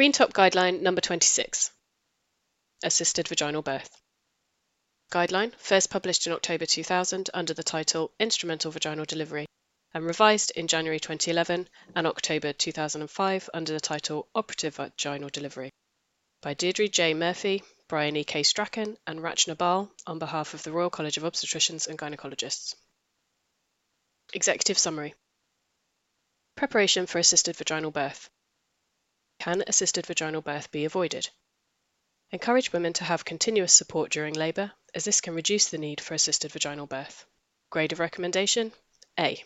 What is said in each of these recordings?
Green Top Guideline number 26 Assisted Vaginal Birth. Guideline first published in October 2000 under the title Instrumental Vaginal Delivery and revised in January 2011 and October 2005 under the title Operative Vaginal Delivery by Deirdre J. Murphy, Brian E. K. Strachan, and Rachna Bahl on behalf of the Royal College of Obstetricians and Gynecologists. Executive Summary Preparation for assisted vaginal birth. Can assisted vaginal birth be avoided? Encourage women to have continuous support during labour, as this can reduce the need for assisted vaginal birth. Grade of recommendation A.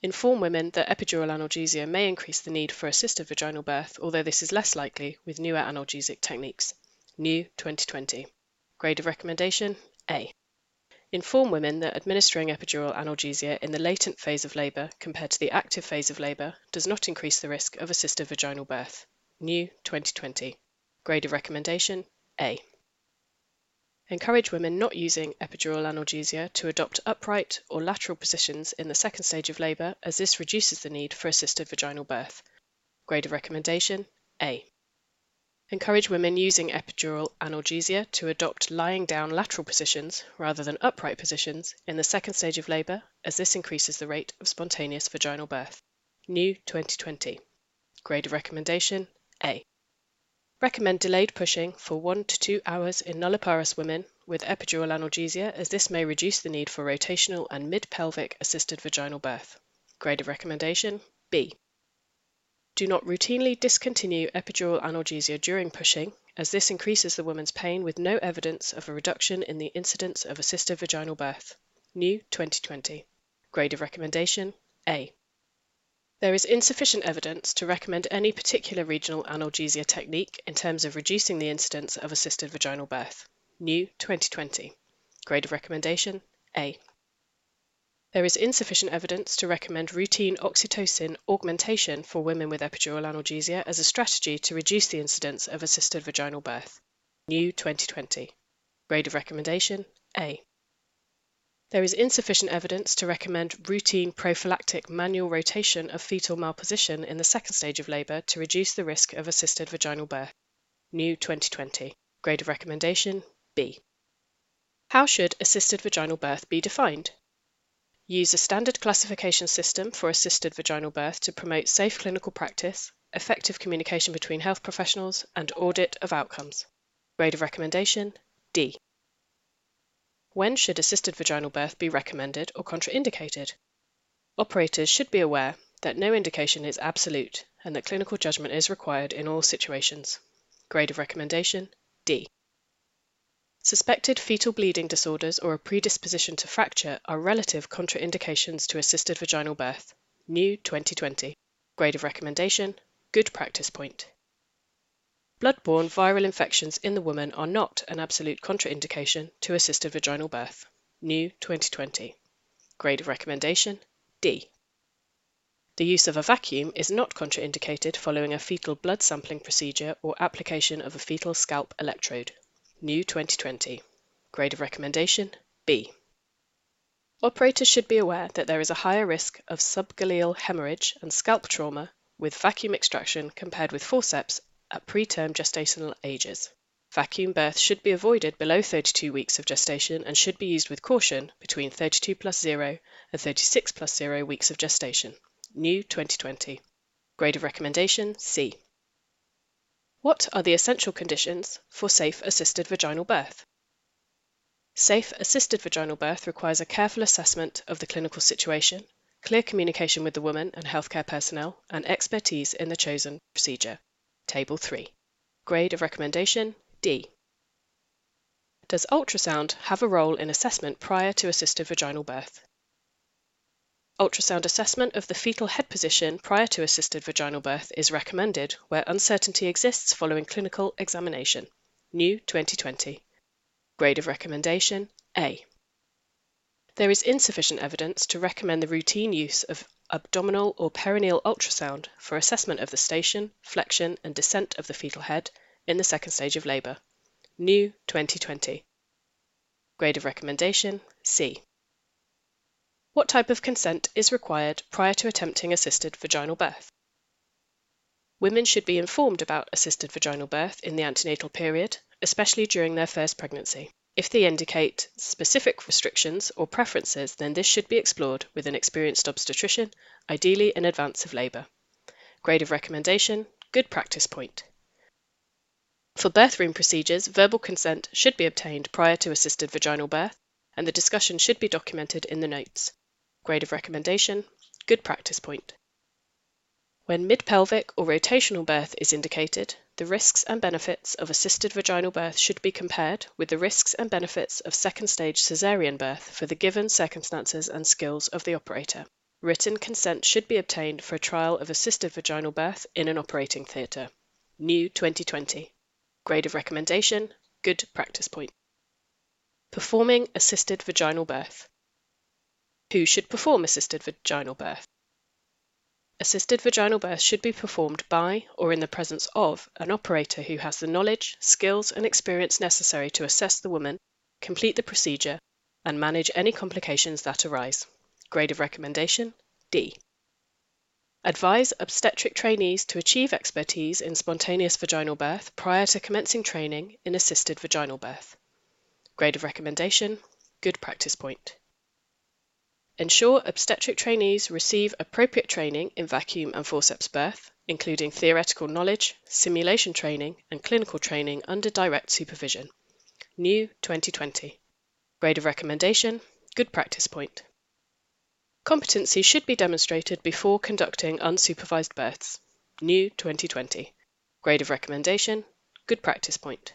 Inform women that epidural analgesia may increase the need for assisted vaginal birth, although this is less likely with newer analgesic techniques. New 2020. Grade of recommendation A. Inform women that administering epidural analgesia in the latent phase of labour compared to the active phase of labour does not increase the risk of assisted vaginal birth. New 2020. Grade of recommendation A. Encourage women not using epidural analgesia to adopt upright or lateral positions in the second stage of labour as this reduces the need for assisted vaginal birth. Grade of recommendation A. Encourage women using epidural analgesia to adopt lying down lateral positions rather than upright positions in the second stage of labour, as this increases the rate of spontaneous vaginal birth. New 2020. Grade of recommendation A. Recommend delayed pushing for 1 to 2 hours in nulliparous women with epidural analgesia, as this may reduce the need for rotational and mid pelvic assisted vaginal birth. Grade of recommendation B. Do not routinely discontinue epidural analgesia during pushing, as this increases the woman's pain with no evidence of a reduction in the incidence of assisted vaginal birth. New 2020. Grade of recommendation A. There is insufficient evidence to recommend any particular regional analgesia technique in terms of reducing the incidence of assisted vaginal birth. New 2020. Grade of recommendation A. There is insufficient evidence to recommend routine oxytocin augmentation for women with epidural analgesia as a strategy to reduce the incidence of assisted vaginal birth. New 2020. Grade of recommendation A. There is insufficient evidence to recommend routine prophylactic manual rotation of fetal malposition in the second stage of labour to reduce the risk of assisted vaginal birth. New 2020. Grade of recommendation B. How should assisted vaginal birth be defined? Use a standard classification system for assisted vaginal birth to promote safe clinical practice, effective communication between health professionals, and audit of outcomes. Grade of recommendation D. When should assisted vaginal birth be recommended or contraindicated? Operators should be aware that no indication is absolute and that clinical judgment is required in all situations. Grade of recommendation D. Suspected fetal bleeding disorders or a predisposition to fracture are relative contraindications to assisted vaginal birth. New 2020. Grade of recommendation Good practice point. Blood-borne viral infections in the woman are not an absolute contraindication to assisted vaginal birth. New 2020. Grade of recommendation D. The use of a vacuum is not contraindicated following a fetal blood sampling procedure or application of a fetal scalp electrode. New 2020. Grade of recommendation B. Operators should be aware that there is a higher risk of subgaleal hemorrhage and scalp trauma with vacuum extraction compared with forceps at preterm gestational ages. Vacuum birth should be avoided below 32 weeks of gestation and should be used with caution between 32 plus 0 and 36 plus 0 weeks of gestation. New 2020. Grade of recommendation C. What are the essential conditions for safe assisted vaginal birth? Safe assisted vaginal birth requires a careful assessment of the clinical situation, clear communication with the woman and healthcare personnel, and expertise in the chosen procedure. Table 3. Grade of recommendation D. Does ultrasound have a role in assessment prior to assisted vaginal birth? Ultrasound assessment of the fetal head position prior to assisted vaginal birth is recommended where uncertainty exists following clinical examination. New 2020. Grade of recommendation A. There is insufficient evidence to recommend the routine use of abdominal or perineal ultrasound for assessment of the station, flexion, and descent of the fetal head in the second stage of labour. New 2020. Grade of recommendation C. What type of consent is required prior to attempting assisted vaginal birth? Women should be informed about assisted vaginal birth in the antenatal period, especially during their first pregnancy. If they indicate specific restrictions or preferences, then this should be explored with an experienced obstetrician, ideally in advance of labour. Grade of recommendation Good practice point. For birth room procedures, verbal consent should be obtained prior to assisted vaginal birth, and the discussion should be documented in the notes. Grade of recommendation Good practice point. When mid-pelvic or rotational birth is indicated, the risks and benefits of assisted vaginal birth should be compared with the risks and benefits of second stage caesarean birth for the given circumstances and skills of the operator. Written consent should be obtained for a trial of assisted vaginal birth in an operating theatre. New 2020. Grade of recommendation Good practice point. Performing assisted vaginal birth. Who should perform assisted vaginal birth? Assisted vaginal birth should be performed by or in the presence of an operator who has the knowledge, skills, and experience necessary to assess the woman, complete the procedure, and manage any complications that arise. Grade of recommendation D. Advise obstetric trainees to achieve expertise in spontaneous vaginal birth prior to commencing training in assisted vaginal birth. Grade of recommendation Good practice point. Ensure obstetric trainees receive appropriate training in vacuum and forceps birth, including theoretical knowledge, simulation training, and clinical training under direct supervision. New 2020. Grade of recommendation Good practice point. Competency should be demonstrated before conducting unsupervised births. New 2020. Grade of recommendation Good practice point.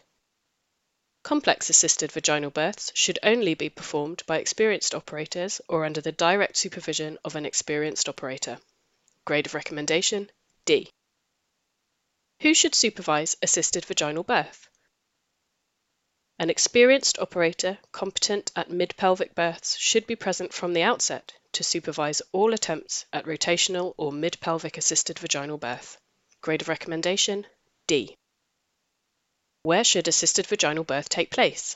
Complex assisted vaginal births should only be performed by experienced operators or under the direct supervision of an experienced operator. Grade of recommendation D. Who should supervise assisted vaginal birth? An experienced operator competent at mid pelvic births should be present from the outset to supervise all attempts at rotational or mid pelvic assisted vaginal birth. Grade of recommendation D. Where should assisted vaginal birth take place?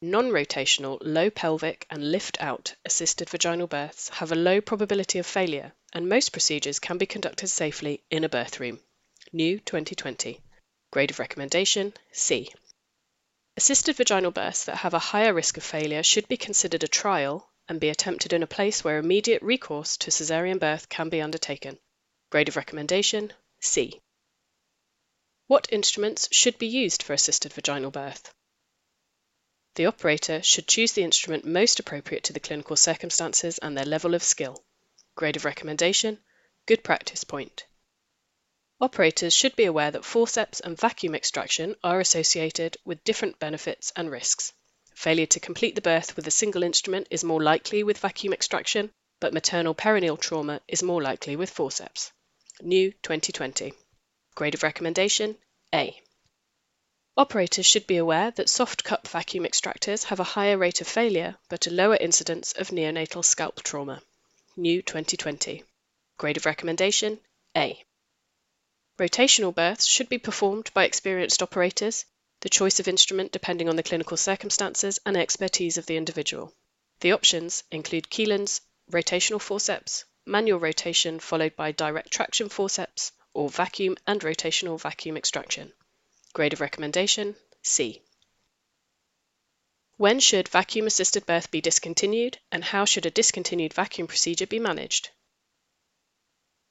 Non-rotational low pelvic and lift out assisted vaginal births have a low probability of failure and most procedures can be conducted safely in a birth room. New 2020. Grade of recommendation C. Assisted vaginal births that have a higher risk of failure should be considered a trial and be attempted in a place where immediate recourse to caesarean birth can be undertaken. Grade of recommendation C. What instruments should be used for assisted vaginal birth? The operator should choose the instrument most appropriate to the clinical circumstances and their level of skill. Grade of recommendation Good practice point. Operators should be aware that forceps and vacuum extraction are associated with different benefits and risks. Failure to complete the birth with a single instrument is more likely with vacuum extraction, but maternal perineal trauma is more likely with forceps. New 2020. Grade of recommendation A. Operators should be aware that soft cup vacuum extractors have a higher rate of failure but a lower incidence of neonatal scalp trauma. New 2020. Grade of recommendation A. Rotational births should be performed by experienced operators, the choice of instrument depending on the clinical circumstances and expertise of the individual. The options include Kielland's rotational forceps, manual rotation followed by direct traction forceps, or vacuum and rotational vacuum extraction. Grade of recommendation C. When should vacuum assisted birth be discontinued and how should a discontinued vacuum procedure be managed?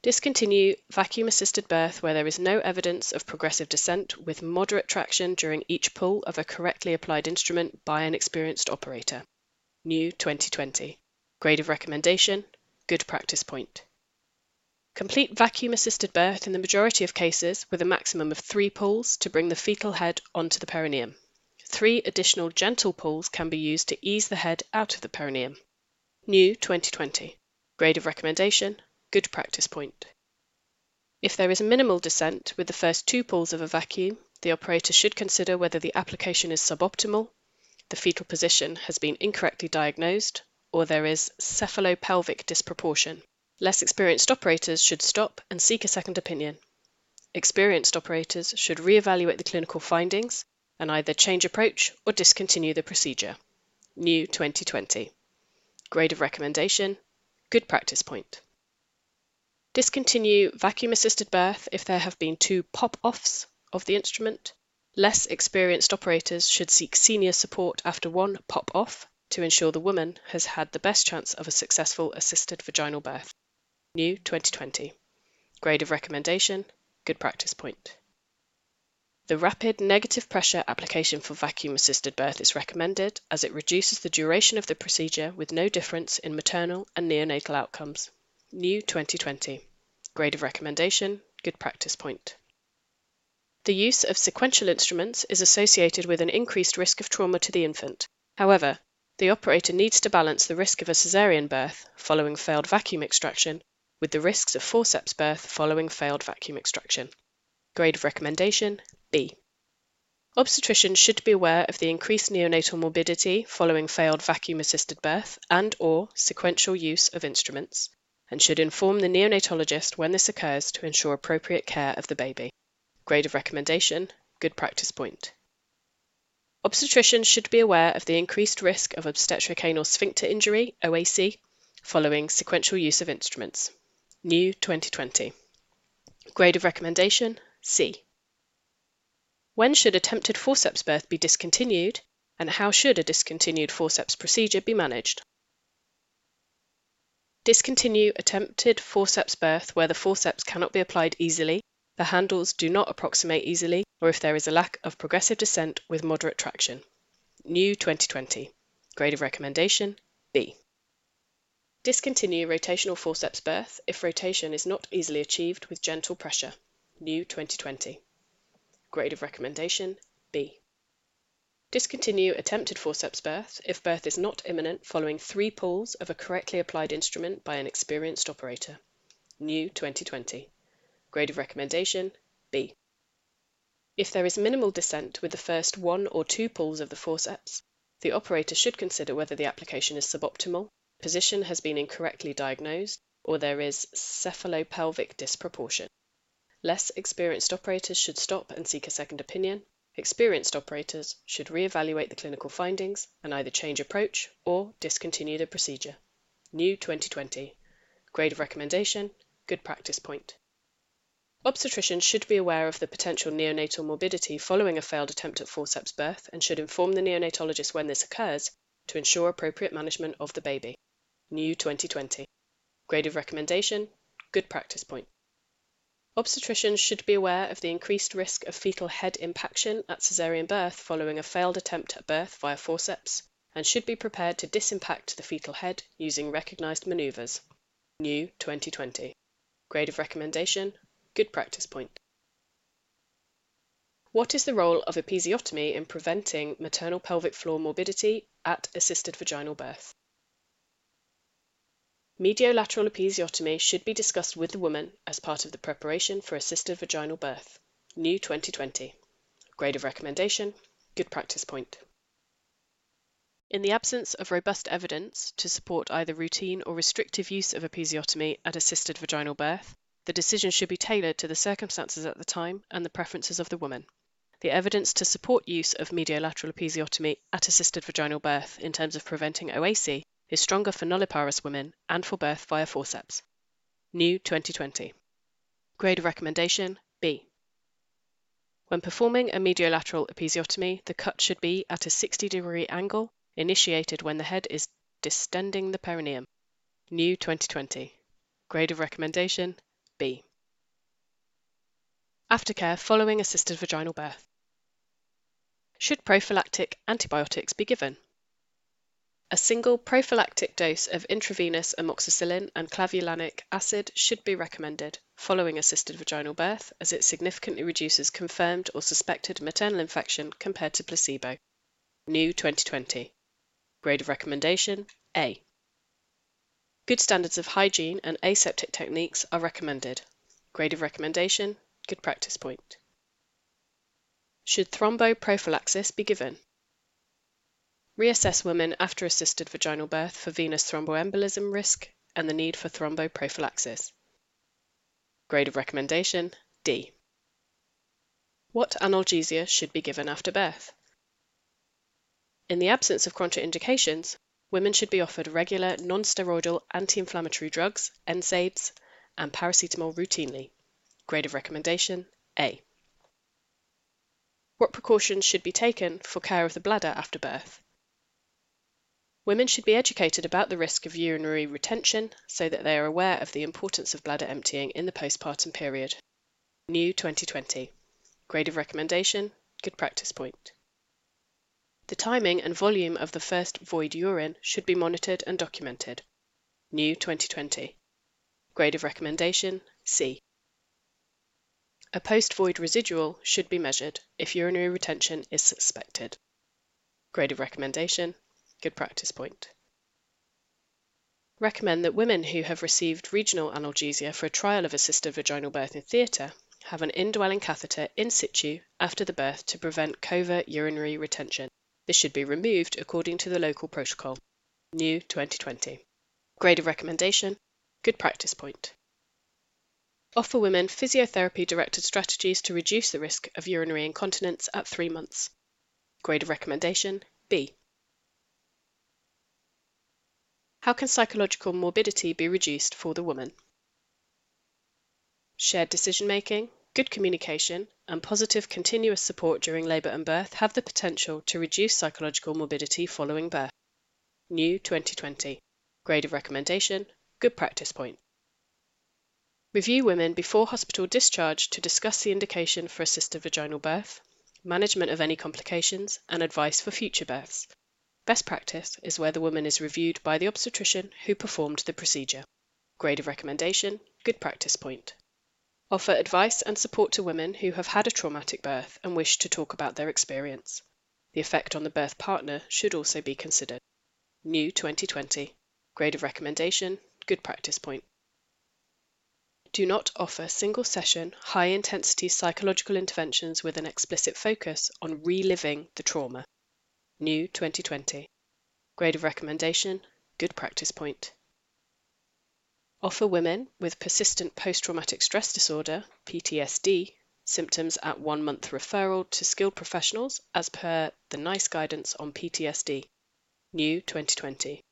Discontinue vacuum assisted birth where there is no evidence of progressive descent with moderate traction during each pull of a correctly applied instrument by an experienced operator. New 2020. Grade of recommendation Good practice point. Complete vacuum assisted birth in the majority of cases with a maximum of three pulls to bring the fetal head onto the perineum. Three additional gentle pulls can be used to ease the head out of the perineum. New 2020. Grade of recommendation Good practice point. If there is minimal descent with the first two pulls of a vacuum, the operator should consider whether the application is suboptimal, the fetal position has been incorrectly diagnosed, or there is cephalopelvic disproportion. Less experienced operators should stop and seek a second opinion. Experienced operators should re-evaluate the clinical findings and either change approach or discontinue the procedure. New 2020. Grade of recommendation Good practice point. Discontinue vacuum assisted birth if there have been two pop offs of the instrument. Less experienced operators should seek senior support after one pop off to ensure the woman has had the best chance of a successful assisted vaginal birth. New 2020. Grade of recommendation Good practice point. The rapid negative pressure application for vacuum assisted birth is recommended as it reduces the duration of the procedure with no difference in maternal and neonatal outcomes. New 2020. Grade of recommendation Good practice point. The use of sequential instruments is associated with an increased risk of trauma to the infant. However, the operator needs to balance the risk of a caesarean birth following failed vacuum extraction with the risks of forceps birth following failed vacuum extraction. Grade of recommendation B. Obstetricians should be aware of the increased neonatal morbidity following failed vacuum-assisted birth and or sequential use of instruments, and should inform the neonatologist when this occurs to ensure appropriate care of the baby. Grade of recommendation, good practice point. Obstetricians should be aware of the increased risk of obstetric anal sphincter injury, OASI, following sequential use of instruments. New 2020. Grade of recommendation, C. When should attempted forceps birth be discontinued, and how should a discontinued forceps procedure be managed? Discontinue attempted forceps birth where the forceps cannot be applied easily, the handles do not approximate easily, or if there is a lack of progressive descent with moderate traction. New 2020. Grade of recommendation B. Discontinue rotational forceps birth if rotation is not easily achieved with gentle pressure. New 2020. Grade of recommendation B. Discontinue attempted forceps birth if birth is not imminent following three pulls of a correctly applied instrument by an experienced operator. New 2020. Grade of recommendation B. If there is minimal descent with the first one or two pulls of the forceps, the operator should consider whether the application is suboptimal, position has been incorrectly diagnosed, or there is cephalopelvic disproportion. Less experienced operators should stop and seek a second opinion. Experienced operators should re-evaluate the clinical findings and either change approach or discontinue the procedure. New 2020. Grade of recommendation, good practice point. Obstetricians should be aware of the potential neonatal morbidity following a failed attempt at forceps birth and should inform the neonatologist when this occurs to ensure appropriate management of the baby. New 2020. Grade of recommendation, good practice point. Obstetricians should be aware of the increased risk of fetal head impaction at caesarean birth following a failed attempt at birth via forceps and should be prepared to disimpact the fetal head using recognized maneuvers. New 2020. Grade of recommendation Good practice point. What is the role of episiotomy in preventing maternal pelvic floor morbidity at assisted vaginal birth? Mediolateral episiotomy should be discussed with the woman as part of the preparation for assisted vaginal birth. New 2020. Grade of recommendation, good practice point. In the absence of robust evidence to support either routine or restrictive use of episiotomy at assisted vaginal birth, the decision should be tailored to the circumstances at the time and the preferences of the woman. The evidence to support use of mediolateral episiotomy at assisted vaginal birth in terms of preventing OASI is stronger for nulliparous women and for birth via forceps. New 2020. Grade of recommendation B. When performing a mediolateral episiotomy, the cut should be at a 60 degree angle, initiated when the head is distending the perineum. New 2020. Grade of recommendation B. Aftercare following assisted vaginal birth. Should prophylactic antibiotics be given? A single prophylactic dose of intravenous amoxicillin and clavulanic acid should be recommended following assisted vaginal birth as it significantly reduces confirmed or suspected maternal infection compared to placebo. New 2020. Grade of recommendation A. Good standards of hygiene and aseptic techniques are recommended. Grade of recommendation Good practice point. Should thromboprophylaxis be given? Reassess women after assisted vaginal birth for venous thromboembolism risk and the need for thromboprophylaxis. Grade of recommendation D. What analgesia should be given after birth? In the absence of contraindications, women should be offered regular non-steroidal anti-inflammatory drugs, NSAIDs, and paracetamol routinely. Grade of recommendation A. What precautions should be taken for care of the bladder after birth? Women should be educated about the risk of urinary retention so that they are aware of the importance of bladder emptying in the postpartum period. New 2020. Grade of recommendation Good practice point. The timing and volume of the first void urine should be monitored and documented. New 2020. Grade of recommendation C. A post-void residual should be measured if urinary retention is suspected. Grade of recommendation, good practice point. Recommend that women who have received regional analgesia for a trial of assisted vaginal birth in theatre have an indwelling catheter in situ after the birth to prevent covert urinary retention. This should be removed according to the local protocol. New 2020. Grade of recommendation, good practice point. Offer women physiotherapy directed strategies to reduce the risk of urinary incontinence at three months. Grade of recommendation B. How can psychological morbidity be reduced for the woman? Shared decision making, good communication, and positive continuous support during labour and birth have the potential to reduce psychological morbidity following birth. New 2020. Grade of recommendation, good practice point. Review women before hospital discharge to discuss the indication for assisted vaginal birth, management of any complications, and advice for future births. Best practice is where the woman is reviewed by the obstetrician who performed the procedure. Grade of recommendation, good practice point. Offer advice and support to women who have had a traumatic birth and wish to talk about their experience. The effect on the birth partner should also be considered. New 2020. Grade of recommendation, good practice point do not offer single session, high intensity psychological interventions with an explicit focus on reliving the trauma. New 2020. Grade of recommendation Good practice point. Offer women with persistent post traumatic stress disorder, PTSD, symptoms at one month referral to skilled professionals as per the NICE guidance on PTSD. New 2020.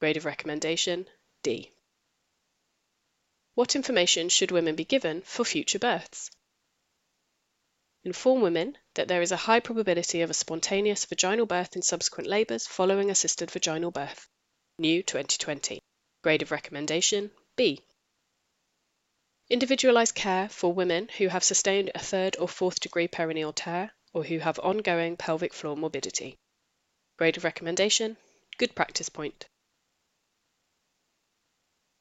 Grade of recommendation D. What information should women be given for future births? Inform women that there is a high probability of a spontaneous vaginal birth in subsequent labours following assisted vaginal birth. New 2020. Grade of recommendation B. Individualised care for women who have sustained a third or fourth degree perineal tear or who have ongoing pelvic floor morbidity. Grade of recommendation Good practice point.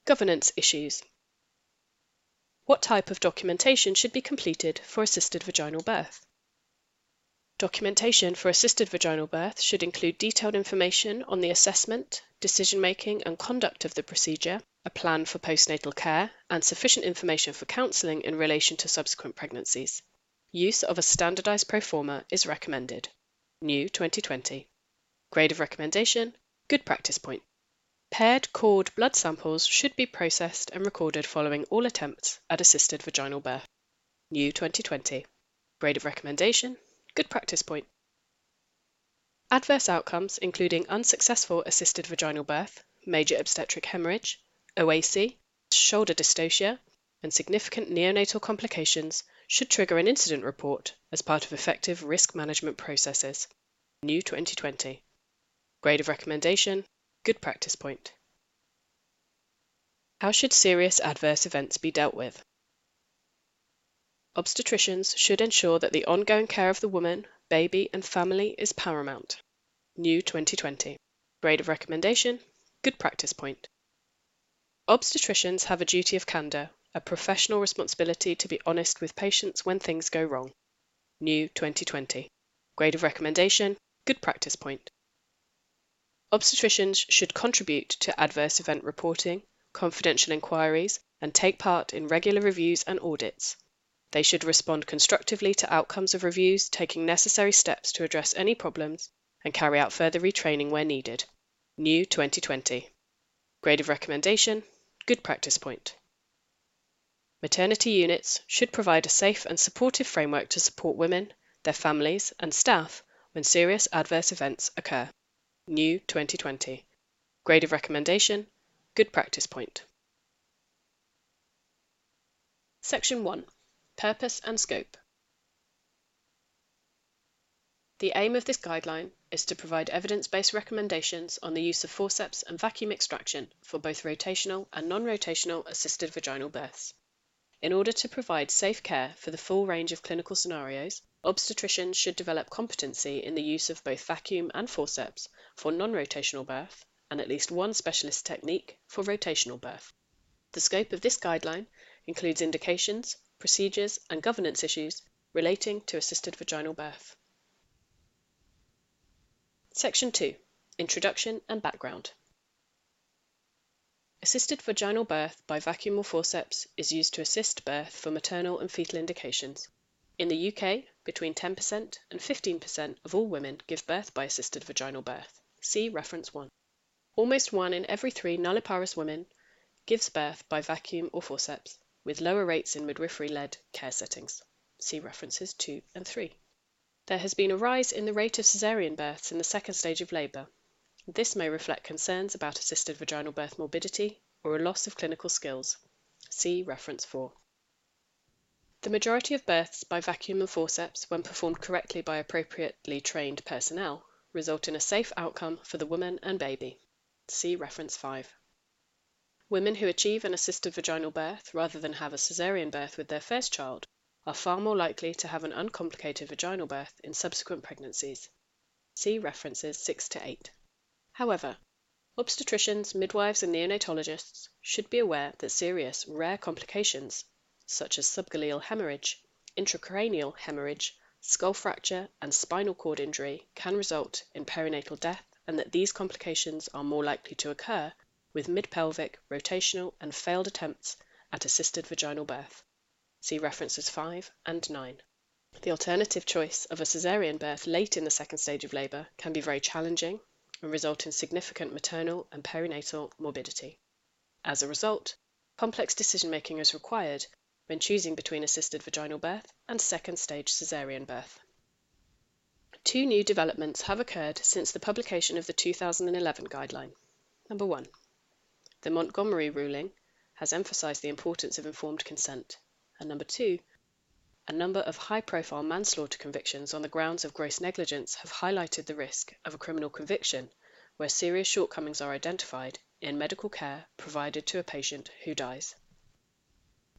Governance issues. What type of documentation should be completed for assisted vaginal birth? Documentation for assisted vaginal birth should include detailed information on the assessment, decision making, and conduct of the procedure, a plan for postnatal care, and sufficient information for counselling in relation to subsequent pregnancies. Use of a standardised pro forma is recommended. New 2020. Grade of recommendation Good practice point. Paired cord blood samples should be processed and recorded following all attempts at assisted vaginal birth. New 2020. Grade of recommendation Good practice point. Adverse outcomes including unsuccessful assisted vaginal birth, major obstetric hemorrhage, OASI, shoulder dystocia, and significant neonatal complications should trigger an incident report as part of effective risk management processes. New 2020. Grade of recommendation Good practice point. How should serious adverse events be dealt with? Obstetricians should ensure that the ongoing care of the woman, baby, and family is paramount. New 2020. Grade of recommendation Good practice point. Obstetricians have a duty of candour, a professional responsibility to be honest with patients when things go wrong. New 2020. Grade of recommendation Good practice point. Obstetricians should contribute to adverse event reporting, confidential inquiries, and take part in regular reviews and audits. They should respond constructively to outcomes of reviews, taking necessary steps to address any problems and carry out further retraining where needed. New 2020. Grade of recommendation Good practice point. Maternity units should provide a safe and supportive framework to support women, their families, and staff when serious adverse events occur. New 2020. Grade of recommendation Good practice point. Section 1 Purpose and Scope The aim of this guideline is to provide evidence-based recommendations on the use of forceps and vacuum extraction for both rotational and non-rotational assisted vaginal births. In order to provide safe care for the full range of clinical scenarios, obstetricians should develop competency in the use of both vacuum and forceps for non-rotational birth and at least one specialist technique for rotational birth. The scope of this guideline includes indications, procedures, and governance issues relating to assisted vaginal birth. Section 2 Introduction and Background Assisted vaginal birth by vacuum or forceps is used to assist birth for maternal and fetal indications. In the UK, between 10% and 15% of all women give birth by assisted vaginal birth. See reference 1. Almost one in every three nulliparous women gives birth by vacuum or forceps, with lower rates in midwifery led care settings. See references 2 and 3. There has been a rise in the rate of caesarean births in the second stage of labour. This may reflect concerns about assisted vaginal birth morbidity or a loss of clinical skills. See reference 4. The majority of births by vacuum and forceps, when performed correctly by appropriately trained personnel, result in a safe outcome for the woman and baby. See reference 5. Women who achieve an assisted vaginal birth rather than have a caesarean birth with their first child are far more likely to have an uncomplicated vaginal birth in subsequent pregnancies. See references 6 to 8. However, obstetricians, midwives, and neonatologists should be aware that serious, rare complications such as subgaleal hemorrhage, intracranial hemorrhage, skull fracture, and spinal cord injury can result in perinatal death, and that these complications are more likely to occur with mid pelvic, rotational, and failed attempts at assisted vaginal birth. See references 5 and 9. The alternative choice of a caesarean birth late in the second stage of labour can be very challenging and result in significant maternal and perinatal morbidity. As a result, complex decision making is required when choosing between assisted vaginal birth and second stage caesarean birth. Two new developments have occurred since the publication of the 2011 guideline. Number one, the Montgomery ruling has emphasized the importance of informed consent and number two, a number of high profile manslaughter convictions on the grounds of gross negligence have highlighted the risk of a criminal conviction where serious shortcomings are identified in medical care provided to a patient who dies.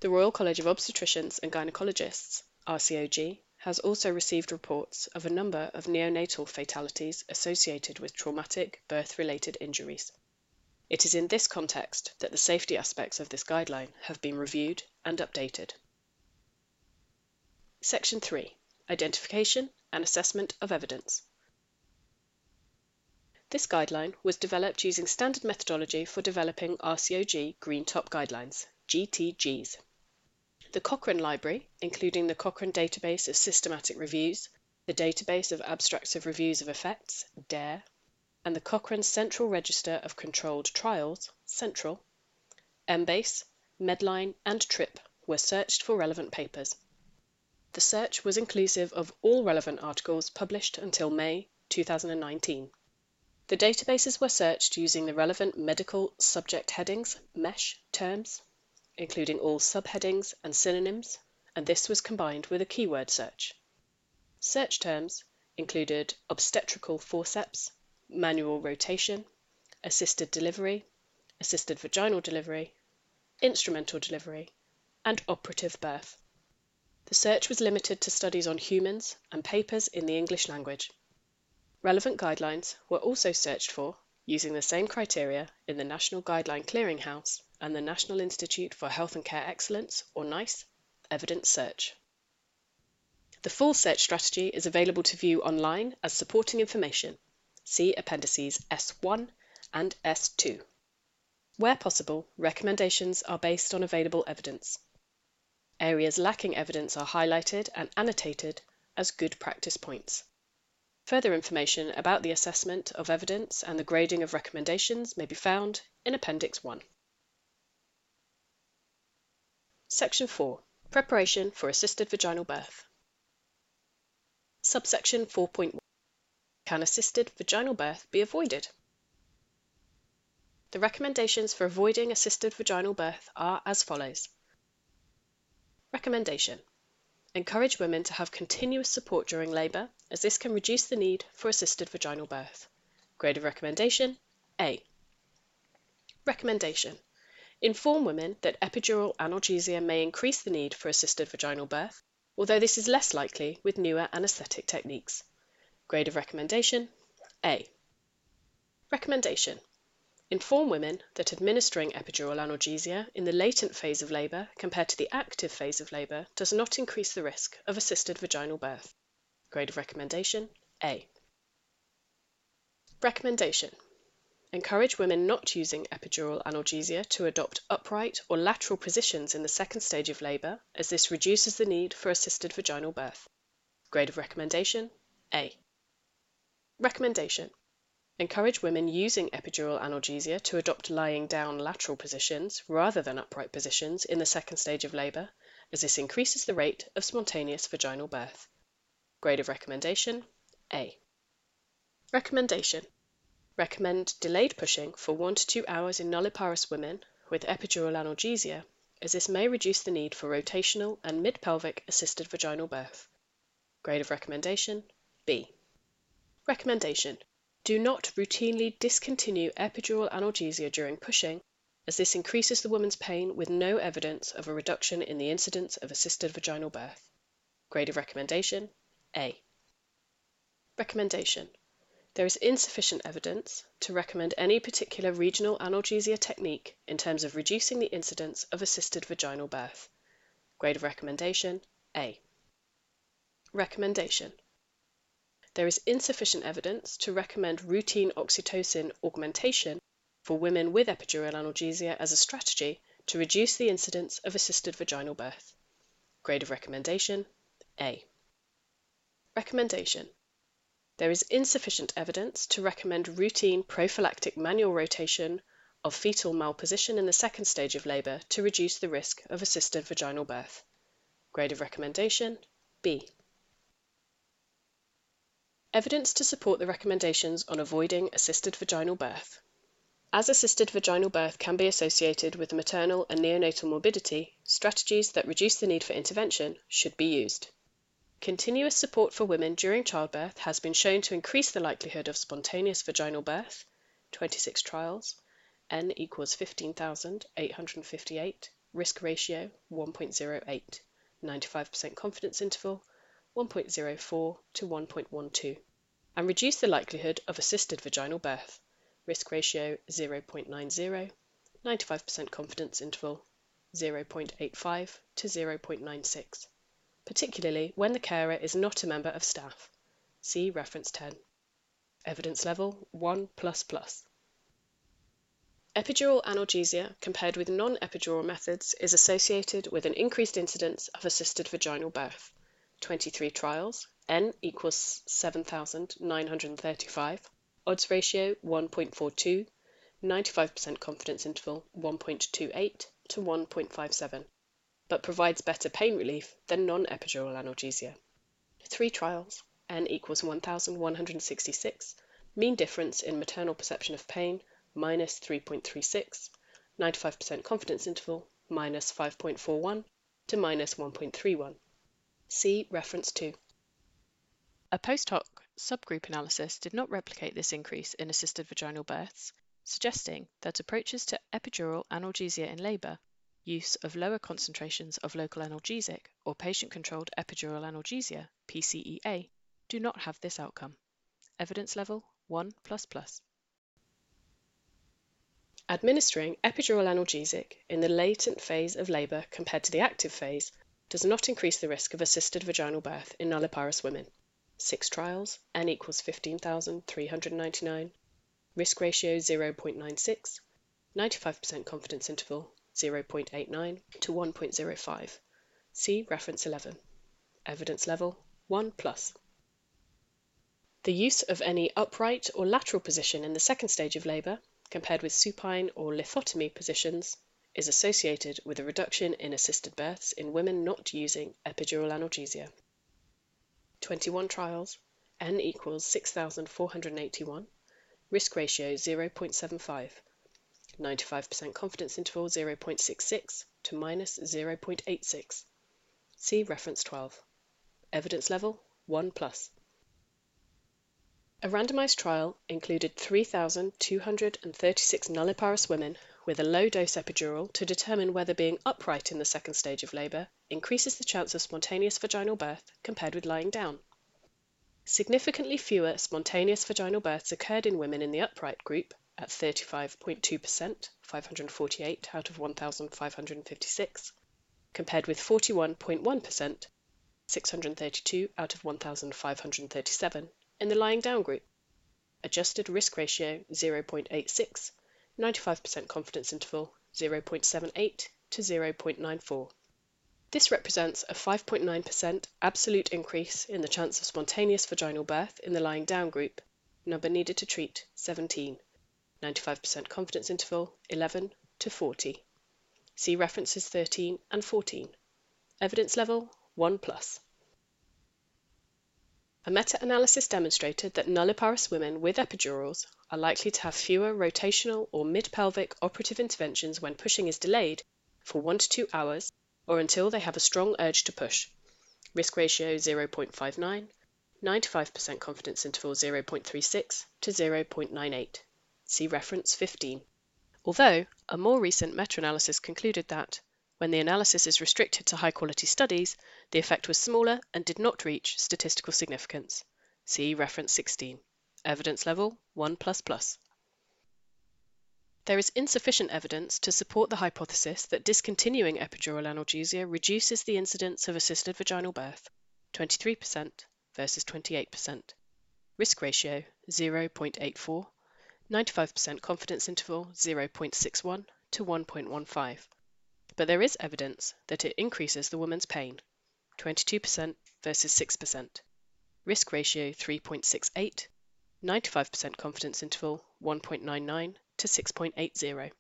The Royal College of Obstetricians and Gynecologists, RCOG, has also received reports of a number of neonatal fatalities associated with traumatic birth related injuries. It is in this context that the safety aspects of this guideline have been reviewed and updated. Section 3 Identification and Assessment of Evidence. This guideline was developed using standard methodology for developing RCOG Green Top Guidelines, GTGs. The Cochrane Library, including the Cochrane Database of Systematic Reviews, the Database of Abstracts of Reviews of Effects, DARE, and the Cochrane Central Register of Controlled Trials, Central, Embase, Medline, and TRIP were searched for relevant papers. The search was inclusive of all relevant articles published until May 2019. The databases were searched using the relevant medical subject headings, MESH terms, including all subheadings and synonyms, and this was combined with a keyword search. Search terms included obstetrical forceps, manual rotation, assisted delivery, assisted vaginal delivery, instrumental delivery, and operative birth. The search was limited to studies on humans and papers in the English language. Relevant guidelines were also searched for using the same criteria in the National Guideline Clearinghouse and the National Institute for Health and Care Excellence, or NICE, evidence search. The full search strategy is available to view online as supporting information. See Appendices S1 and S2. Where possible, recommendations are based on available evidence. Areas lacking evidence are highlighted and annotated as good practice points. Further information about the assessment of evidence and the grading of recommendations may be found in Appendix 1. Section 4 Preparation for Assisted Vaginal Birth. Subsection 4.1 Can assisted vaginal birth be avoided? The recommendations for avoiding assisted vaginal birth are as follows. Recommendation Encourage women to have continuous support during labour, as this can reduce the need for assisted vaginal birth. Grade of recommendation A. Recommendation Inform women that epidural analgesia may increase the need for assisted vaginal birth, although this is less likely with newer anesthetic techniques. Grade of recommendation A. Recommendation Inform women that administering epidural analgesia in the latent phase of labour compared to the active phase of labour does not increase the risk of assisted vaginal birth. Grade of recommendation A. Recommendation Encourage women not using epidural analgesia to adopt upright or lateral positions in the second stage of labour, as this reduces the need for assisted vaginal birth. Grade of recommendation A. Recommendation Encourage women using epidural analgesia to adopt lying down lateral positions rather than upright positions in the second stage of labour, as this increases the rate of spontaneous vaginal birth. Grade of recommendation A. Recommendation Recommend delayed pushing for 1 to 2 hours in nulliparous women with epidural analgesia, as this may reduce the need for rotational and mid pelvic assisted vaginal birth. Grade of recommendation B. Recommendation do not routinely discontinue epidural analgesia during pushing, as this increases the woman's pain with no evidence of a reduction in the incidence of assisted vaginal birth. Grade of recommendation A. Recommendation There is insufficient evidence to recommend any particular regional analgesia technique in terms of reducing the incidence of assisted vaginal birth. Grade of recommendation A. Recommendation there is insufficient evidence to recommend routine oxytocin augmentation for women with epidural analgesia as a strategy to reduce the incidence of assisted vaginal birth. Grade of recommendation A. Recommendation There is insufficient evidence to recommend routine prophylactic manual rotation of fetal malposition in the second stage of labor to reduce the risk of assisted vaginal birth. Grade of recommendation B. Evidence to support the recommendations on avoiding assisted vaginal birth. As assisted vaginal birth can be associated with maternal and neonatal morbidity, strategies that reduce the need for intervention should be used. Continuous support for women during childbirth has been shown to increase the likelihood of spontaneous vaginal birth, 26 trials, n equals 15,858, risk ratio 1.08, 95% confidence interval 1.04 to 1.12, and reduce the likelihood of assisted vaginal birth, risk ratio 0.90, 95% confidence interval 0.85 to 0.96, particularly when the carer is not a member of staff. See reference 10. Evidence level 1++. Epidural analgesia compared with non-epidural methods is associated with an increased incidence of assisted vaginal birth. 23 trials, n equals 7,935, odds ratio 1.42, 95% confidence interval 1.28 to 1.57, but provides better pain relief than non-epidural analgesia. Three trials, n equals 1,166, mean difference in maternal perception of pain minus 3.36, 95% confidence interval minus 5.41 to minus 1.31. See reference 2. A post hoc subgroup analysis did not replicate this increase in assisted vaginal births, suggesting that approaches to epidural analgesia in labour, use of lower concentrations of local analgesic or patient-controlled epidural analgesia (PCEA) do not have this outcome. Evidence level 1++. Administering epidural analgesic in the latent phase of labour compared to the active phase does not increase the risk of assisted vaginal birth in nulliparous women. Six trials, n equals 15,399, risk ratio 0.96, 95% confidence interval 0.89 to 1.05. See reference 11. Evidence level 1 plus. The use of any upright or lateral position in the second stage of labour, compared with supine or lithotomy positions, is associated with a reduction in assisted births in women not using epidural analgesia. 21 trials, n equals 6,481, risk ratio 0.75, 95% confidence interval 0.66 to minus 0.86. See reference 12. Evidence level 1 plus. A randomized trial included 3,236 nulliparous women with a low dose epidural to determine whether being upright in the second stage of labor increases the chance of spontaneous vaginal birth compared with lying down. Significantly fewer spontaneous vaginal births occurred in women in the upright group at 35.2%, 548 out of 1,556, compared with 41.1%, 632 out of 1,537 in the lying down group. Adjusted risk ratio 0.86, 95% confidence interval 0.78 to 0.94. This represents a 5.9% absolute increase in the chance of spontaneous vaginal birth in the lying down group, number needed to treat 17, 95% confidence interval 11 to 40. See references 13 and 14. Evidence level 1 plus. A meta-analysis demonstrated that nulliparous women with epidurals are likely to have fewer rotational or mid-pelvic operative interventions when pushing is delayed for 1 to 2 hours or until they have a strong urge to push. Risk ratio 0.59, 95% confidence interval 0.36 to 0.98. See reference 15. Although a more recent meta-analysis concluded that, when the analysis is restricted to high-quality studies, the effect was smaller and did not reach statistical significance. See reference 16. Evidence level 1++. There is insufficient evidence to support the hypothesis that discontinuing epidural analgesia reduces the incidence of assisted vaginal birth, 23% versus 28%. Risk ratio 0.84 95% confidence interval 0.61 to 1.15. But there is evidence that it increases the woman's pain, 22% versus 6%. Risk ratio 3.68, 95% confidence interval 1.99 to 6.80.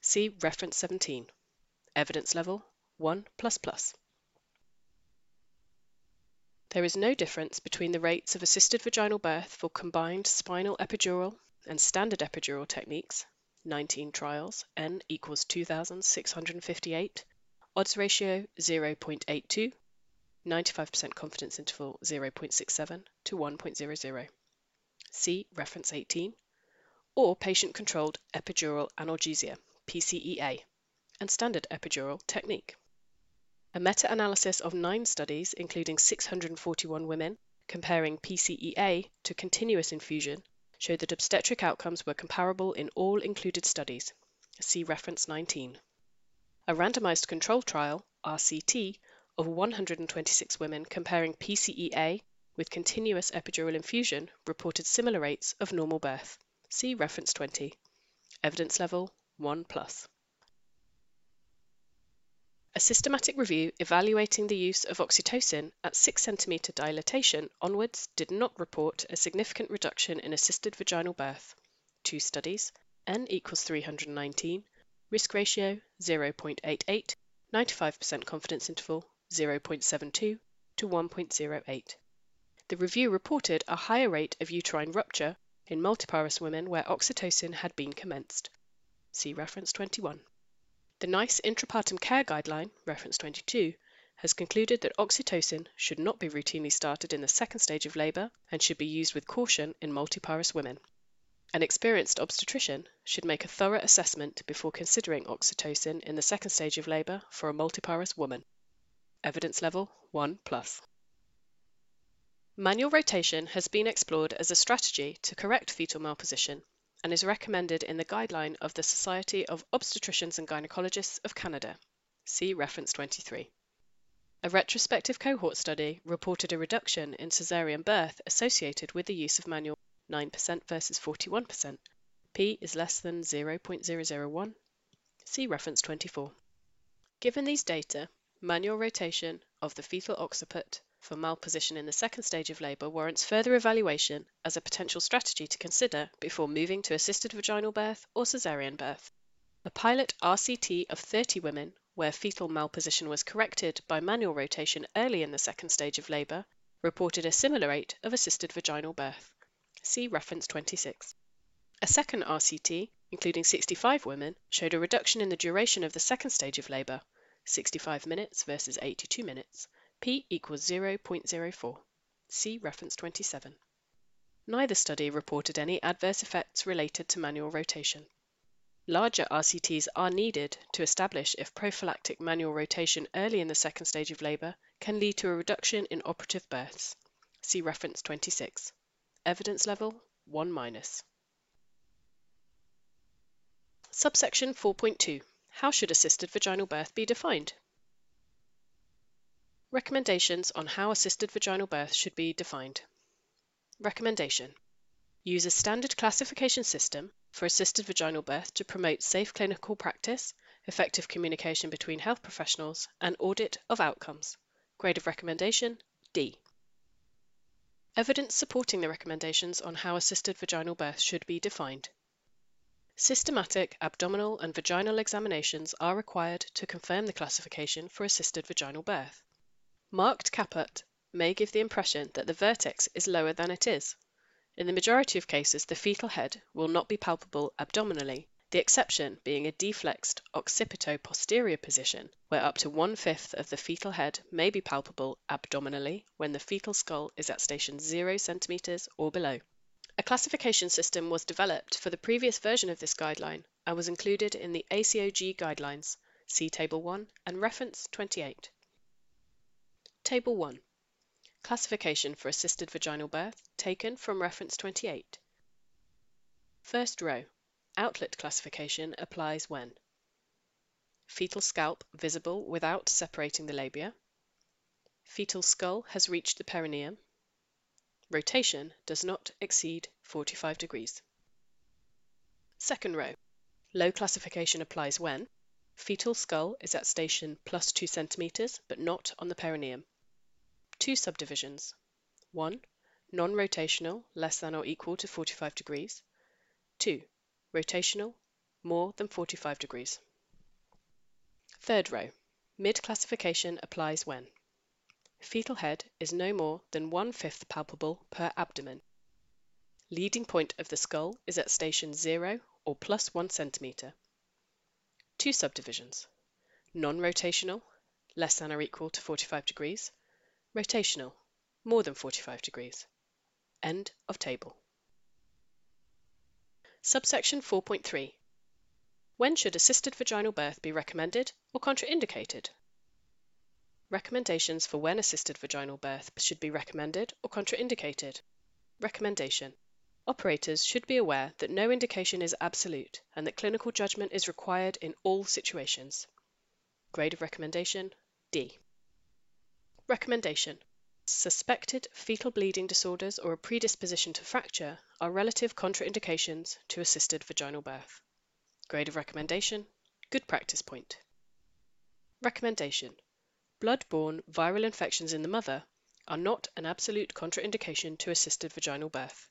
See reference 17. Evidence level 1 There is no difference between the rates of assisted vaginal birth for combined spinal epidural and standard epidural techniques, 19 trials, n equals 2,658, odds ratio 0.82, 95% confidence interval 0.67 to 1.00. See reference 18, or patient controlled epidural analgesia, PCEA, and standard epidural technique. A meta analysis of nine studies, including 641 women, comparing PCEA to continuous infusion showed that obstetric outcomes were comparable in all included studies. See reference 19. A randomized control trial, RCT, of 126 women comparing PCEA with continuous epidural infusion reported similar rates of normal birth. See reference 20. Evidence level 1 plus. A systematic review evaluating the use of oxytocin at 6 cm dilatation onwards did not report a significant reduction in assisted vaginal birth. Two studies, n equals 319, risk ratio 0.88, 95% confidence interval 0.72 to 1.08. The review reported a higher rate of uterine rupture in multiparous women where oxytocin had been commenced. See reference 21. The NICE Intrapartum Care Guideline, reference 22, has concluded that oxytocin should not be routinely started in the second stage of labor and should be used with caution in multiparous women. An experienced obstetrician should make a thorough assessment before considering oxytocin in the second stage of labor for a multiparous woman. Evidence level 1 plus. Manual rotation has been explored as a strategy to correct fetal malposition and is recommended in the guideline of the Society of Obstetricians and Gynecologists of Canada. See reference 23. A retrospective cohort study reported a reduction in caesarean birth associated with the use of manual 9% versus 41%. P is less than 0.001. See reference 24. Given these data, manual rotation of the fetal occiput for malposition in the second stage of labour warrants further evaluation as a potential strategy to consider before moving to assisted vaginal birth or caesarean birth. A pilot RCT of 30 women, where fetal malposition was corrected by manual rotation early in the second stage of labour, reported a similar rate of assisted vaginal birth. See reference 26. A second RCT, including 65 women, showed a reduction in the duration of the second stage of labour, 65 minutes versus 82 minutes, p equals 0.04. See reference 27. Neither study reported any adverse effects related to manual rotation. Larger RCTs are needed to establish if prophylactic manual rotation early in the second stage of labour can lead to a reduction in operative births. See reference 26. Evidence level 1 minus. Subsection 4.2 How should assisted vaginal birth be defined? Recommendations on how assisted vaginal birth should be defined. Recommendation Use a standard classification system for assisted vaginal birth to promote safe clinical practice, effective communication between health professionals, and audit of outcomes. Grade of recommendation D. Evidence supporting the recommendations on how assisted vaginal birth should be defined. Systematic abdominal and vaginal examinations are required to confirm the classification for assisted vaginal birth. Marked caput may give the impression that the vertex is lower than it is. In the majority of cases, the fetal head will not be palpable abdominally, the exception being a deflexed occipito-posterior position, where up to one-fifth of the fetal head may be palpable abdominally when the fetal skull is at station 0 cm or below. A classification system was developed for the previous version of this guideline and was included in the ACOG guidelines. See Table 1 and Reference 28. Table 1. Classification for assisted vaginal birth taken from Reference 28. First row. Outlet classification applies when fetal scalp visible without separating the labia, fetal skull has reached the perineum, Rotation does not exceed 45 degrees. Second row. Low classification applies when fetal skull is at station plus 2 cm but not on the perineum. Two subdivisions. 1. Non-rotational, less than or equal to 45 degrees. 2. Rotational, more than 45 degrees. Third row. Mid classification applies when Fetal head is no more than one fifth palpable per abdomen. Leading point of the skull is at station 0 or plus 1 centimetre. Two subdivisions. Non-rotational, less than or equal to 45 degrees. Rotational, more than 45 degrees. End of table. Subsection 4.3. When should assisted vaginal birth be recommended or contraindicated? Recommendations for when assisted vaginal birth should be recommended or contraindicated. Recommendation Operators should be aware that no indication is absolute and that clinical judgment is required in all situations. Grade of recommendation D. Recommendation Suspected fetal bleeding disorders or a predisposition to fracture are relative contraindications to assisted vaginal birth. Grade of recommendation Good practice point. Recommendation Blood-borne viral infections in the mother are not an absolute contraindication to assisted vaginal birth.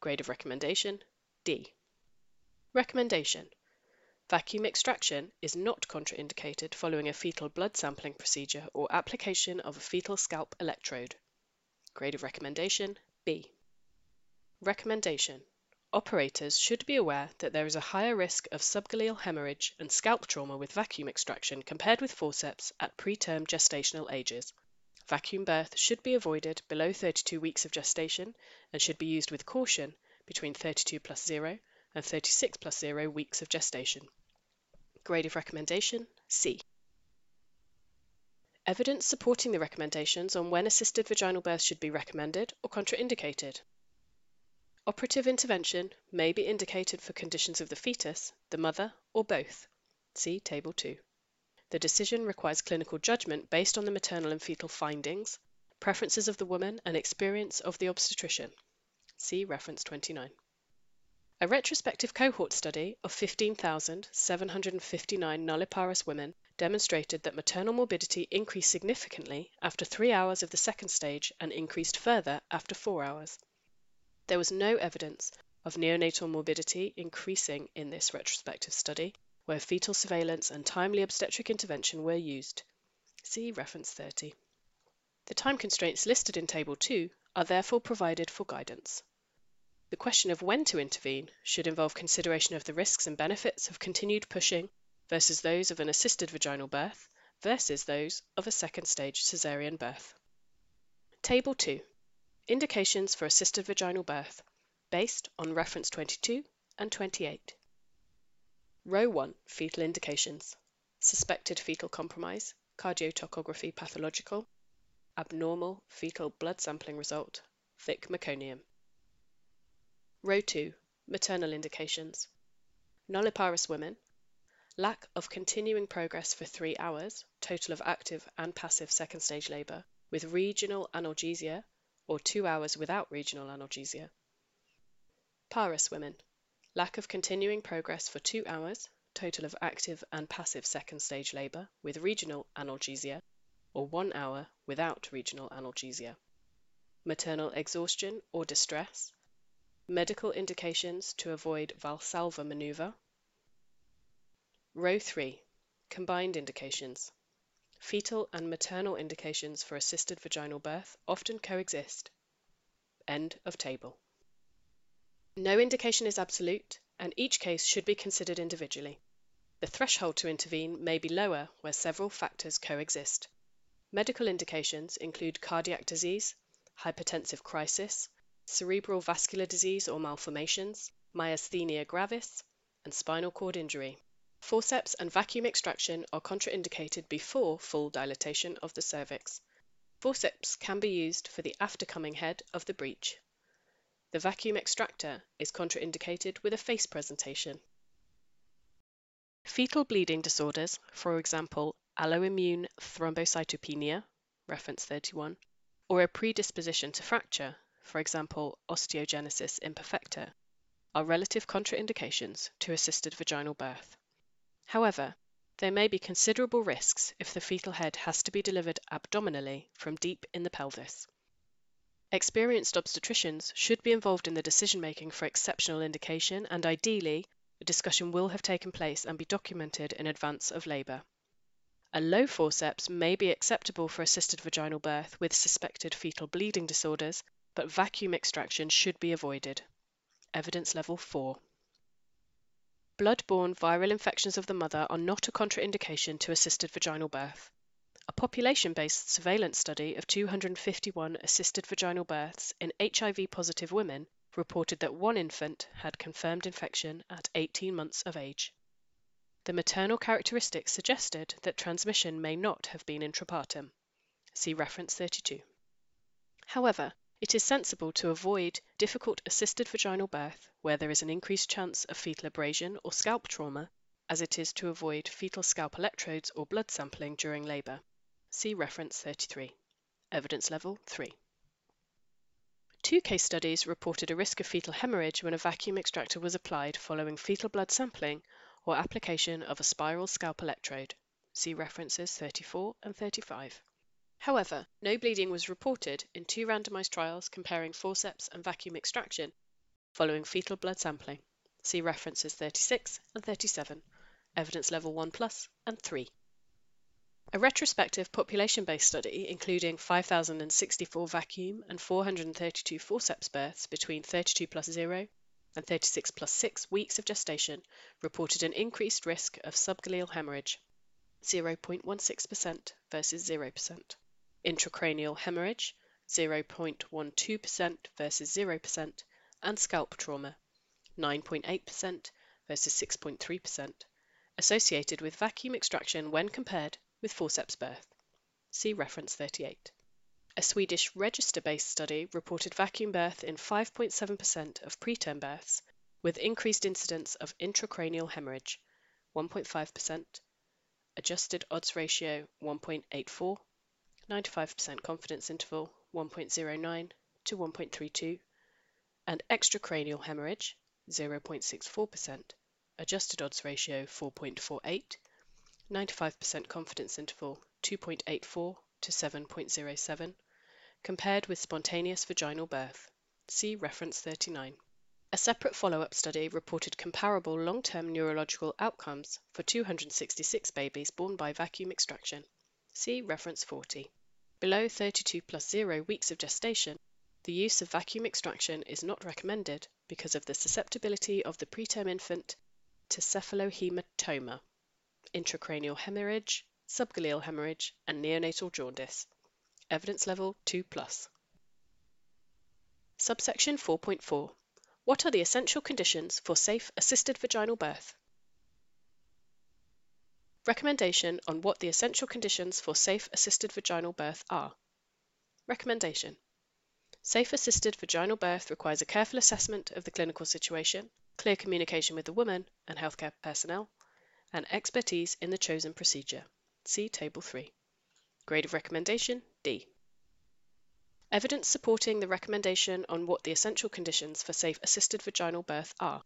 Grade of recommendation D. Recommendation Vacuum extraction is not contraindicated following a fetal blood sampling procedure or application of a fetal scalp electrode. Grade of recommendation B. Recommendation Operators should be aware that there is a higher risk of subgaleal hemorrhage and scalp trauma with vacuum extraction compared with forceps at preterm gestational ages. Vacuum birth should be avoided below 32 weeks of gestation and should be used with caution between 32 plus 0 and 36 plus 0 weeks of gestation. Grade of recommendation C. Evidence supporting the recommendations on when assisted vaginal birth should be recommended or contraindicated. Operative intervention may be indicated for conditions of the fetus, the mother, or both. See Table 2. The decision requires clinical judgment based on the maternal and fetal findings, preferences of the woman, and experience of the obstetrician. See reference 29. A retrospective cohort study of 15,759 nulliparous women demonstrated that maternal morbidity increased significantly after three hours of the second stage and increased further after four hours. There was no evidence of neonatal morbidity increasing in this retrospective study, where fetal surveillance and timely obstetric intervention were used. See reference 30. The time constraints listed in Table 2 are therefore provided for guidance. The question of when to intervene should involve consideration of the risks and benefits of continued pushing versus those of an assisted vaginal birth versus those of a second stage caesarean birth. Table 2 Indications for assisted vaginal birth based on reference 22 and 28. Row 1 Fetal indications Suspected fetal compromise, cardiotocography pathological, abnormal fetal blood sampling result, thick meconium. Row 2 Maternal indications Nulliparous women, lack of continuing progress for three hours, total of active and passive second stage labour, with regional analgesia, or two hours without regional analgesia. Parous women, lack of continuing progress for two hours, total of active and passive second stage labour, with regional analgesia, or one hour without regional analgesia. Maternal exhaustion or distress, medical indications to avoid Valsalva maneuver. Row 3 Combined indications. Fetal and maternal indications for assisted vaginal birth often coexist. End of table. No indication is absolute, and each case should be considered individually. The threshold to intervene may be lower where several factors coexist. Medical indications include cardiac disease, hypertensive crisis, cerebral vascular disease or malformations, myasthenia gravis, and spinal cord injury. Forceps and vacuum extraction are contraindicated before full dilatation of the cervix. Forceps can be used for the aftercoming head of the breech. The vacuum extractor is contraindicated with a face presentation. Fetal bleeding disorders, for example, alloimmune thrombocytopenia, reference 31, or a predisposition to fracture, for example, osteogenesis imperfecta, are relative contraindications to assisted vaginal birth. However, there may be considerable risks if the fetal head has to be delivered abdominally from deep in the pelvis. Experienced obstetricians should be involved in the decision making for exceptional indication, and ideally, a discussion will have taken place and be documented in advance of labour. A low forceps may be acceptable for assisted vaginal birth with suspected fetal bleeding disorders but vacuum extraction should be avoided. Evidence level 4. Blood-borne viral infections of the mother are not a contraindication to assisted vaginal birth. A population-based surveillance study of 251 assisted vaginal births in HIV-positive women reported that one infant had confirmed infection at 18 months of age. The maternal characteristics suggested that transmission may not have been intrapartum. See reference 32. However, it is sensible to avoid difficult assisted vaginal birth where there is an increased chance of fetal abrasion or scalp trauma, as it is to avoid fetal scalp electrodes or blood sampling during labour. See reference 33. Evidence level 3. Two case studies reported a risk of fetal hemorrhage when a vacuum extractor was applied following fetal blood sampling or application of a spiral scalp electrode. See references 34 and 35. However, no bleeding was reported in two randomized trials comparing forceps and vacuum extraction following fetal blood sampling. See references 36 and 37, evidence level 1 plus and 3. A retrospective population based study, including 5,064 vacuum and 432 forceps births between 32 plus 0 and 36 plus 6 weeks of gestation, reported an increased risk of subgaleal hemorrhage 0.16% versus 0% intracranial hemorrhage 0.12% versus 0%, and scalp trauma 9.8% versus 6.3%, associated with vacuum extraction when compared with forceps birth. See reference 38. A Swedish register based study reported vacuum birth in 5.7% of preterm births, with increased incidence of intracranial hemorrhage 1.5%, adjusted odds ratio 1.84, 95% confidence interval 1.09 to 1.32, and extracranial hemorrhage 0.64%, adjusted odds ratio 4.48, 95% confidence interval 2.84 to 7.07, compared with spontaneous vaginal birth. See reference 39. A separate follow up study reported comparable long term neurological outcomes for 266 babies born by vacuum extraction. See reference 40. Below 32 plus 0 weeks of gestation, the use of vacuum extraction is not recommended because of the susceptibility of the preterm infant to cephalohematoma, intracranial hemorrhage, subgaleal hemorrhage, and neonatal jaundice. Evidence level 2 plus. Subsection 4.4 What are the essential conditions for safe assisted vaginal birth? Recommendation on what the essential conditions for safe assisted vaginal birth are. Recommendation Safe assisted vaginal birth requires a careful assessment of the clinical situation, clear communication with the woman and healthcare personnel, and expertise in the chosen procedure. See Table 3. Grade of recommendation D. Evidence supporting the recommendation on what the essential conditions for safe assisted vaginal birth are.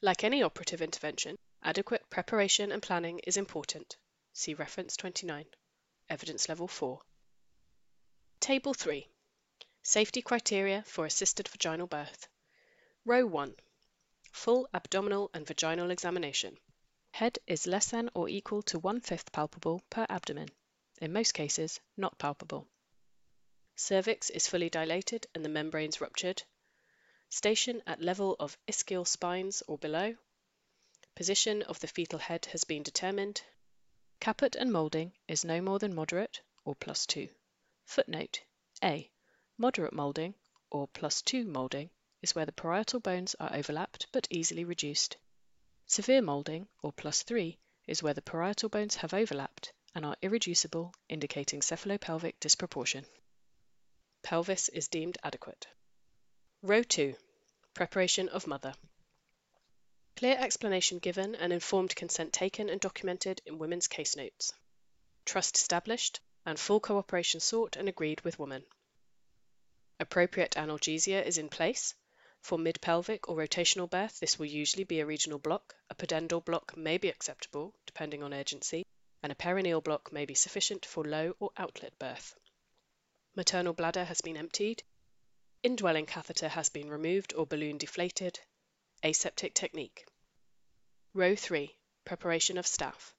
Like any operative intervention, Adequate preparation and planning is important. See reference 29. Evidence level 4. Table 3. Safety criteria for assisted vaginal birth. Row 1. Full abdominal and vaginal examination. Head is less than or equal to one fifth palpable per abdomen. In most cases, not palpable. Cervix is fully dilated and the membranes ruptured. Station at level of ischial spines or below. Position of the fetal head has been determined. Caput and moulding is no more than moderate or plus 2. Footnote A. Moderate moulding or plus 2 moulding is where the parietal bones are overlapped but easily reduced. Severe moulding or plus 3 is where the parietal bones have overlapped and are irreducible, indicating cephalopelvic disproportion. Pelvis is deemed adequate. Row 2. Preparation of mother. Clear explanation given and informed consent taken and documented in women's case notes. Trust established and full cooperation sought and agreed with woman. Appropriate analgesia is in place. For mid pelvic or rotational birth, this will usually be a regional block. A pudendal block may be acceptable, depending on urgency, and a perineal block may be sufficient for low or outlet birth. Maternal bladder has been emptied. Indwelling catheter has been removed or balloon deflated. Aseptic technique. Row 3 Preparation of staff.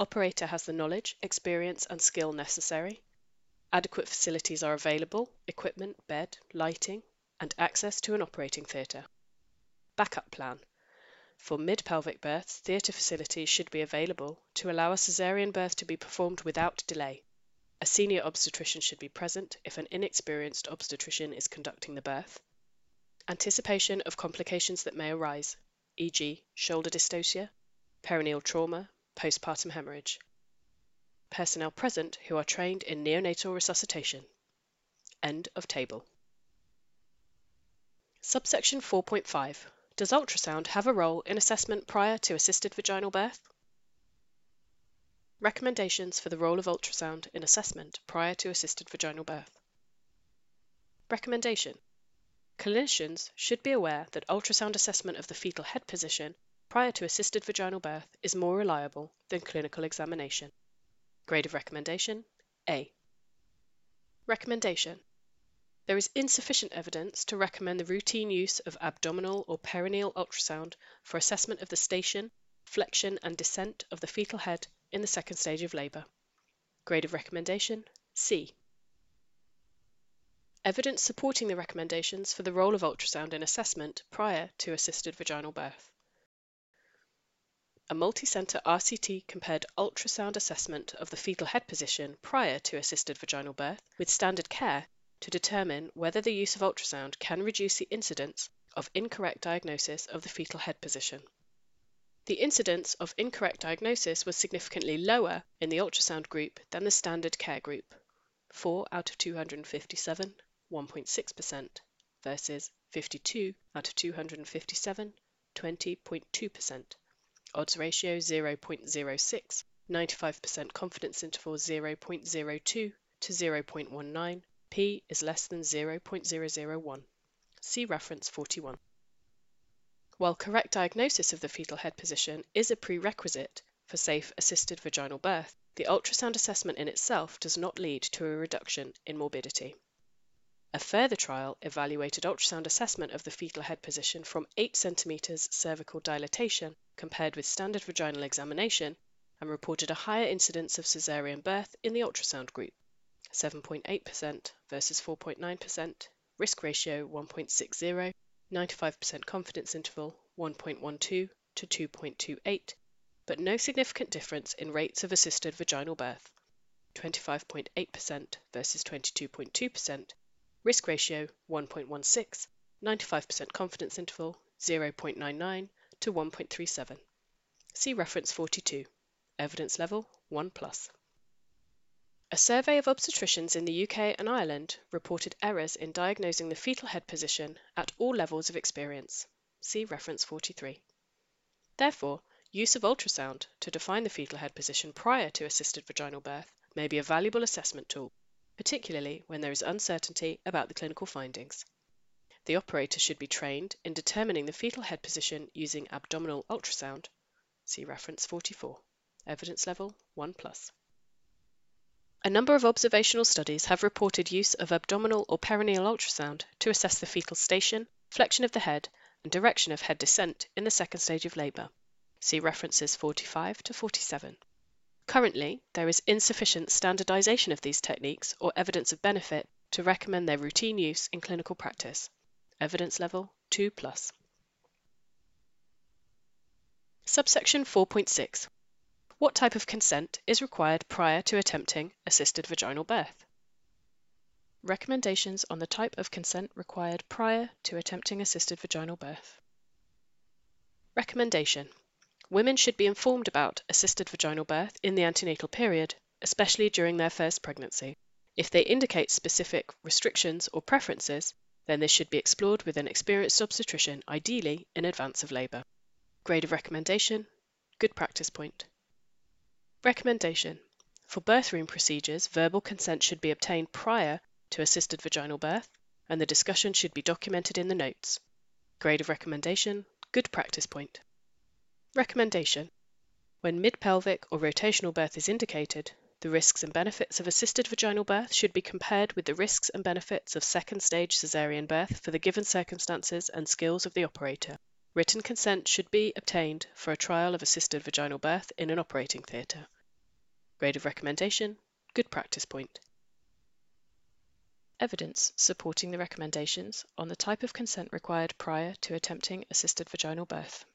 Operator has the knowledge, experience, and skill necessary. Adequate facilities are available equipment, bed, lighting, and access to an operating theatre. Backup plan. For mid pelvic births, theatre facilities should be available to allow a caesarean birth to be performed without delay. A senior obstetrician should be present if an inexperienced obstetrician is conducting the birth. Anticipation of complications that may arise, e.g., shoulder dystocia, perineal trauma, postpartum hemorrhage. Personnel present who are trained in neonatal resuscitation. End of table. Subsection 4.5. Does ultrasound have a role in assessment prior to assisted vaginal birth? Recommendations for the role of ultrasound in assessment prior to assisted vaginal birth. Recommendation Clinicians should be aware that ultrasound assessment of the fetal head position prior to assisted vaginal birth is more reliable than clinical examination. Grade of recommendation A. Recommendation There is insufficient evidence to recommend the routine use of abdominal or perineal ultrasound for assessment of the station, flexion, and descent of the fetal head in the second stage of labor. Grade of recommendation C. Evidence supporting the recommendations for the role of ultrasound in assessment prior to assisted vaginal birth. A multicenter RCT compared ultrasound assessment of the fetal head position prior to assisted vaginal birth with standard care to determine whether the use of ultrasound can reduce the incidence of incorrect diagnosis of the fetal head position. The incidence of incorrect diagnosis was significantly lower in the ultrasound group than the standard care group, 4 out of 257 1.6% versus 52 out of 257, 20.2%. Odds ratio 0.06, 95% confidence interval 0.02 to 0.19, p is less than 0.001. See reference 41. While correct diagnosis of the fetal head position is a prerequisite for safe assisted vaginal birth, the ultrasound assessment in itself does not lead to a reduction in morbidity. A further trial evaluated ultrasound assessment of the fetal head position from 8 cm cervical dilatation compared with standard vaginal examination and reported a higher incidence of caesarean birth in the ultrasound group 7.8% versus 4.9%, risk ratio 1.60, 95% confidence interval 1.12 to 2.28, but no significant difference in rates of assisted vaginal birth 25.8% versus 22.2%, risk ratio 1.16, 95% confidence interval 0.99 to 1.37. See reference 42. Evidence level 1 plus. A survey of obstetricians in the UK and Ireland reported errors in diagnosing the fetal head position at all levels of experience. See reference 43. Therefore, use of ultrasound to define the fetal head position prior to assisted vaginal birth may be a valuable assessment tool, particularly when there is uncertainty about the clinical findings. The operator should be trained in determining the fetal head position using abdominal ultrasound. See reference 44. Evidence level 1 plus. A number of observational studies have reported use of abdominal or perineal ultrasound to assess the fetal station, flexion of the head, and direction of head descent in the second stage of labour. See references 45 to 47. Currently, there is insufficient standardization of these techniques or evidence of benefit to recommend their routine use in clinical practice. Evidence level 2 plus. Subsection 4.6 What type of consent is required prior to attempting assisted vaginal birth? Recommendations on the type of consent required prior to attempting assisted vaginal birth. Recommendation Women should be informed about assisted vaginal birth in the antenatal period, especially during their first pregnancy. If they indicate specific restrictions or preferences, then this should be explored with an experienced obstetrician, ideally in advance of labour. Grade of recommendation Good practice point. Recommendation For birth room procedures, verbal consent should be obtained prior to assisted vaginal birth, and the discussion should be documented in the notes. Grade of recommendation Good practice point. Recommendation When mid pelvic or rotational birth is indicated, the risks and benefits of assisted vaginal birth should be compared with the risks and benefits of second stage caesarean birth for the given circumstances and skills of the operator. Written consent should be obtained for a trial of assisted vaginal birth in an operating theatre. Grade of recommendation Good practice point. Evidence supporting the recommendations on the type of consent required prior to attempting assisted vaginal birth.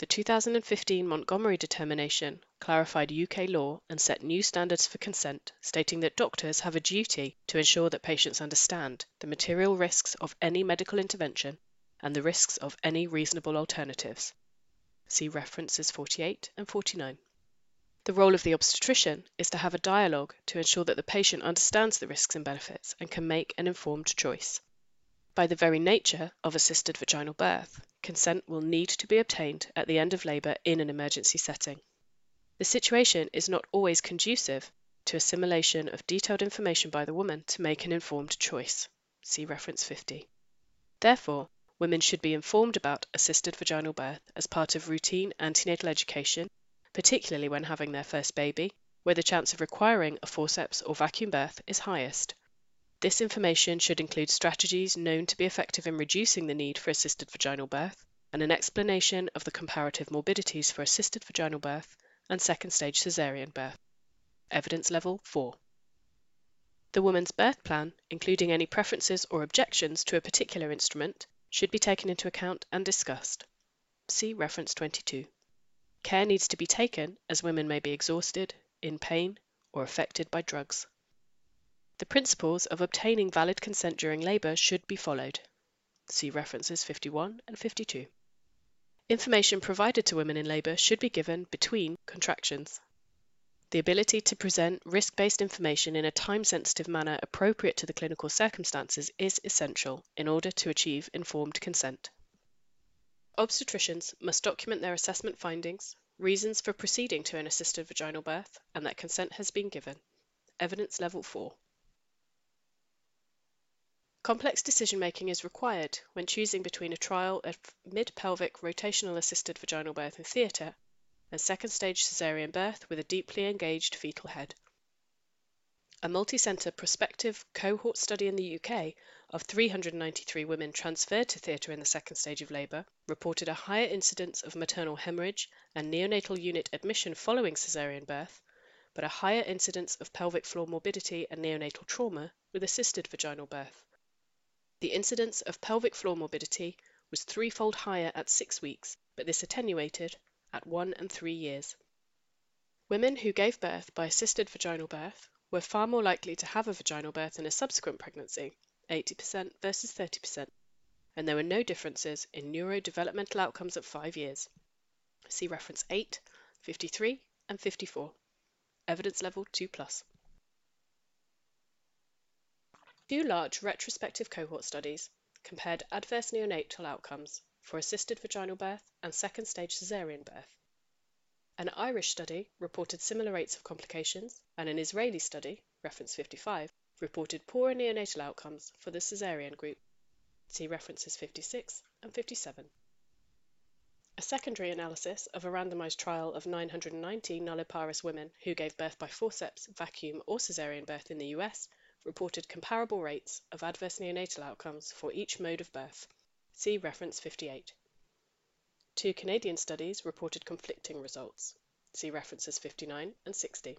The 2015 Montgomery determination clarified UK law and set new standards for consent, stating that doctors have a duty to ensure that patients understand the material risks of any medical intervention and the risks of any reasonable alternatives. See references 48 and 49. The role of the obstetrician is to have a dialogue to ensure that the patient understands the risks and benefits and can make an informed choice. By the very nature of assisted vaginal birth, consent will need to be obtained at the end of labour in an emergency setting. The situation is not always conducive to assimilation of detailed information by the woman to make an informed choice. See reference 50. Therefore, women should be informed about assisted vaginal birth as part of routine antenatal education, particularly when having their first baby, where the chance of requiring a forceps or vacuum birth is highest. This information should include strategies known to be effective in reducing the need for assisted vaginal birth and an explanation of the comparative morbidities for assisted vaginal birth and second stage caesarean birth. Evidence level 4. The woman's birth plan, including any preferences or objections to a particular instrument, should be taken into account and discussed. See reference 22. Care needs to be taken as women may be exhausted, in pain, or affected by drugs. The principles of obtaining valid consent during labour should be followed. See references 51 and 52. Information provided to women in labour should be given between contractions. The ability to present risk based information in a time sensitive manner appropriate to the clinical circumstances is essential in order to achieve informed consent. Obstetricians must document their assessment findings, reasons for proceeding to an assisted vaginal birth, and that consent has been given. Evidence Level 4. Complex decision-making is required when choosing between a trial of mid-pelvic rotational assisted vaginal birth in theatre and second-stage caesarean birth with a deeply engaged fetal head. A multi-centre prospective cohort study in the UK of 393 women transferred to theatre in the second stage of labour reported a higher incidence of maternal hemorrhage and neonatal unit admission following caesarean birth, but a higher incidence of pelvic floor morbidity and neonatal trauma with assisted vaginal birth. The incidence of pelvic floor morbidity was threefold higher at six weeks, but this attenuated at 1 and 3 years. Women who gave birth by assisted vaginal birth were far more likely to have a vaginal birth in a subsequent pregnancy, 80% versus 30%, and there were no differences in neurodevelopmental outcomes at 5 years. See reference 8, 53, and 54. Evidence level 2 plus. Two large retrospective cohort studies compared adverse neonatal outcomes for assisted vaginal birth and second stage caesarean birth. An Irish study reported similar rates of complications, and an Israeli study, reference 55, reported poorer neonatal outcomes for the caesarean group. See references 56 and 57. A secondary analysis of a randomized trial of 990 nulliparous women who gave birth by forceps, vacuum, or caesarean birth in the US reported comparable rates of adverse neonatal outcomes for each mode of birth. See reference 58. Two Canadian studies reported conflicting results. See references 59 and 60.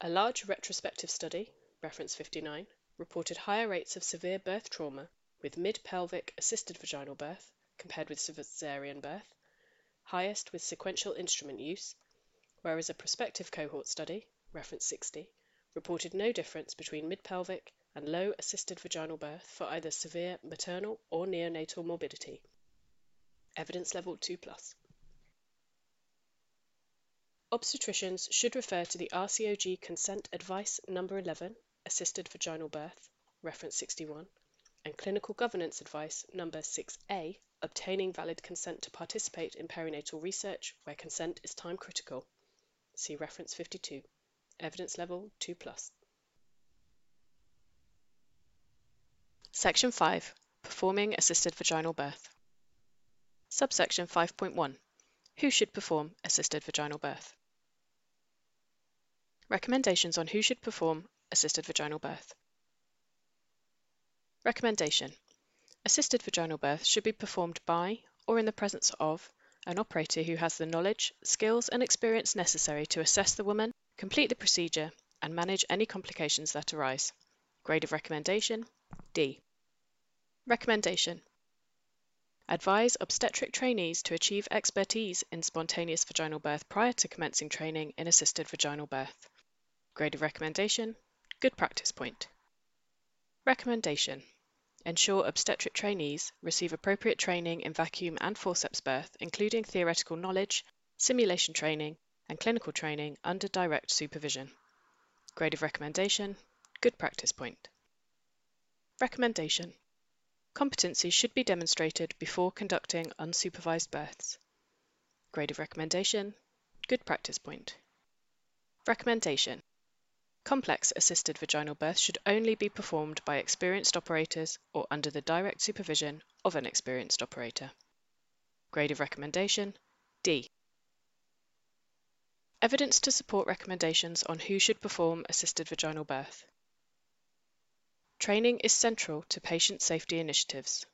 A large retrospective study, reference 59, reported higher rates of severe birth trauma with mid-pelvic assisted vaginal birth compared with cesarean birth, highest with sequential instrument use, whereas a prospective cohort study, reference 60, reported no difference between mid-pelvic and low assisted vaginal birth for either severe maternal or neonatal morbidity. Evidence level 2 plus. Obstetricians should refer to the RCOG Consent Advice Number 11, Assisted Vaginal Birth, reference 61, and Clinical Governance Advice Number 6A, Obtaining Valid Consent to Participate in Perinatal Research where consent is time critical. See reference 52. Evidence level 2 plus. Section 5. Performing assisted vaginal birth. Subsection 5.1. Who should perform assisted vaginal birth? Recommendations on who should perform assisted vaginal birth. Recommendation. Assisted vaginal birth should be performed by or in the presence of an operator who has the knowledge, skills, and experience necessary to assess the woman complete the procedure, and manage any complications that arise. Grade of recommendation D. Recommendation Advise obstetric trainees to achieve expertise in spontaneous vaginal birth prior to commencing training in assisted vaginal birth. Grade of recommendation Good practice point. Recommendation Ensure obstetric trainees receive appropriate training in vacuum and forceps birth, including theoretical knowledge, simulation training, and clinical training under direct supervision. Grade of recommendation Good practice point. Recommendation Competency should be demonstrated before conducting unsupervised births. Grade of recommendation Good practice point. Recommendation Complex assisted vaginal birth should only be performed by experienced operators or under the direct supervision of an experienced operator. Grade of recommendation D. Evidence to support recommendations on who should perform assisted vaginal birth. Training is central to patient safety initiatives.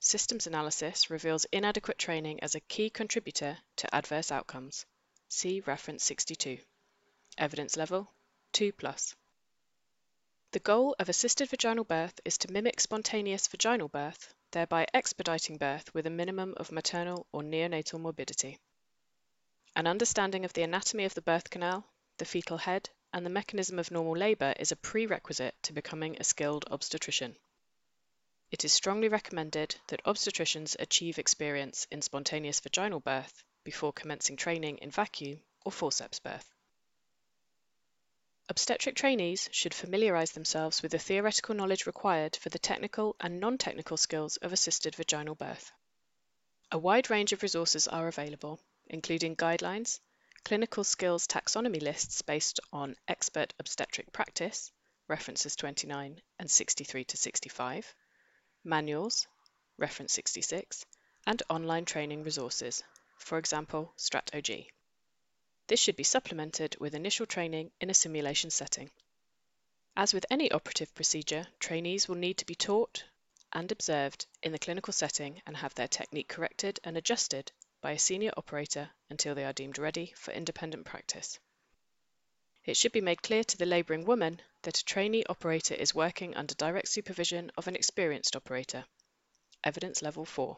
Systems analysis reveals inadequate training as a key contributor to adverse outcomes. See reference 62. Evidence level 2 plus. The goal of assisted vaginal birth is to mimic spontaneous vaginal birth, thereby expediting birth with a minimum of maternal or neonatal morbidity. An understanding of the anatomy of the birth canal, the fetal head, and the mechanism of normal labor is a prerequisite to becoming a skilled obstetrician. It is strongly recommended that obstetricians achieve experience in spontaneous vaginal birth before commencing training in vacuum or forceps birth. Obstetric trainees should familiarize themselves with the theoretical knowledge required for the technical and non technical skills of assisted vaginal birth. A wide range of resources are available, including guidelines, clinical skills taxonomy lists based on expert obstetric practice, references 29 and 63 to 65, manuals, reference 66, and online training resources, for example, StratOG. This should be supplemented with initial training in a simulation setting. As with any operative procedure, trainees will need to be taught and observed in the clinical setting and have their technique corrected and adjusted by a senior operator until they are deemed ready for independent practice. It should be made clear to the labouring woman that a trainee operator is working under direct supervision of an experienced operator. Evidence Level 4.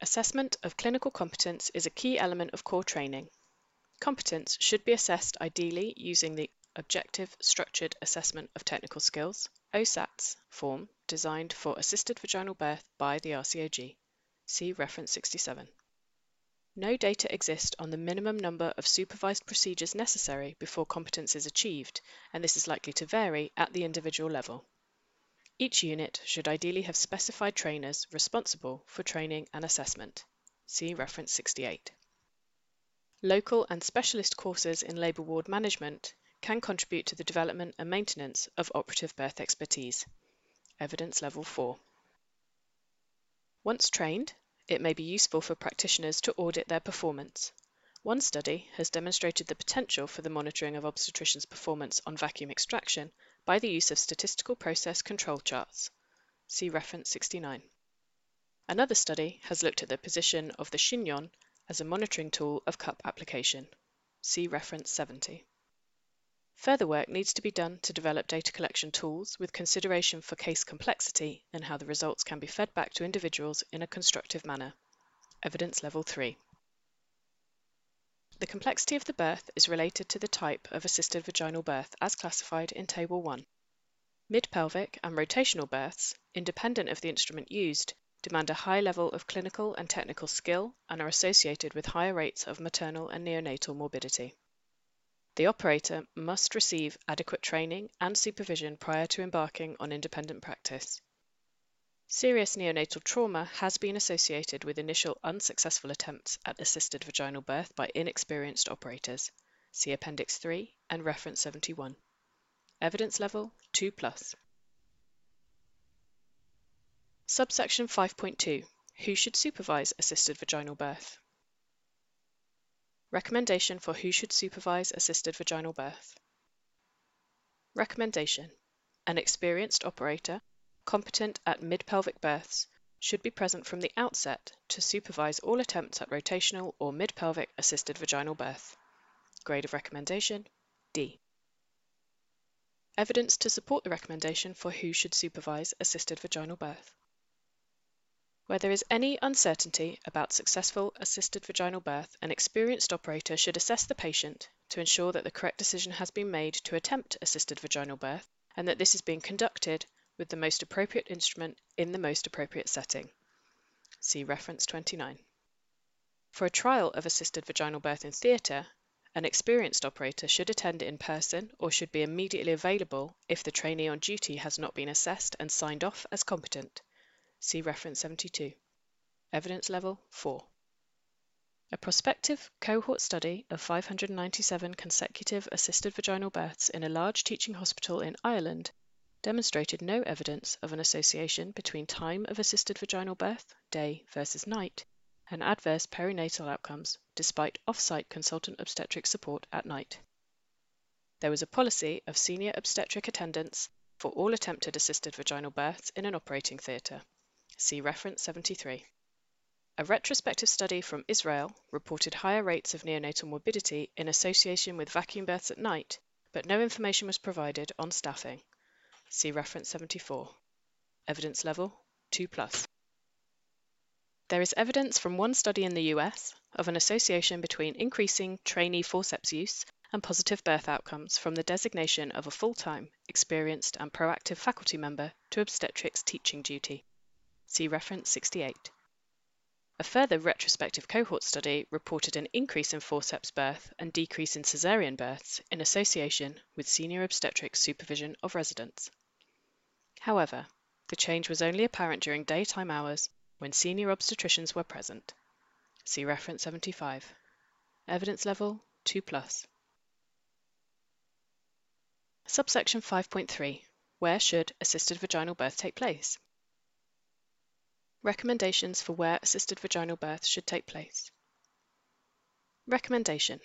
Assessment of clinical competence is a key element of core training. Competence should be assessed ideally using the Objective Structured Assessment of Technical Skills OSATS form designed for assisted vaginal birth by the RCOG. See reference 67. No data exist on the minimum number of supervised procedures necessary before competence is achieved, and this is likely to vary at the individual level. Each unit should ideally have specified trainers responsible for training and assessment. See reference 68. Local and specialist courses in labour ward management can contribute to the development and maintenance of operative birth expertise. Evidence Level 4. Once trained, it may be useful for practitioners to audit their performance. One study has demonstrated the potential for the monitoring of obstetricians' performance on vacuum extraction by the use of statistical process control charts. See reference 69. Another study has looked at the position of the chignon as a monitoring tool of cup application. See reference 70. Further work needs to be done to develop data collection tools with consideration for case complexity and how the results can be fed back to individuals in a constructive manner. Evidence Level 3. The complexity of the birth is related to the type of assisted vaginal birth as classified in Table 1. Mid-pelvic and rotational births, independent of the instrument used, demand a high level of clinical and technical skill and are associated with higher rates of maternal and neonatal morbidity. The operator must receive adequate training and supervision prior to embarking on independent practice. Serious neonatal trauma has been associated with initial unsuccessful attempts at assisted vaginal birth by inexperienced operators. See Appendix 3 and Reference 71. Evidence level 2 plus. Subsection 5.2 Who should supervise assisted vaginal birth? Recommendation for who should supervise assisted vaginal birth. Recommendation An experienced operator competent at mid-pelvic births, should be present from the outset to supervise all attempts at rotational or mid-pelvic assisted vaginal birth. Grade of recommendation D. Evidence to support the recommendation for who should supervise assisted vaginal birth. Where there is any uncertainty about successful assisted vaginal birth, an experienced operator should assess the patient to ensure that the correct decision has been made to attempt assisted vaginal birth and that this is being conducted with the most appropriate instrument in the most appropriate setting. See reference 29. For a trial of assisted vaginal birth in theatre, an experienced operator should attend in person or should be immediately available if the trainee on duty has not been assessed and signed off as competent. See reference 72. Evidence level 4. A prospective cohort study of 597 consecutive assisted vaginal births in a large teaching hospital in Ireland demonstrated no evidence of an association between time of assisted vaginal birth, day versus night, and adverse perinatal outcomes despite off-site consultant obstetric support at night. There was a policy of senior obstetric attendance for all attempted assisted vaginal births in an operating theatre. See reference 73. A retrospective study from Israel reported higher rates of neonatal morbidity in association with vacuum births at night, but no information was provided on staffing. See reference 74. Evidence level 2 plus. There is evidence from one study in the US of an association between increasing trainee forceps use and positive birth outcomes from the designation of a full-time, experienced and proactive faculty member to obstetrics teaching duty. See reference 68. A further retrospective cohort study reported an increase in forceps birth and decrease in caesarean births in association with senior obstetric supervision of residents. However, the change was only apparent during daytime hours when senior obstetricians were present. See reference 75. Evidence level 2 plus. Subsection 5.3 Where should assisted vaginal birth take place? Recommendations for where assisted vaginal birth should take place. Recommendation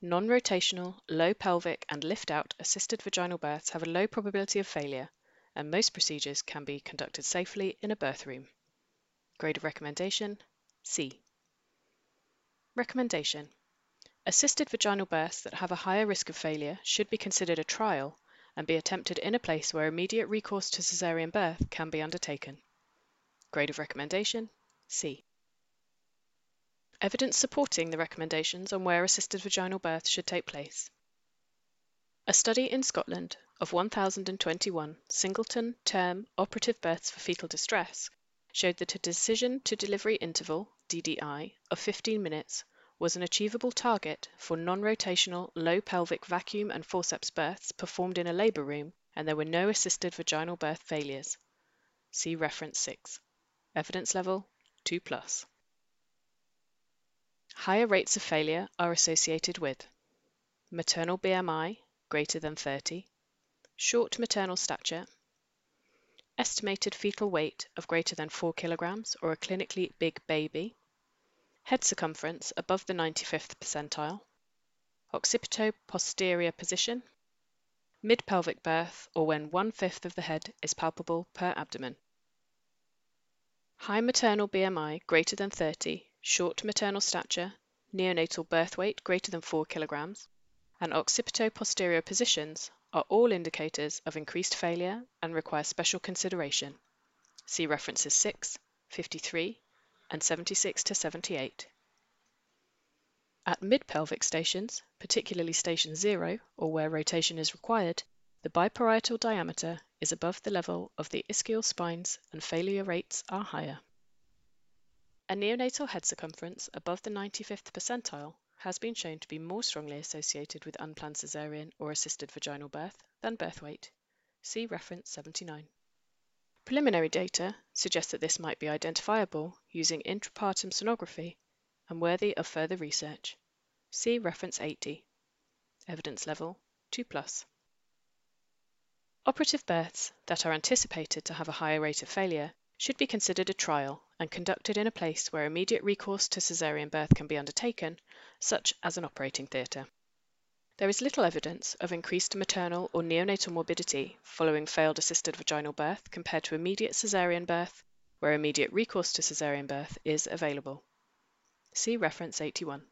Non rotational, low pelvic, and lift out assisted vaginal births have a low probability of failure and most procedures can be conducted safely in a birth room. Grade of recommendation C. Recommendation Assisted vaginal births that have a higher risk of failure should be considered a trial and be attempted in a place where immediate recourse to caesarean birth can be undertaken. Grade of recommendation C. Evidence supporting the recommendations on where assisted vaginal birth should take place. A study in Scotland of 1,021 singleton term operative births for fetal distress showed that a decision to delivery interval DDI of 15 minutes was an achievable target for non-rotational low pelvic vacuum and forceps births performed in a labor room and there were no assisted vaginal birth failures. See reference 6. Evidence level 2 plus. Higher rates of failure are associated with maternal BMI greater than 30, short maternal stature, estimated fetal weight of greater than 4 kilograms or a clinically big baby, head circumference above the 95th percentile, occipito-posterior position, mid-pelvic birth or when one-fifth of the head is palpable per abdomen. High maternal BMI greater than 30 short maternal stature, neonatal birth weight greater than 4 kilograms, and occipito-posterior positions are all indicators of increased failure and require special consideration. See references 6, 53, and 76 to 78. At mid-pelvic stations, particularly station 0 or where rotation is required, the biparietal diameter is above the level of the ischial spines and failure rates are higher. A neonatal head circumference above the 95th percentile has been shown to be more strongly associated with unplanned caesarean or assisted vaginal birth than birth weight. See reference 79. Preliminary data suggest that this might be identifiable using intrapartum sonography and worthy of further research. See reference 80. Evidence level 2 plus. Operative births that are anticipated to have a higher rate of failure should be considered a trial and conducted in a place where immediate recourse to caesarean birth can be undertaken, such as an operating theatre. There is little evidence of increased maternal or neonatal morbidity following failed assisted vaginal birth compared to immediate caesarean birth, where immediate recourse to caesarean birth is available. See reference 81.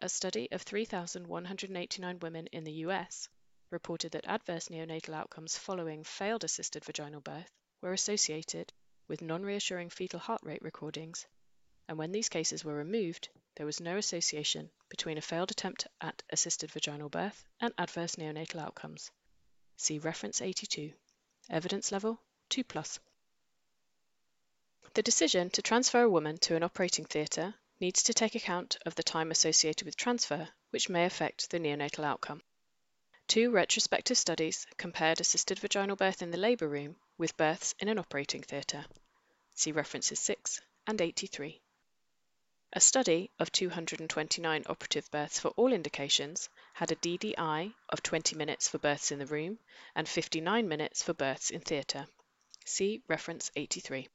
A study of 3,189 women in the US reported that adverse neonatal outcomes following failed assisted vaginal birth were associated with non-reassuring fetal heart rate recordings, and when these cases were removed, there was no association between a failed attempt at assisted vaginal birth and adverse neonatal outcomes. See reference 82. Evidence level 2 plus. The decision to transfer a woman to an operating theatre needs to take account of the time associated with transfer, which may affect the neonatal outcome. Two retrospective studies compared assisted vaginal birth in the labour room with births in an operating theatre. See references 6 and 83. A study of 229 operative births for all indications had a DDI of 20 minutes for births in the room and 59 minutes for births in theatre. See reference 83.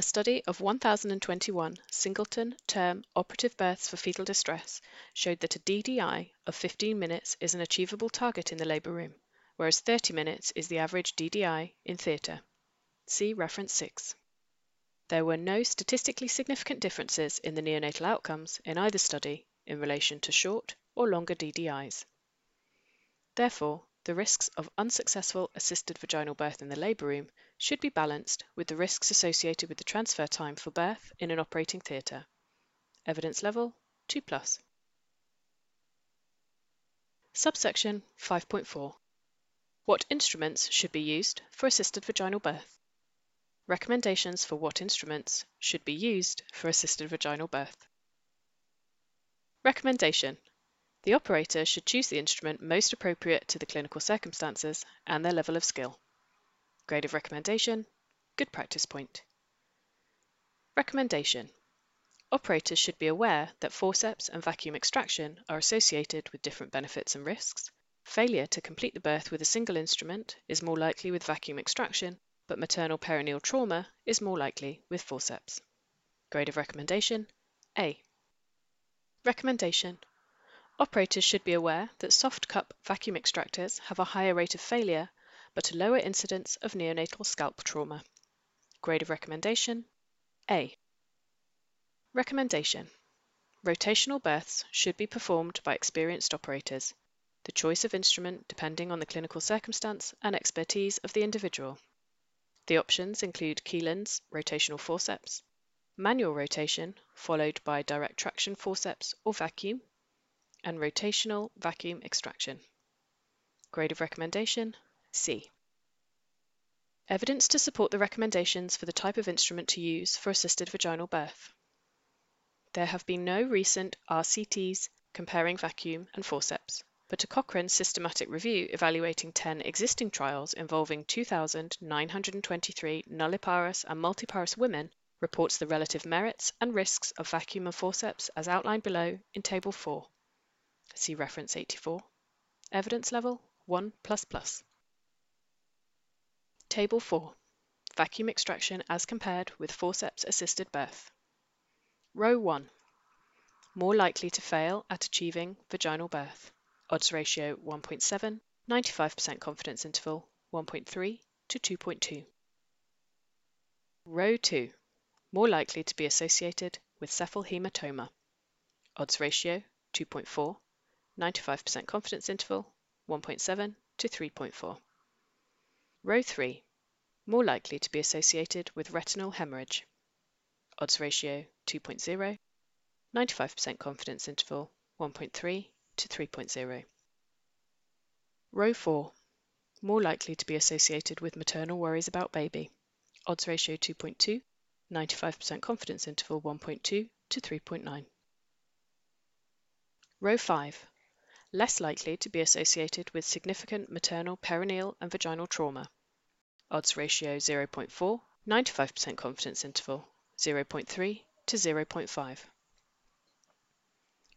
A study of 1,021 singleton term operative births for fetal distress showed that a DDI of 15 minutes is an achievable target in the labour room, whereas 30 minutes is the average DDI in theatre. See reference 6. There were no statistically significant differences in the neonatal outcomes in either study in relation to short or longer DDIs. Therefore, the risks of unsuccessful assisted vaginal birth in the labour room should be balanced with the risks associated with the transfer time for birth in an operating theatre. Evidence level 2 plus. Subsection 5.4 What instruments should be used for assisted vaginal birth? Recommendations for what instruments should be used for assisted vaginal birth. Recommendation the operator should choose the instrument most appropriate to the clinical circumstances and their level of skill. Grade of recommendation, good practice point. Recommendation Operators should be aware that forceps and vacuum extraction are associated with different benefits and risks. Failure to complete the birth with a single instrument is more likely with vacuum extraction, but maternal perineal trauma is more likely with forceps. Grade of recommendation A. Recommendation Operators should be aware that soft cup vacuum extractors have a higher rate of failure but a lower incidence of neonatal scalp trauma. Grade of recommendation A. Recommendation Rotational births should be performed by experienced operators, the choice of instrument depending on the clinical circumstance and expertise of the individual. The options include Kielland's rotational forceps, manual rotation followed by direct traction forceps or vacuum, and rotational vacuum extraction. Grade of recommendation C. Evidence to support the recommendations for the type of instrument to use for assisted vaginal birth. There have been no recent RCTs comparing vacuum and forceps, but a Cochrane systematic review evaluating 10 existing trials involving 2,923 nulliparous and multiparous women reports the relative merits and risks of vacuum and forceps as outlined below in Table 4. See reference 84. Evidence level 1++. Plus. Table 4. Vacuum extraction as compared with forceps assisted birth. Row 1. More likely to fail at achieving vaginal birth. Odds ratio 1.7, 95% confidence interval 1.3 to 2.2. Row 2. More likely to be associated with cephalhematoma. Odds ratio 2.4, 95% confidence interval 1.7 to 3.4. Row 3. More likely to be associated with retinal hemorrhage. Odds ratio 2.0, 95% confidence interval 1.3 to 3.0. Row 4. More likely to be associated with maternal worries about baby. Odds ratio 2.2, 95% confidence interval 1.2 to 3.9. Row 5. Less likely to be associated with significant maternal perineal and vaginal trauma. Odds ratio 0.4, 95% confidence interval 0.3 to 0.5.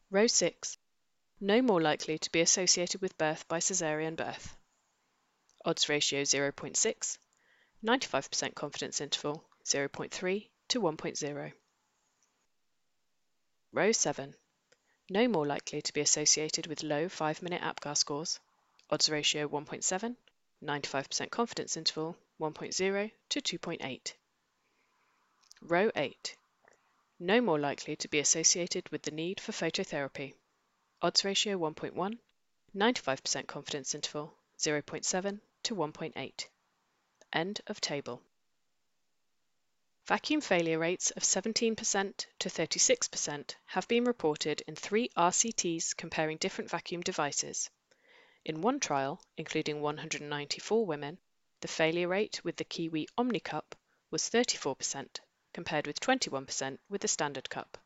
Row 6. No more likely to be associated with birth by caesarean birth. Odds ratio 0.6, 95% confidence interval 0.3 to 1.0. Row 7. No more likely to be associated with low 5 minute APGAR scores. Odds ratio 1.7, 95% confidence interval 1.0 to 2.8. Row 8 no more likely to be associated with the need for phototherapy. Odds ratio 1.1, 95% confidence interval 0.7 to 1.8. End of table. Vacuum failure rates of 17% to 36% have been reported in three RCTs comparing different vacuum devices. In one trial, including 194 women, the failure rate with the Kiwi OmniCup was 34%, compared with 21% with the standard cup.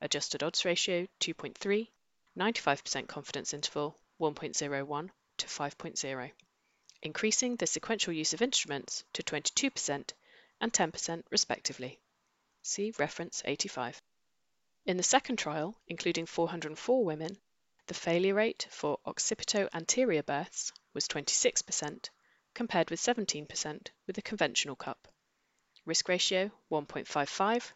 Adjusted odds ratio 2.3, 95% confidence interval 1.01 to 5.0, increasing the sequential use of instruments to 22% and 10% respectively. See reference 85. In the second trial, including 404 women, the failure rate for occipito anterior births was 26%, compared with 17% with the conventional cup. Risk ratio 1.55,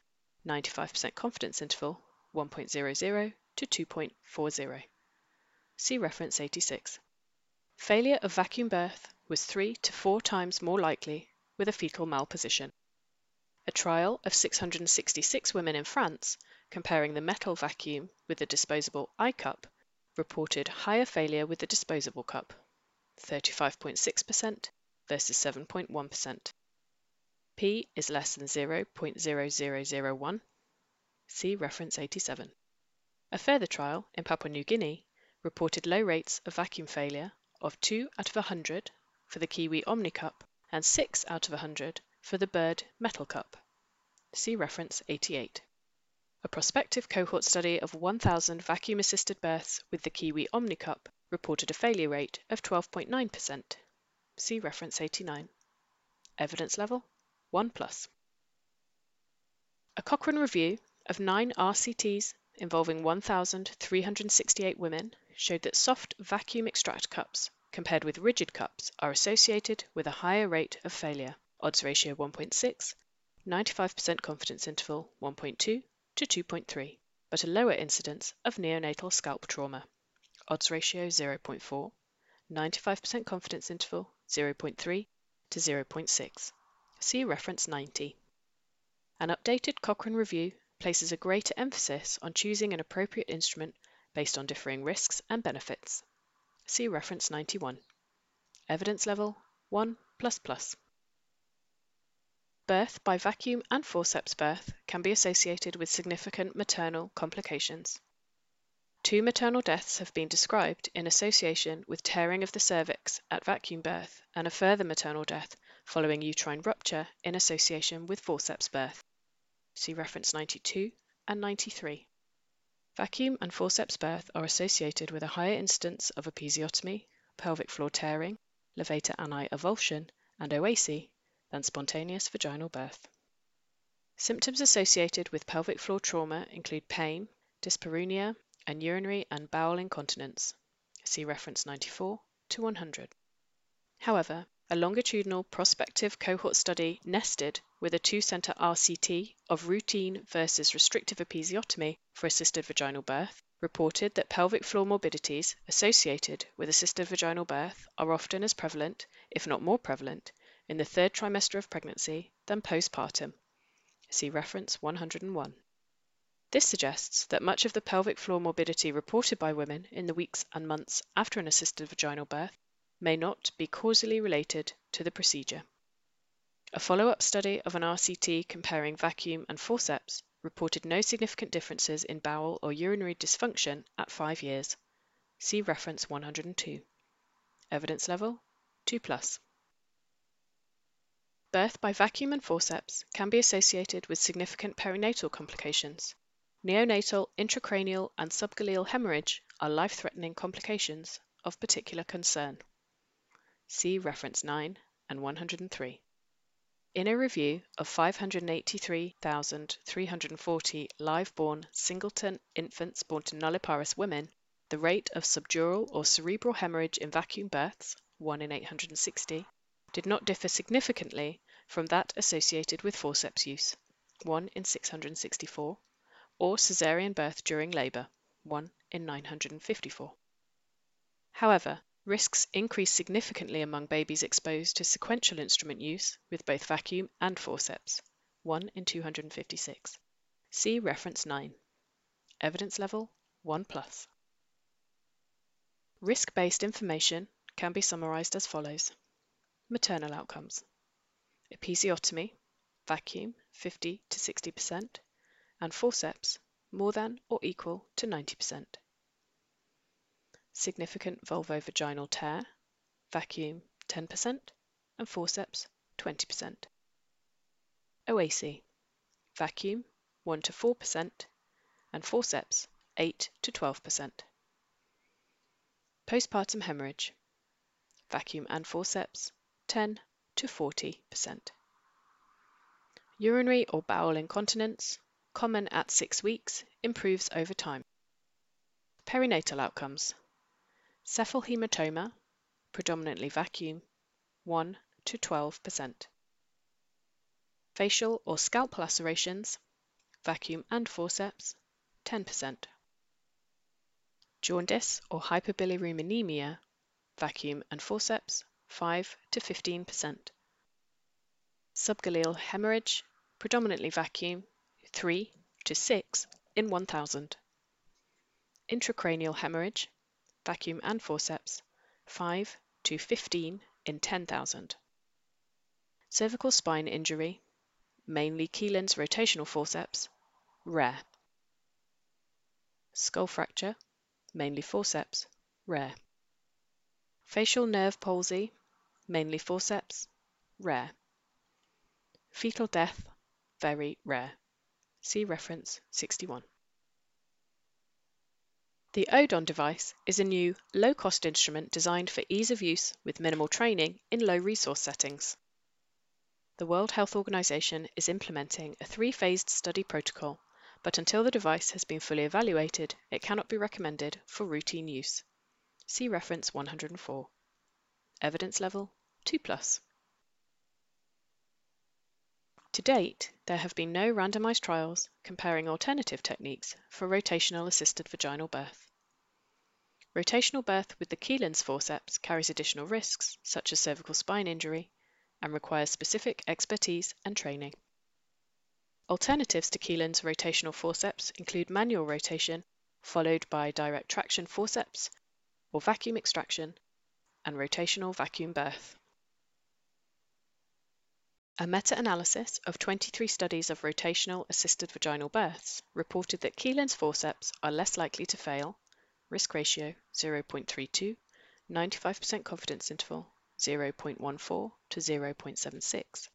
95% confidence interval 1.00 to 2.40. See reference 86. Failure of vacuum birth was 3 to 4 times more likely with a fetal malposition. A trial of 666 women in France, comparing the metal vacuum with the disposable iCup, reported higher failure with the disposable cup, 35.6% versus 7.1%. P is less than 0.0001. See reference 87. A further trial in Papua New Guinea reported low rates of vacuum failure of 2 out of 100 for the Kiwi OmniCup and 6 out of 100 for the Bird Metal Cup. See reference 88. A prospective cohort study of 1,000 vacuum assisted births with the Kiwi OmniCup reported a failure rate of 12.9%. See reference 89. Evidence level 1 plus. A Cochrane review of nine RCTs involving 1,368 women showed that soft vacuum extract cups compared with rigid cups are associated with a higher rate of failure. Odds ratio 1.6, 95% confidence interval 1.2 to 2.3, but a lower incidence of neonatal scalp trauma. Odds ratio 0.4, 95% confidence interval 0.3 to 0.6. See reference 90. An updated Cochrane review places a greater emphasis on choosing an appropriate instrument based on differing risks and benefits. See reference 91. Evidence level 1++. Birth by vacuum and forceps birth can be associated with significant maternal complications. Two maternal deaths have been described in association with tearing of the cervix at vacuum birth, and a further maternal death following uterine rupture in association with forceps birth. See reference 92 and 93. Vacuum and forceps birth are associated with a higher incidence of episiotomy, pelvic floor tearing, levator ani avulsion, and OASI than spontaneous vaginal birth. Symptoms associated with pelvic floor trauma include pain, dyspareunia, and urinary and bowel incontinence. See reference 94 to 100. However, a longitudinal prospective cohort study nested with a two center RCT of routine versus restrictive episiotomy for assisted vaginal birth reported that pelvic floor morbidities associated with assisted vaginal birth are often as prevalent, if not more prevalent, in the third trimester of pregnancy than postpartum. See reference 101. This suggests that much of the pelvic floor morbidity reported by women in the weeks and months after an assisted vaginal birth may not be causally related to the procedure. A follow up study of an RCT comparing vacuum and forceps reported no significant differences in bowel or urinary dysfunction at five years. See reference 102. Evidence level 2. Plus. Birth by vacuum and forceps can be associated with significant perinatal complications. Neonatal, intracranial, and subgaleal hemorrhage are life threatening complications of particular concern. See reference 9 and 103. In a review of 583,340 live-born singleton infants born to nulliparous women, the rate of subdural or cerebral hemorrhage in vacuum births, 1 in 860, did not differ significantly from that associated with forceps use, 1 in 664, or caesarean birth during labor, 1 in 954. However, Risks increase significantly among babies exposed to sequential instrument use with both vacuum and forceps, 1 in 256. See reference 9. Evidence level 1 plus. Risk-based information can be summarized as follows. Maternal outcomes. Episiotomy, vacuum 50 to 60%, and forceps more than or equal to 90% significant vulvovaginal tear, vacuum 10%, and forceps 20%. OASI vacuum 1 to 4%, and forceps 8 to 12%. Postpartum hemorrhage, vacuum and forceps 10 to 40%. Urinary or bowel incontinence, common at 6 weeks, improves over time. Perinatal outcomes Cephalhematoma, predominantly vacuum, 1 to 12%. Facial or scalp lacerations, vacuum and forceps, 10%. Jaundice or hyperbilirubinemia, vacuum and forceps, 5 to 15%. Subgaleal hemorrhage, predominantly vacuum, 3 to 6 in 1000. Intracranial hemorrhage, vacuum and forceps, 5 to 15 in 10,000. Cervical spine injury, mainly Kielland's rotational forceps, rare. Skull fracture, mainly forceps, rare. Facial nerve palsy, mainly forceps, rare. Fetal death, very rare. See reference 61. The Odon device is a new, low-cost instrument designed for ease of use with minimal training in low-resource settings. The World Health Organization is implementing a three-phased study protocol, but until the device has been fully evaluated, it cannot be recommended for routine use. See reference 104. Evidence level 2+. To date, there have been no randomized trials comparing alternative techniques for rotational assisted vaginal birth. Rotational birth with the Kielland's forceps carries additional risks, such as cervical spine injury, and requires specific expertise and training. Alternatives to Kielland's rotational forceps include manual rotation, followed by direct traction forceps, or vacuum extraction, and rotational vacuum birth. A meta analysis of 23 studies of rotational assisted vaginal births reported that Kielland's forceps are less likely to fail, risk ratio 0.32, 95% confidence interval 0.14 to 0.76,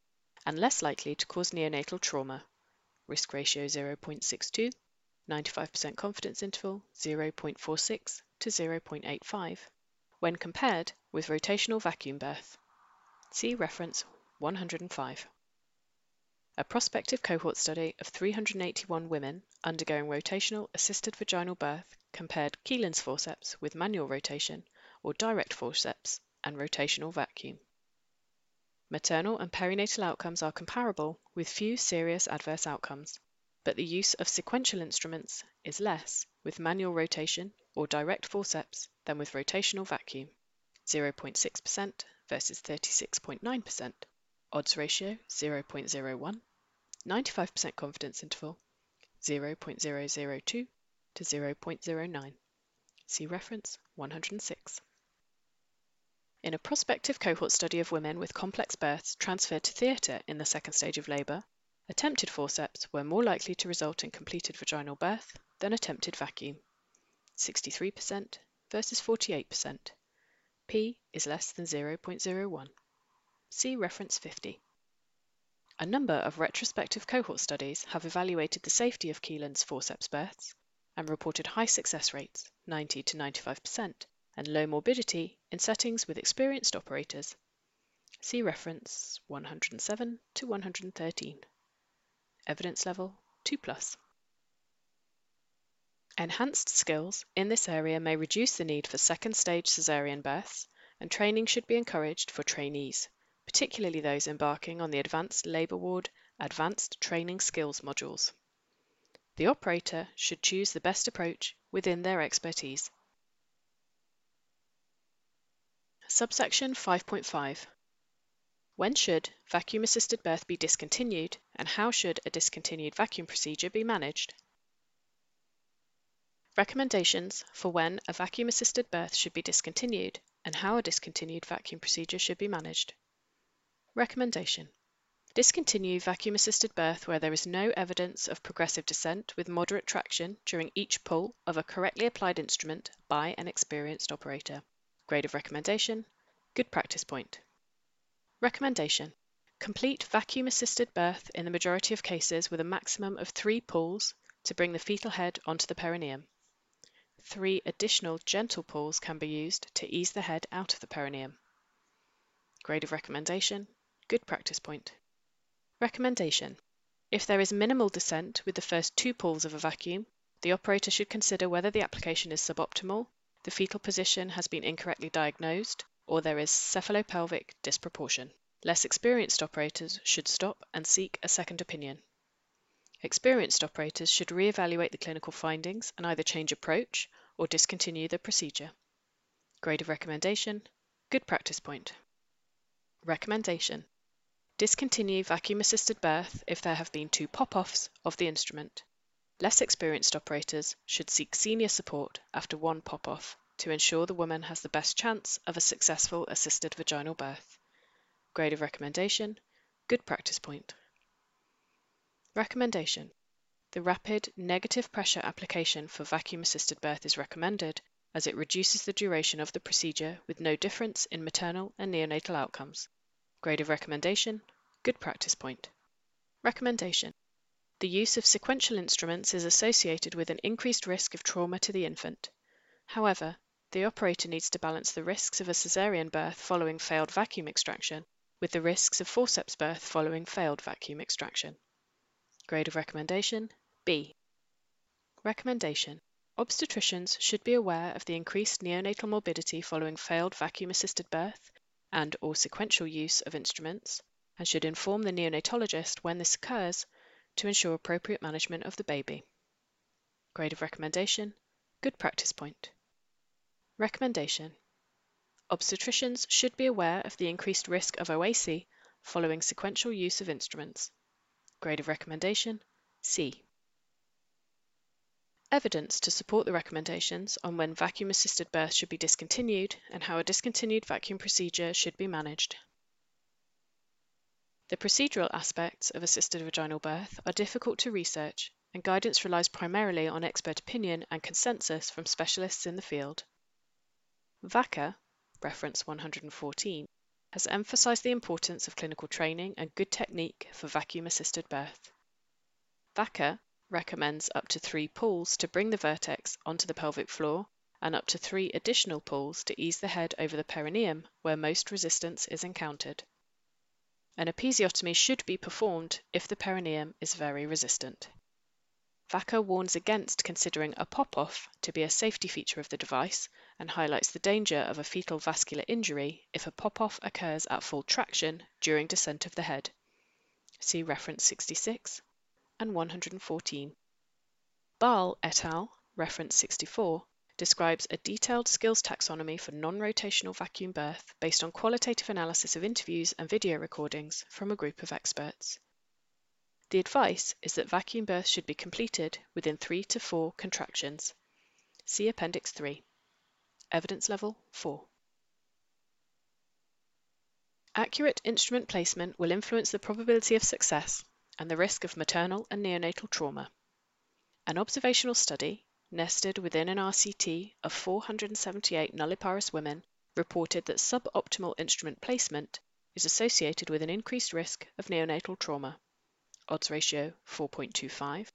and less likely to cause neonatal trauma, risk ratio 0.62, 95% confidence interval 0.46 to 0.85, when compared with rotational vacuum birth. See reference 105. A prospective cohort study of 381 women undergoing rotational assisted vaginal birth compared Kielland's forceps with manual rotation or direct forceps and rotational vacuum. Maternal and perinatal outcomes are comparable with few serious adverse outcomes, but the use of sequential instruments is less with manual rotation or direct forceps than with rotational vacuum 0.6% versus 36.9% odds ratio 0.01, 95% confidence interval 0.002 to 0.09. See reference 106. In a prospective cohort study of women with complex births transferred to theatre in the second stage of labour, attempted forceps were more likely to result in completed vaginal birth than attempted vacuum 63% versus 48%. P is less than 0.01. See reference 50. A number of retrospective cohort studies have evaluated the safety of Kielland's forceps births and reported high success rates, 90 to 95%, and low morbidity in settings with experienced operators. See reference 107 to 113. Evidence level 2 plus. Enhanced skills in this area may reduce the need for second stage caesarean births, and training should be encouraged for trainees particularly those embarking on the Advanced Labour Ward Advanced Training Skills modules. The operator should choose the best approach within their expertise. Subsection 5.5 When should vacuum assisted birth be discontinued and how should a discontinued vacuum procedure be managed? Recommendations for when a vacuum assisted birth should be discontinued and how a discontinued vacuum procedure should be managed. Recommendation Discontinue vacuum assisted birth where there is no evidence of progressive descent with moderate traction during each pull of a correctly applied instrument by an experienced operator. Grade of recommendation Good practice point. Recommendation Complete vacuum assisted birth in the majority of cases with a maximum of three pulls to bring the fetal head onto the perineum. Three additional gentle pulls can be used to ease the head out of the perineum. Grade of recommendation Good practice point. Recommendation If there is minimal descent with the first two pulls of a vacuum, the operator should consider whether the application is suboptimal, the fetal position has been incorrectly diagnosed, or there is cephalopelvic disproportion. Less experienced operators should stop and seek a second opinion. Experienced operators should re-evaluate the clinical findings and either change approach or discontinue the procedure. Grade of recommendation Good practice point. Recommendation Discontinue vacuum assisted birth if there have been two pop offs of the instrument. Less experienced operators should seek senior support after one pop off to ensure the woman has the best chance of a successful assisted vaginal birth. Grade of recommendation Good practice point. Recommendation The rapid negative pressure application for vacuum assisted birth is recommended as it reduces the duration of the procedure with no difference in maternal and neonatal outcomes. Grade of recommendation Good practice point. Recommendation The use of sequential instruments is associated with an increased risk of trauma to the infant. However, the operator needs to balance the risks of a caesarean birth following failed vacuum extraction with the risks of forceps birth following failed vacuum extraction. Grade of recommendation B. Recommendation Obstetricians should be aware of the increased neonatal morbidity following failed vacuum assisted birth and or sequential use of instruments and should inform the neonatologist when this occurs to ensure appropriate management of the baby. Grade of recommendation Good practice point. Recommendation Obstetricians should be aware of the increased risk of OASI following sequential use of instruments. Grade of recommendation C. Evidence to support the recommendations on when vacuum assisted birth should be discontinued and how a discontinued vacuum procedure should be managed. The procedural aspects of assisted vaginal birth are difficult to research, and guidance relies primarily on expert opinion and consensus from specialists in the field. Vacca, reference 114, has emphasized the importance of clinical training and good technique for vacuum assisted birth. Vacca recommends up to three pulls to bring the vertex onto the pelvic floor and up to three additional pulls to ease the head over the perineum where most resistance is encountered. An episiotomy should be performed if the perineum is very resistant. Vacca warns against considering a pop-off to be a safety feature of the device and highlights the danger of a fetal vascular injury if a pop-off occurs at full traction during descent of the head. See reference 66 and 114. Bahl et al., reference 64, describes a detailed skills taxonomy for non-rotational vacuum birth based on qualitative analysis of interviews and video recordings from a group of experts. The advice is that vacuum birth should be completed within 3 to 4 contractions. See Appendix 3. Evidence level 4. Accurate instrument placement will influence the probability of success and the risk of maternal and neonatal trauma. An observational study nested within an RCT of 478 nulliparous women, reported that suboptimal instrument placement is associated with an increased risk of neonatal trauma. Odds ratio 4.25,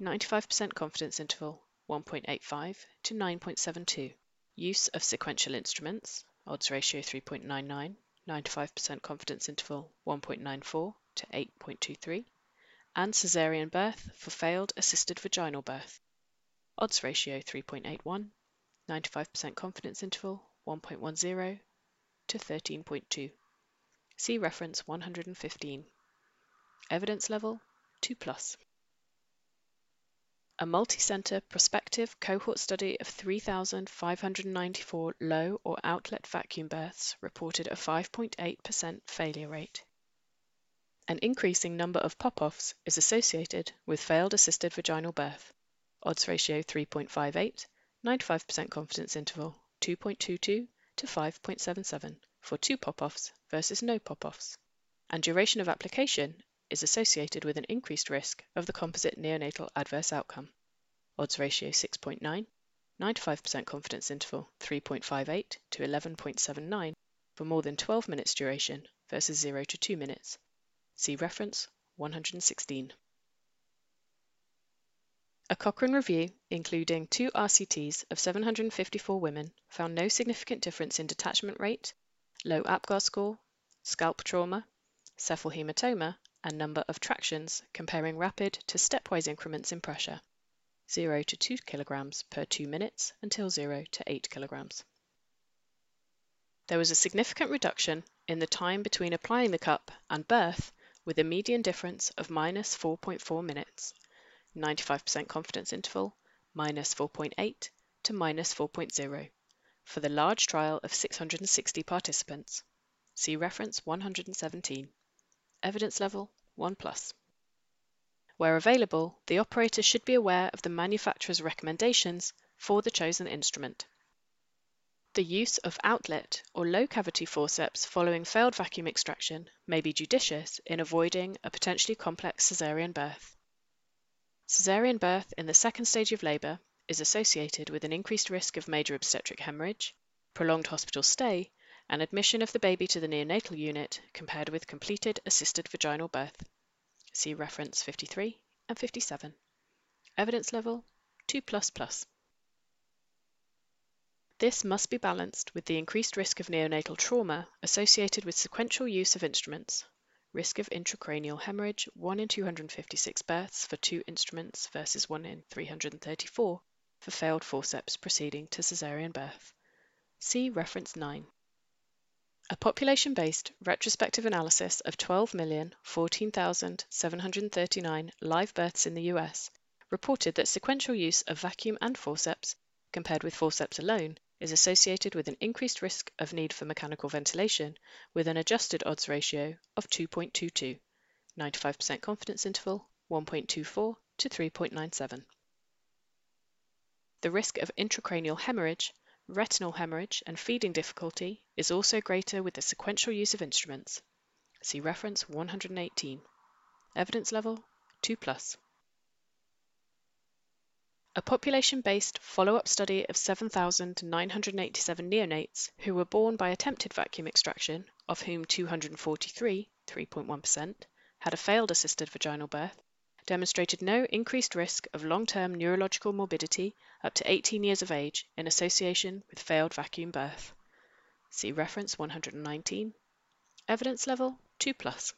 95% confidence interval 1.85 to 9.72. Use of sequential instruments, odds ratio 3.99, 95% confidence interval 1.94 to 8.23, and caesarean birth for failed assisted vaginal birth, Odds ratio 3.81, 95% confidence interval 1.10 to 13.2. See reference 115. Evidence level 2 plus. A multi-center prospective cohort study of 3,594 low or outlet vacuum births reported a 5.8% failure rate. An increasing number of pop-offs is associated with failed assisted vaginal birth odds ratio 3.58, 95% confidence interval 2.22 to 5.77 for two pop-offs versus no pop-offs, and duration of application is associated with an increased risk of the composite neonatal adverse outcome. Odds ratio 6.9, 95% confidence interval 3.58 to 11.79 for more than 12 minutes duration versus 0 to 2 minutes. See reference 116. A Cochrane review, including two RCTs of 754 women, found no significant difference in detachment rate, low APGAR score, scalp trauma, cephalhematoma, and number of tractions comparing rapid to stepwise increments in pressure 0 to 2 kg per 2 minutes until 0 to 8 kg. There was a significant reduction in the time between applying the cup and birth with a median difference of minus 4.4 minutes 95% confidence interval, minus 4.8 to minus 4.0, for the large trial of 660 participants. See reference 117. Evidence level 1 plus. Where available, the operator should be aware of the manufacturer's recommendations for the chosen instrument. The use of outlet or low cavity forceps following failed vacuum extraction may be judicious in avoiding a potentially complex caesarean birth. Caesarean birth in the second stage of labour is associated with an increased risk of major obstetric hemorrhage, prolonged hospital stay, and admission of the baby to the neonatal unit compared with completed assisted vaginal birth. See reference 53 and 57. Evidence level 2 This must be balanced with the increased risk of neonatal trauma associated with sequential use of instruments, Risk of intracranial hemorrhage 1 in 256 births for two instruments versus 1 in 334 for failed forceps proceeding to caesarean birth. See reference 9. A population based retrospective analysis of 12,014,739 live births in the US reported that sequential use of vacuum and forceps, compared with forceps alone, is associated with an increased risk of need for mechanical ventilation with an adjusted odds ratio of 2.22, 95% confidence interval 1.24 to 3.97. The risk of intracranial hemorrhage, retinal hemorrhage, and feeding difficulty is also greater with the sequential use of instruments. See reference 118. Evidence level 2 plus. A population-based follow-up study of 7,987 neonates who were born by attempted vacuum extraction, of whom 243, 3.1%, had a failed assisted vaginal birth, demonstrated no increased risk of long-term neurological morbidity up to 18 years of age in association with failed vacuum birth. See reference 119. Evidence level 2 plus.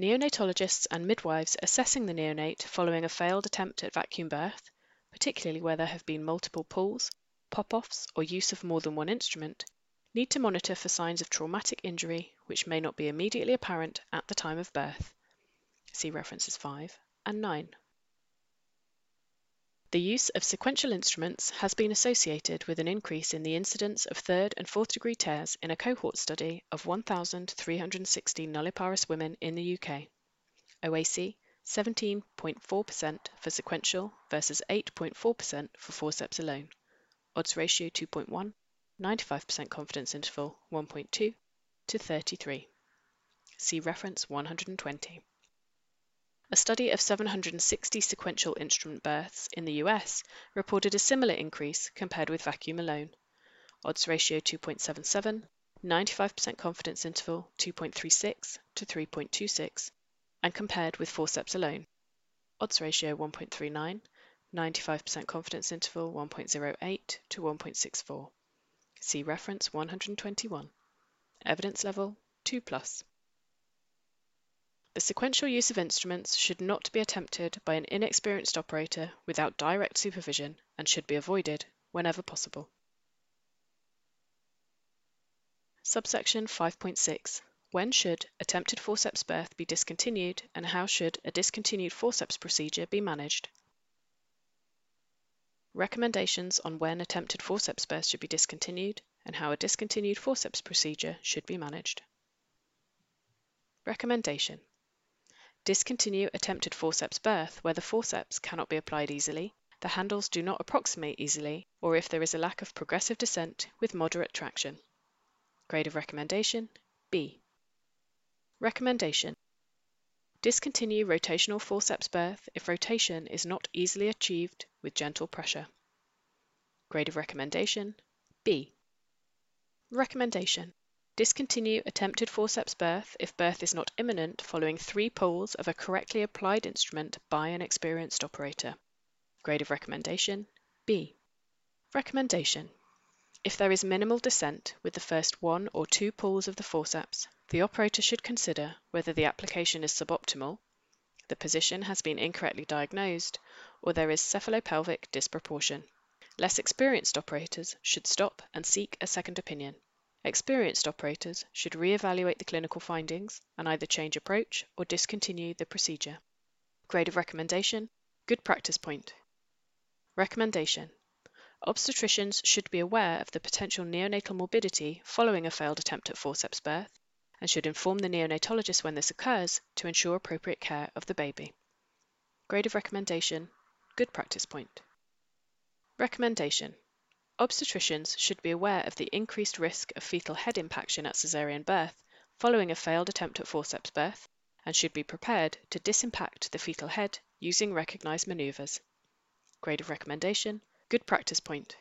Neonatologists and midwives assessing the neonate following a failed attempt at vacuum birth, particularly where there have been multiple pulls, pop offs, or use of more than one instrument, need to monitor for signs of traumatic injury which may not be immediately apparent at the time of birth. See references 5 and 9. The use of sequential instruments has been associated with an increase in the incidence of third and fourth degree tears in a cohort study of 1,360 nulliparous women in the UK. OASI 17.4% for sequential versus 8.4% for forceps alone. Odds ratio 2.1, 95% confidence interval 1.2 to 33. See reference 120. A study of 760 sequential instrument births in the US reported a similar increase compared with vacuum alone. Odds ratio 2.77, 95% confidence interval 2.36 to 3.26, and compared with forceps alone. Odds ratio 1.39, 95% confidence interval 1.08 to 1.64. See reference 121. Evidence level 2 plus. The sequential use of instruments should not be attempted by an inexperienced operator without direct supervision and should be avoided whenever possible. Subsection 5.6 When should attempted forceps birth be discontinued and how should a discontinued forceps procedure be managed? Recommendations on when attempted forceps birth should be discontinued and how a discontinued forceps procedure should be managed. Recommendation Discontinue attempted forceps birth where the forceps cannot be applied easily, the handles do not approximate easily, or if there is a lack of progressive descent with moderate traction. Grade of recommendation B. Recommendation Discontinue rotational forceps birth if rotation is not easily achieved with gentle pressure. Grade of recommendation B. Recommendation Discontinue attempted forceps birth if birth is not imminent following three pulls of a correctly applied instrument by an experienced operator. Grade of recommendation B. Recommendation If there is minimal descent with the first one or two pulls of the forceps, the operator should consider whether the application is suboptimal, the position has been incorrectly diagnosed, or there is cephalopelvic disproportion. Less experienced operators should stop and seek a second opinion. Experienced operators should re-evaluate the clinical findings and either change approach or discontinue the procedure. Grade of recommendation Good practice point. Recommendation Obstetricians should be aware of the potential neonatal morbidity following a failed attempt at forceps birth and should inform the neonatologist when this occurs to ensure appropriate care of the baby. Grade of recommendation Good practice point. Recommendation Obstetricians should be aware of the increased risk of fetal head impaction at caesarean birth following a failed attempt at forceps birth and should be prepared to disimpact the fetal head using recognized maneuvers. Grade of recommendation Good practice point.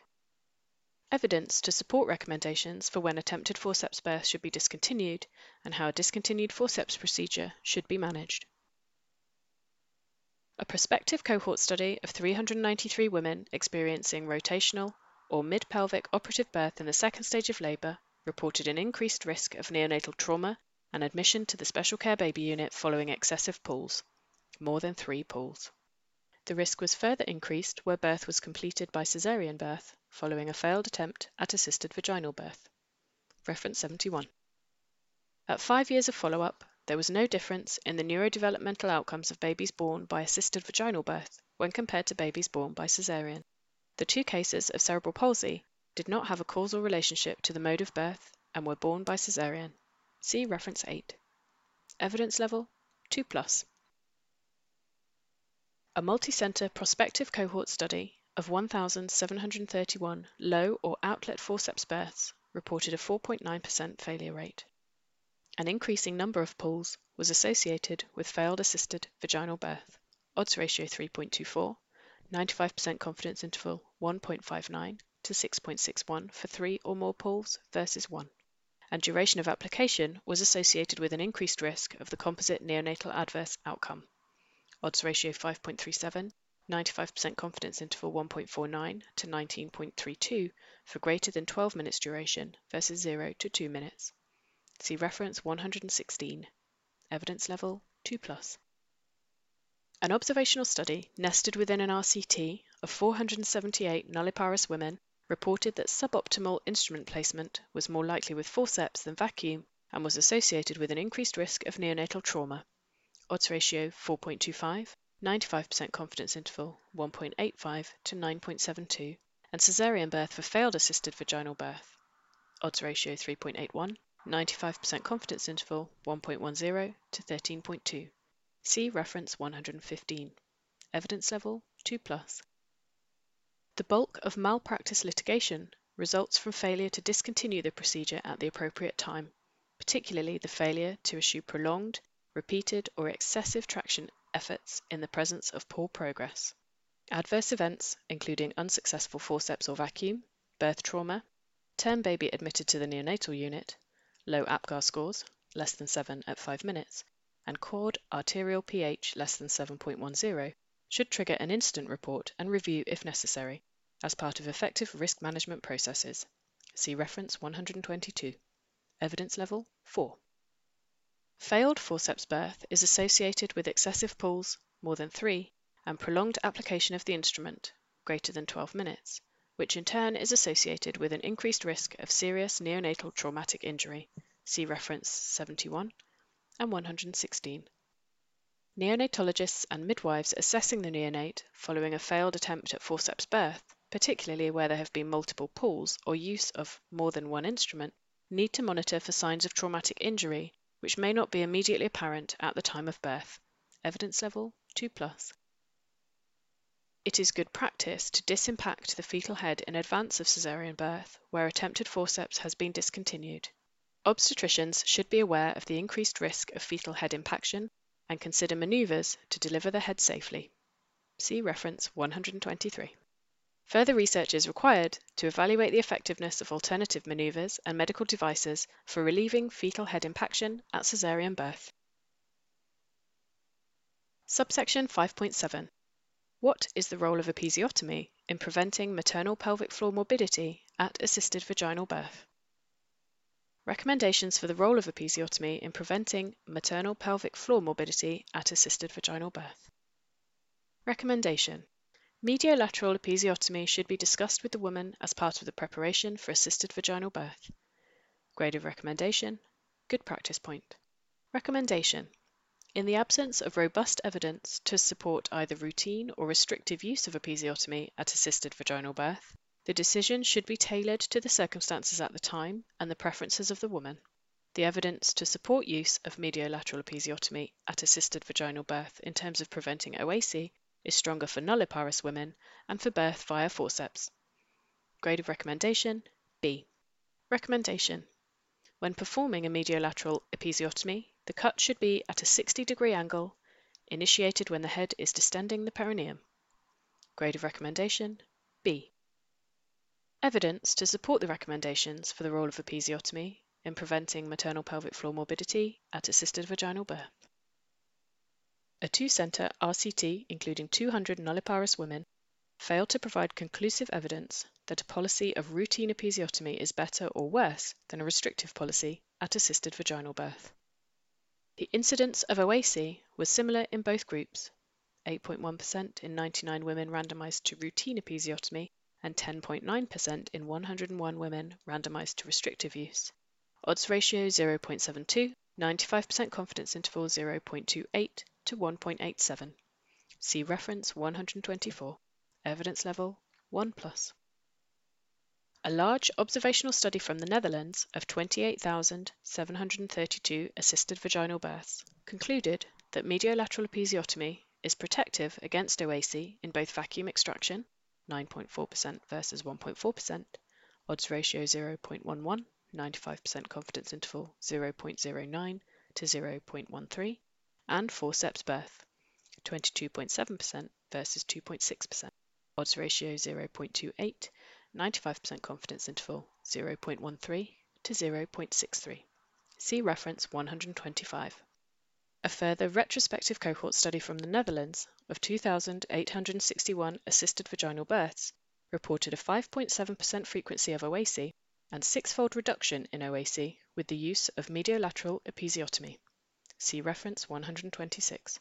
Evidence to support recommendations for when attempted forceps birth should be discontinued and how a discontinued forceps procedure should be managed. A prospective cohort study of 393 women experiencing rotational or mid-pelvic operative birth in the second stage of labor reported an increased risk of neonatal trauma and admission to the special care baby unit following excessive pulls, more than three pulls. The risk was further increased where birth was completed by caesarean birth following a failed attempt at assisted vaginal birth. Reference 71. At five years of follow up, there was no difference in the neurodevelopmental outcomes of babies born by assisted vaginal birth when compared to babies born by caesarean. The two cases of cerebral palsy did not have a causal relationship to the mode of birth and were born by caesarean. See reference 8. Evidence level 2 plus. A multi-center prospective cohort study of 1,731 low or outlet forceps births reported a 4.9% failure rate. An increasing number of pulls was associated with failed assisted vaginal birth. Odds ratio 3.24, 95% confidence interval 1.59 to 6.61 for three or more pulls versus one. And duration of application was associated with an increased risk of the composite neonatal adverse outcome. Odds ratio 5.37, 95% confidence interval 1.49 to 19.32 for greater than 12 minutes duration versus 0 to 2 minutes. See reference 116. Evidence level 2 plus. An observational study nested within an RCT of 478 nulliparous women reported that suboptimal instrument placement was more likely with forceps than vacuum and was associated with an increased risk of neonatal trauma. Odds ratio 4.25, 95% confidence interval 1.85 to 9.72, and caesarean birth for failed assisted vaginal birth. Odds ratio 3.81, 95% confidence interval 1.10 to 13.2. See reference 115. Evidence level 2 plus. The bulk of malpractice litigation results from failure to discontinue the procedure at the appropriate time, particularly the failure to issue prolonged, repeated, or excessive traction efforts in the presence of poor progress. Adverse events, including unsuccessful forceps or vacuum, birth trauma, term baby admitted to the neonatal unit, low APGAR scores, less than 7 at 5 minutes, and cord arterial pH less than 7.10 should trigger an incident report and review if necessary as part of effective risk management processes. See reference 122. Evidence level 4. Failed forceps birth is associated with excessive pulls, more than 3, and prolonged application of the instrument, greater than 12 minutes which in turn is associated with an increased risk of serious neonatal traumatic injury. See reference 71 and 116. Neonatologists and midwives assessing the neonate following a failed attempt at forceps birth, particularly where there have been multiple pulls or use of more than one instrument, need to monitor for signs of traumatic injury which may not be immediately apparent at the time of birth. Evidence level 2 plus. It is good practice to disimpact the fetal head in advance of caesarean birth where attempted forceps has been discontinued. Obstetricians should be aware of the increased risk of fetal head impaction and consider maneuvers to deliver the head safely. See reference 123. Further research is required to evaluate the effectiveness of alternative maneuvers and medical devices for relieving fetal head impaction at caesarean birth. Subsection 5.7 what is the role of episiotomy in preventing maternal pelvic floor morbidity at assisted vaginal birth? Recommendations for the role of episiotomy in preventing maternal pelvic floor morbidity at assisted vaginal birth. Recommendation Mediolateral episiotomy should be discussed with the woman as part of the preparation for assisted vaginal birth. Grade of recommendation Good practice point. Recommendation in the absence of robust evidence to support either routine or restrictive use of episiotomy at assisted vaginal birth, the decision should be tailored to the circumstances at the time and the preferences of the woman. The evidence to support use of mediolateral episiotomy at assisted vaginal birth in terms of preventing OASI is stronger for nulliparous women and for birth via forceps. Grade of recommendation B. Recommendation When performing a mediolateral episiotomy, the cut should be at a 60 degree angle, initiated when the head is distending the perineum. Grade of recommendation B. Evidence to support the recommendations for the role of episiotomy in preventing maternal pelvic floor morbidity at assisted vaginal birth. A two center RCT, including 200 nulliparous women, failed to provide conclusive evidence that a policy of routine episiotomy is better or worse than a restrictive policy at assisted vaginal birth. The incidence of OASI was similar in both groups 8.1% in 99 women randomized to routine episiotomy and 10.9% in 101 women randomized to restrictive use. Odds ratio 0.72, 95% confidence interval 0.28 to 1.87. See reference 124. Evidence level 1 plus. A large observational study from the Netherlands of 28,732 assisted vaginal births concluded that mediolateral episiotomy is protective against OASI in both vacuum extraction, 9.4% versus 1.4%, odds ratio 0.11, 95% confidence interval 0.09 to 0.13, and forceps birth, 22.7% versus 2.6%. Odds ratio 0.28, 95% confidence interval 0.13 to 0.63. See reference 125. A further retrospective cohort study from the Netherlands of 2,861 assisted vaginal births reported a 5.7% frequency of OASI and six-fold reduction in OASI with the use of mediolateral episiotomy. See reference 126.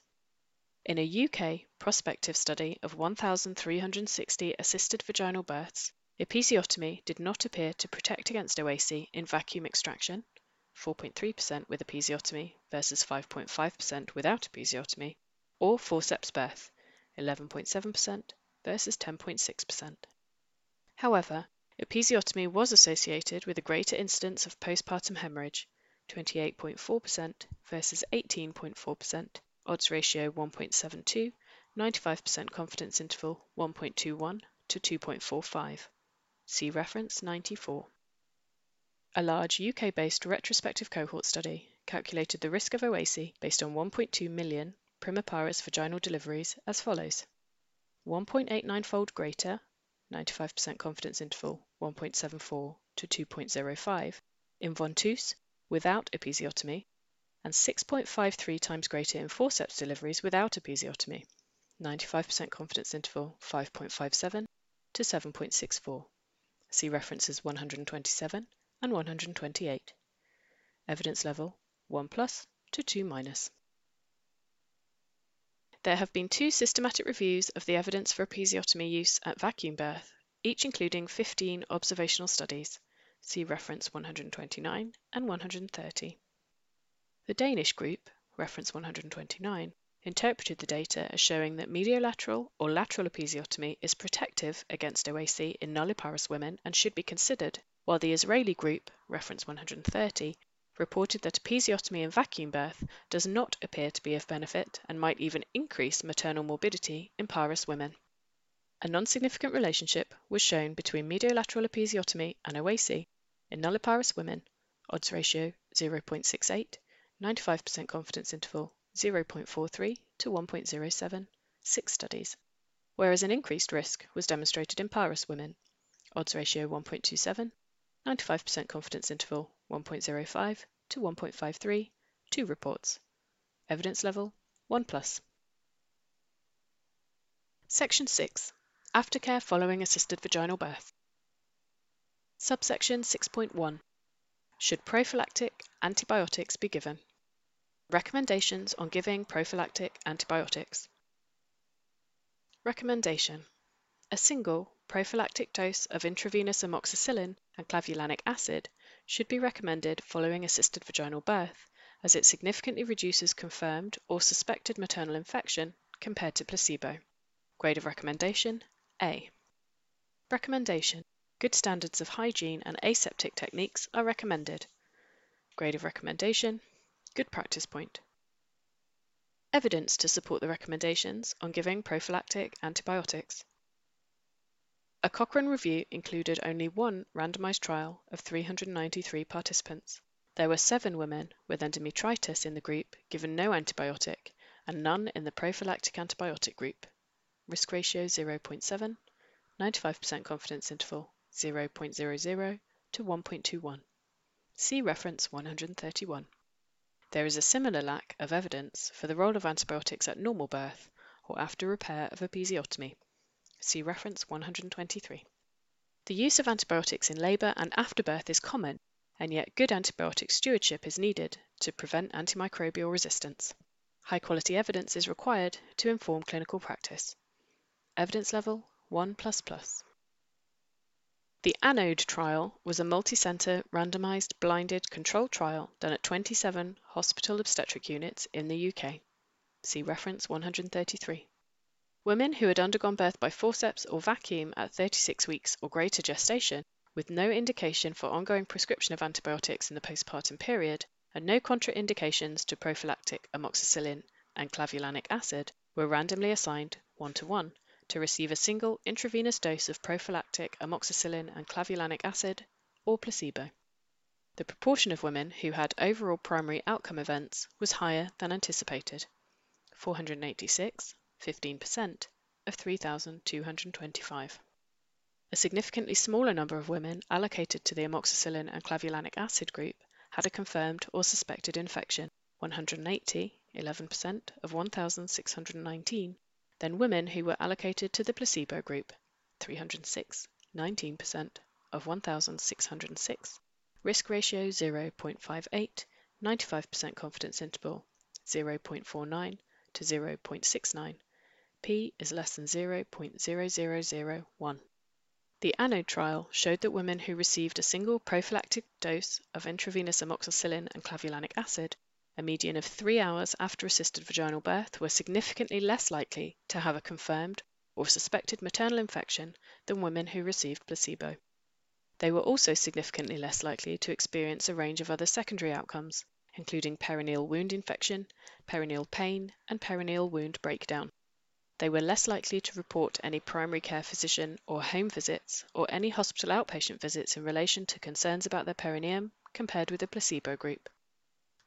In a UK prospective study of 1,360 assisted vaginal births, episiotomy did not appear to protect against OASI in vacuum extraction, 4.3% with episiotomy versus 5.5% without episiotomy, or forceps birth, 11.7% versus 10.6%. However, episiotomy was associated with a greater incidence of postpartum hemorrhage, 28.4% versus 18.4%, odds ratio 1.72, 95% confidence interval 1.21 to 2.45. See reference 94. A large UK based retrospective cohort study calculated the risk of OASI based on 1.2 million primiparous vaginal deliveries as follows 1.89 fold greater, 95% confidence interval 1.74 to 2.05, in ventouse without episiotomy, and 6.53 times greater in forceps deliveries without episiotomy, 95% confidence interval 5.57 to 7.64. See references 127 and 128. Evidence level 1 plus to 2 minus. There have been two systematic reviews of the evidence for episiotomy use at vacuum birth, each including 15 observational studies. See reference 129 and 130. The Danish group, reference 129, interpreted the data as showing that mediolateral or lateral episiotomy is protective against OASI in nulliparous women and should be considered, while the Israeli group, reference 130, reported that episiotomy in vacuum birth does not appear to be of benefit and might even increase maternal morbidity in parous women. A non-significant relationship was shown between mediolateral episiotomy and OASI in nulliparous women, odds ratio 0.68, 95% confidence interval 0.43 to 1.07, six studies, whereas an increased risk was demonstrated in parous women, odds ratio 1.27, 95% confidence interval 1.05 to 1.53, two reports. Evidence level 1 plus. Section 6 Aftercare following assisted vaginal birth. Subsection 6.1 Should prophylactic antibiotics be given? Recommendations on giving prophylactic antibiotics. Recommendation A single prophylactic dose of intravenous amoxicillin and clavulanic acid should be recommended following assisted vaginal birth as it significantly reduces confirmed or suspected maternal infection compared to placebo. Grade of recommendation A. Recommendation Good standards of hygiene and aseptic techniques are recommended. Grade of recommendation Good practice point. Evidence to support the recommendations on giving prophylactic antibiotics. A Cochrane review included only one randomized trial of 393 participants. There were seven women with endometritis in the group given no antibiotic and none in the prophylactic antibiotic group. Risk ratio 0.7, 95% confidence interval 0.00 to 1.21. See reference 131. There is a similar lack of evidence for the role of antibiotics at normal birth or after repair of episiotomy. See reference 123. The use of antibiotics in labour and after birth is common, and yet good antibiotic stewardship is needed to prevent antimicrobial resistance. High quality evidence is required to inform clinical practice. Evidence level 1. The ANODE trial was a multi-center randomized blinded controlled trial done at 27 hospital obstetric units in the UK. See reference 133. Women who had undergone birth by forceps or vacuum at 36 weeks or greater gestation with no indication for ongoing prescription of antibiotics in the postpartum period and no contraindications to prophylactic amoxicillin and clavulanic acid were randomly assigned 1 to 1 to receive a single intravenous dose of prophylactic amoxicillin and clavulanic acid or placebo. the proportion of women who had overall primary outcome events was higher than anticipated 486, 15%, of 3,225. A significantly smaller number of women allocated to the amoxicillin and clavulanic acid group had a confirmed or suspected infection 180, 11% of 1,619, than women who were allocated to the placebo group 306, 19% of 1,606 risk ratio 0.58, 95% confidence interval 0.49 to 0.69, p is less than 0.0001. The ANODE trial showed that women who received a single prophylactic dose of intravenous amoxicillin and clavulanic acid a median of three hours after assisted vaginal birth were significantly less likely to have a confirmed or suspected maternal infection than women who received placebo. They were also significantly less likely to experience a range of other secondary outcomes, including perineal wound infection, perineal pain, and perineal wound breakdown. They were less likely to report any primary care physician or home visits or any hospital outpatient visits in relation to concerns about their perineum compared with the placebo group.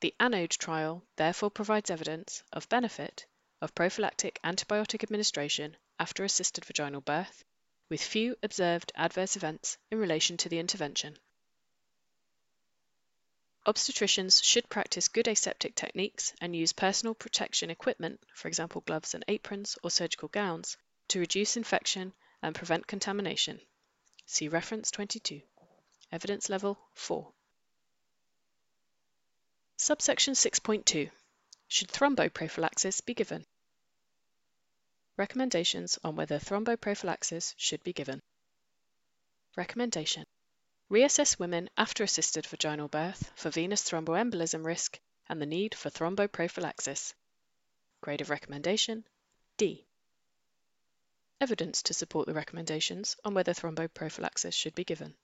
The ANODE trial therefore provides evidence of benefit of prophylactic antibiotic administration after assisted vaginal birth with few observed adverse events in relation to the intervention. Obstetricians should practice good aseptic techniques and use personal protection equipment, for example gloves and aprons or surgical gowns, to reduce infection and prevent contamination. See reference 22. Evidence level 4. Subsection 6.2. Should thromboprophylaxis be given? Recommendations on whether thromboprophylaxis should be given. Recommendation Reassess women after assisted vaginal birth for venous thromboembolism risk and the need for thromboprophylaxis. Grade of recommendation D. Evidence to support the recommendations on whether thromboprophylaxis should be given.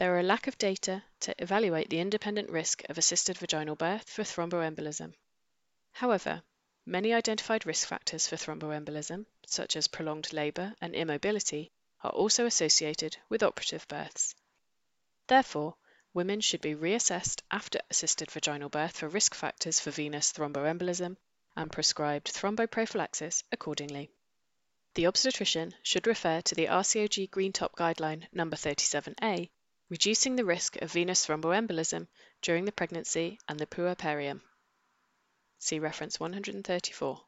There are a lack of data to evaluate the independent risk of assisted vaginal birth for thromboembolism. However, Many identified risk factors for thromboembolism, such as prolonged labor and immobility, are also associated with operative births. Therefore, women should be reassessed after assisted vaginal birth for risk factors for venous thromboembolism and prescribed thromboprophylaxis accordingly. The obstetrician should refer to the RCOG Green Top Guideline number 37A, reducing the risk of venous thromboembolism during the pregnancy and the puerperium. See reference 134.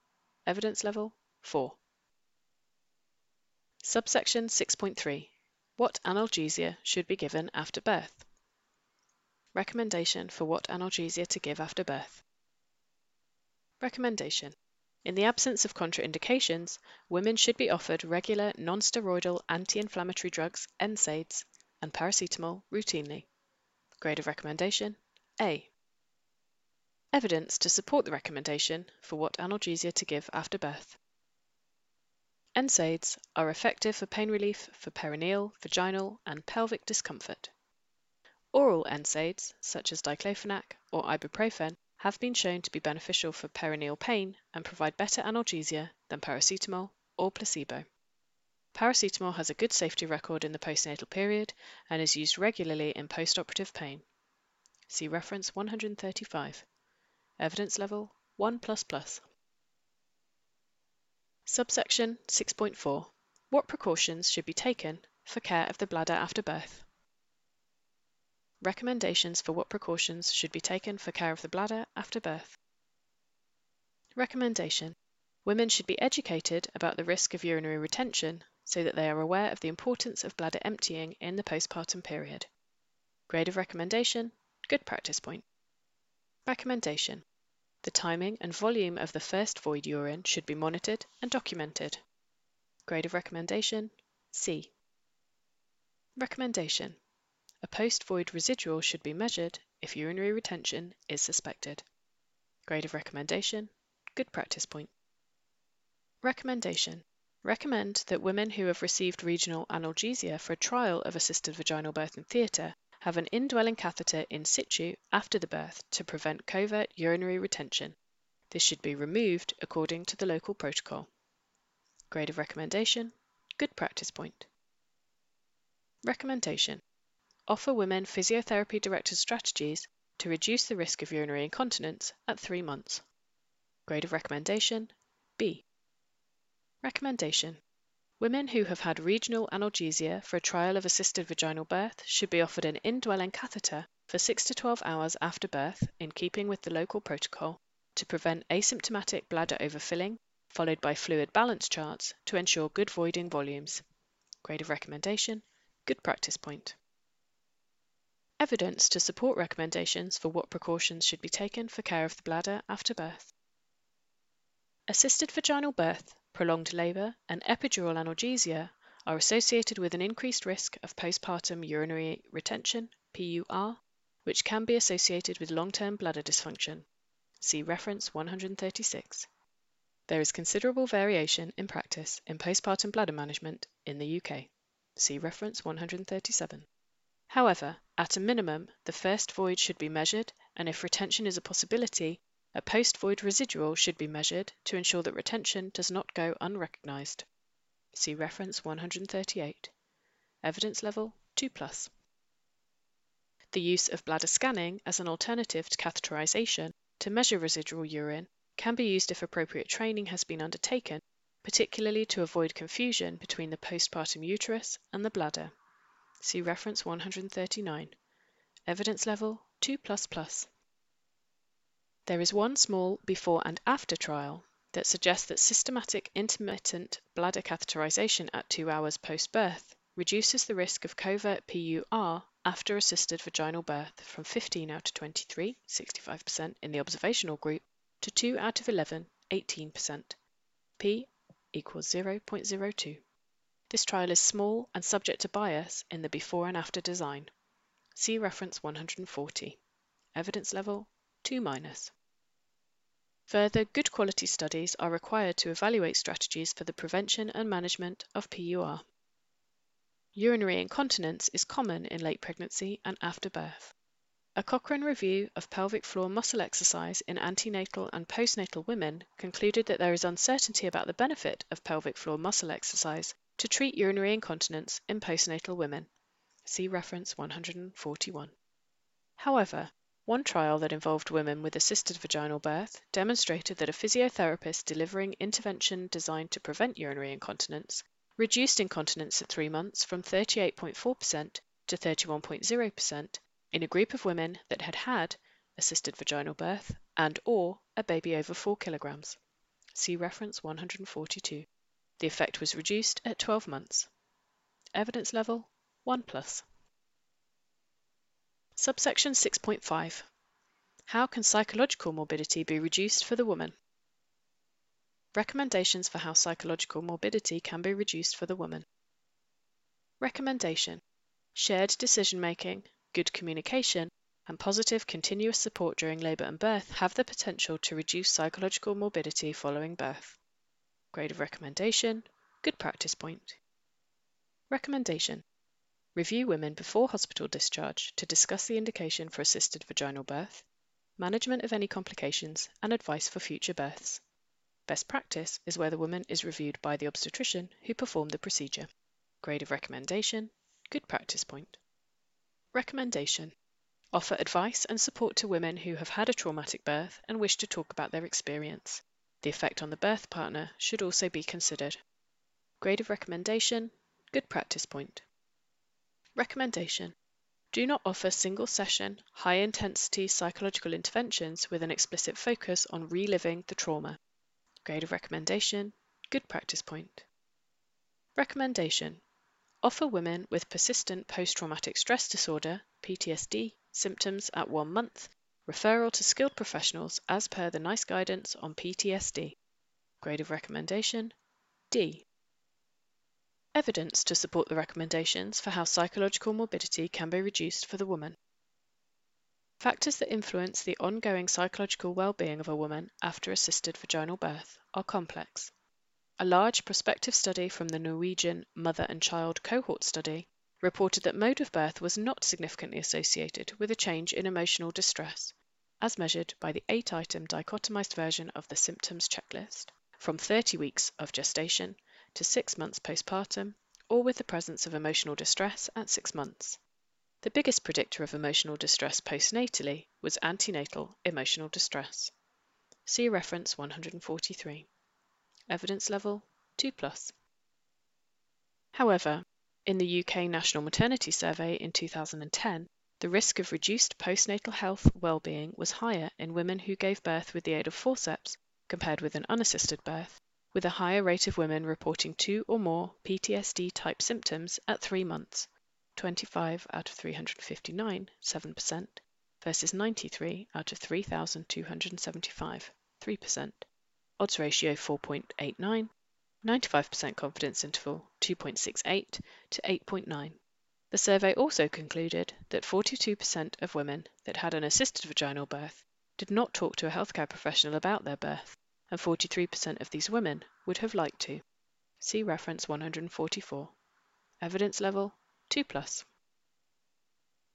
Evidence level 4. Subsection 6.3. What analgesia should be given after birth? Recommendation for what analgesia to give after birth. Recommendation. In the absence of contraindications, women should be offered regular non-steroidal anti-inflammatory drugs, NSAIDs, and paracetamol routinely. Grade of recommendation A. Evidence to support the recommendation for what analgesia to give after birth. NSAIDs are effective for pain relief for perineal, vaginal, and pelvic discomfort. Oral NSAIDs, such as diclofenac or ibuprofen, have been shown to be beneficial for perineal pain and provide better analgesia than paracetamol or placebo. Paracetamol has a good safety record in the postnatal period and is used regularly in postoperative pain. See reference 135. Evidence level 1 Subsection 6.4. What precautions should be taken for care of the bladder after birth? Recommendations for what precautions should be taken for care of the bladder after birth. Recommendation. Women should be educated about the risk of urinary retention so that they are aware of the importance of bladder emptying in the postpartum period. Grade of recommendation, good practice point. Recommendation. The timing and volume of the first void urine should be monitored and documented. Grade of recommendation C. Recommendation. A post void residual should be measured if urinary retention is suspected. Grade of recommendation Good practice point. Recommendation. Recommend that women who have received regional analgesia for a trial of assisted vaginal birth in theatre have an indwelling catheter in situ after the birth to prevent covert urinary retention. This should be removed according to the local protocol. Grade of recommendation Good practice point. Recommendation offer women physiotherapy directed strategies to reduce the risk of urinary incontinence at three months. Grade of recommendation B. Recommendation Women who have had regional analgesia for a trial of assisted vaginal birth should be offered an indwelling catheter for 6 to 12 hours after birth, in keeping with the local protocol, to prevent asymptomatic bladder overfilling, followed by fluid balance charts to ensure good voiding volumes. Grade of recommendation Good practice point. Evidence to support recommendations for what precautions should be taken for care of the bladder after birth. Assisted vaginal birth prolonged labor, and epidural analgesia are associated with an increased risk of postpartum urinary retention, PUR, which can be associated with long term bladder dysfunction. See reference 136. There is considerable variation in practice in postpartum bladder management in the UK. See reference 137. However, at a minimum, the first void should be measured, and if retention is a possibility, a post-void residual should be measured to ensure that retention does not go unrecognized. See reference 138. Evidence level 2 plus. The use of bladder scanning as an alternative to catheterization to measure residual urine can be used if appropriate training has been undertaken, particularly to avoid confusion between the postpartum uterus and the bladder. See reference 139. Evidence level 2 plus plus. There is one small before and after trial that suggests that systematic intermittent bladder catheterization at two hours post birth reduces the risk of covert PUR after assisted vaginal birth from 15 out of 23, 65% in the observational group, to 2 out of 11, 18%. P equals 0.02. This trial is small and subject to bias in the before and after design. See reference 140. Evidence level 2 minus. Further good quality studies are required to evaluate strategies for the prevention and management of PUR. Urinary incontinence is common in late pregnancy and after birth. A Cochrane review of pelvic floor muscle exercise in antenatal and postnatal women concluded that there is uncertainty about the benefit of pelvic floor muscle exercise to treat urinary incontinence in postnatal women. See reference 141. However, one trial that involved women with assisted vaginal birth demonstrated that a physiotherapist delivering intervention designed to prevent urinary incontinence reduced incontinence at three months from 38.4% to 31.0% in a group of women that had had assisted vaginal birth and or a baby over 4 kilograms. See reference 142. The effect was reduced at 12 months. Evidence level 1 plus. Subsection 6.5 How can psychological morbidity be reduced for the woman? Recommendations for how psychological morbidity can be reduced for the woman. Recommendation Shared decision making, good communication, and positive continuous support during labour and birth have the potential to reduce psychological morbidity following birth. Grade of recommendation Good practice point. Recommendation Review women before hospital discharge to discuss the indication for assisted vaginal birth, management of any complications, and advice for future births. Best practice is where the woman is reviewed by the obstetrician who performed the procedure. Grade of recommendation Good practice point. Recommendation Offer advice and support to women who have had a traumatic birth and wish to talk about their experience. The effect on the birth partner should also be considered. Grade of recommendation Good practice point. Recommendation Do not offer single session, high intensity psychological interventions with an explicit focus on reliving the trauma. Grade of recommendation Good practice point. Recommendation Offer women with persistent post traumatic stress disorder PTSD symptoms at one month referral to skilled professionals as per the NICE guidance on PTSD. Grade of recommendation D. Evidence to support the recommendations for how psychological morbidity can be reduced for the woman. Factors that influence the ongoing psychological well-being of a woman after assisted vaginal birth are complex. A large prospective study from the Norwegian Mother and Child Cohort Study reported that mode of birth was not significantly associated with a change in emotional distress, as measured by the eight item dichotomized version of the symptoms checklist, from 30 weeks of gestation to six months postpartum, or with the presence of emotional distress at six months. The biggest predictor of emotional distress postnatally was antenatal emotional distress. See reference 143. Evidence level 2 plus. However, in the UK National Maternity Survey in 2010, the risk of reduced postnatal health well-being was higher in women who gave birth with the aid of forceps compared with an unassisted birth, with a higher rate of women reporting two or more PTSD type symptoms at 3 months, 25 out of 359, 7%, versus 93 out of 3,275, 3%. Odds ratio 4.89, 95% confidence interval 2.68 to 8.9. The survey also concluded that 42% of women that had an assisted vaginal birth did not talk to a healthcare professional about their birth, and 43% of these women would have liked to. See reference 144. Evidence level 2 plus.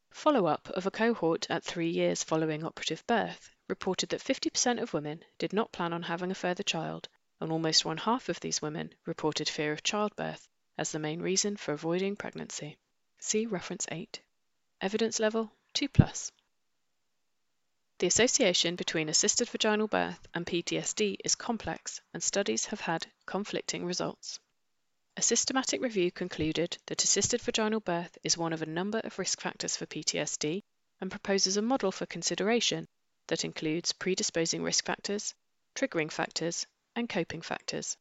Follow-up of a cohort at three years following operative birth reported that 50% of women did not plan on having a further child, and almost one half of these women reported fear of childbirth as the main reason for avoiding pregnancy. See reference 8. Evidence level 2 plus. The association between assisted vaginal birth and PTSD is complex and studies have had conflicting results. A systematic review concluded that assisted vaginal birth is one of a number of risk factors for PTSD and proposes a model for consideration that includes predisposing risk factors, triggering factors, and coping factors.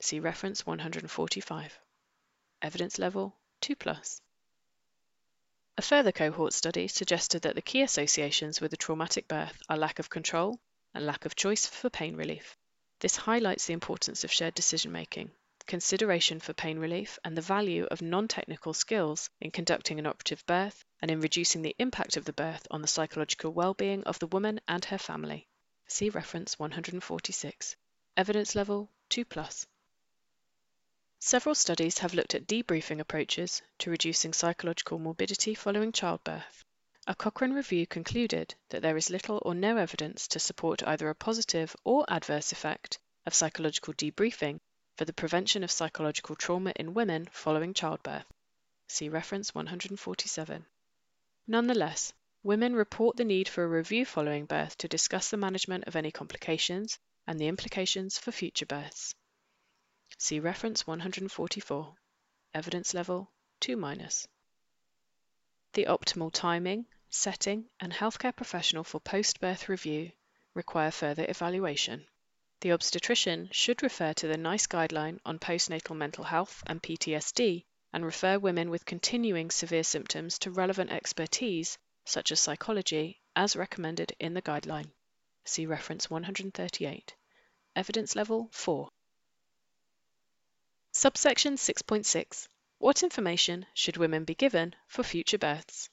See reference 145. Evidence level 2 plus. A further cohort study suggested that the key associations with a traumatic birth are lack of control and lack of choice for pain relief. This highlights the importance of shared decision making, consideration for pain relief, and the value of non technical skills in conducting an operative birth and in reducing the impact of the birth on the psychological well being of the woman and her family. See reference 146. Evidence level 2 plus. Several studies have looked at debriefing approaches to reducing psychological morbidity following childbirth. A Cochrane review concluded that there is little or no evidence to support either a positive or adverse effect of psychological debriefing for the prevention of psychological trauma in women following childbirth. See reference 147. Nonetheless, women report the need for a review following birth to discuss the management of any complications and the implications for future births. See reference 144. Evidence level 2 minus. The optimal timing, setting, and healthcare professional for post-birth review require further evaluation. The obstetrician should refer to the NICE guideline on postnatal mental health and PTSD and refer women with continuing severe symptoms to relevant expertise such as psychology as recommended in the guideline. See reference 138. Evidence level 4. Subsection 6.6 What information should women be given for future births?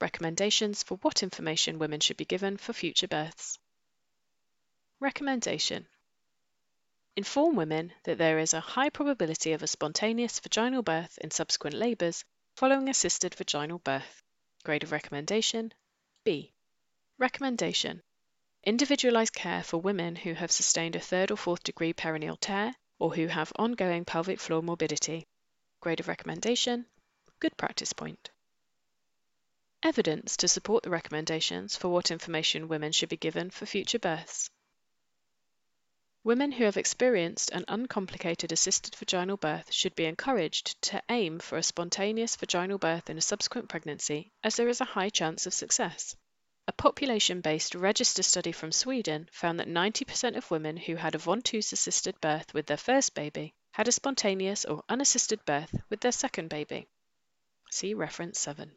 Recommendations for what information women should be given for future births. Recommendation Inform women that there is a high probability of a spontaneous vaginal birth in subsequent labours following assisted vaginal birth. Grade of recommendation B. Recommendation Individualized care for women who have sustained a third or fourth degree perineal tear or who have ongoing pelvic floor morbidity. Grade of recommendation Good practice point. Evidence to support the recommendations for what information women should be given for future births. Women who have experienced an uncomplicated assisted vaginal birth should be encouraged to aim for a spontaneous vaginal birth in a subsequent pregnancy as there is a high chance of success. A population-based register study from Sweden found that 90% of women who had a von assisted birth with their first baby had a spontaneous or unassisted birth with their second baby. See reference 7.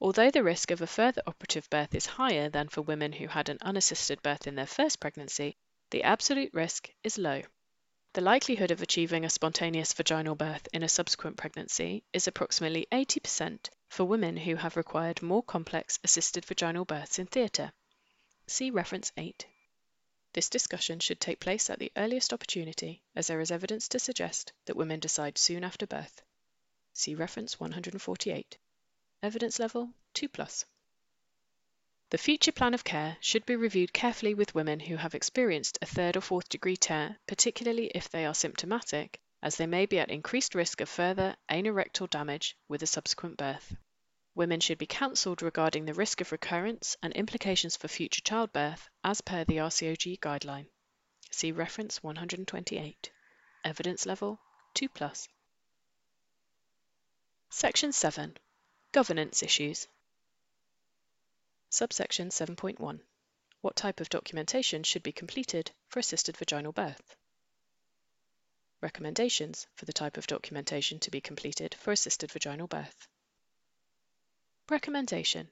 Although the risk of a further operative birth is higher than for women who had an unassisted birth in their first pregnancy, the absolute risk is low. The likelihood of achieving a spontaneous vaginal birth in a subsequent pregnancy is approximately 80% for women who have required more complex assisted vaginal births in theatre. See reference 8. This discussion should take place at the earliest opportunity as there is evidence to suggest that women decide soon after birth. See reference 148. Evidence level 2 plus. The future plan of care should be reviewed carefully with women who have experienced a third or fourth degree tear, particularly if they are symptomatic, as they may be at increased risk of further anorectal damage with a subsequent birth. Women should be counselled regarding the risk of recurrence and implications for future childbirth as per the RCOG guideline. See reference 128. Evidence level 2 plus. Section 7. Governance issues. Subsection 7.1. What type of documentation should be completed for assisted vaginal birth? Recommendations for the type of documentation to be completed for assisted vaginal birth. Recommendation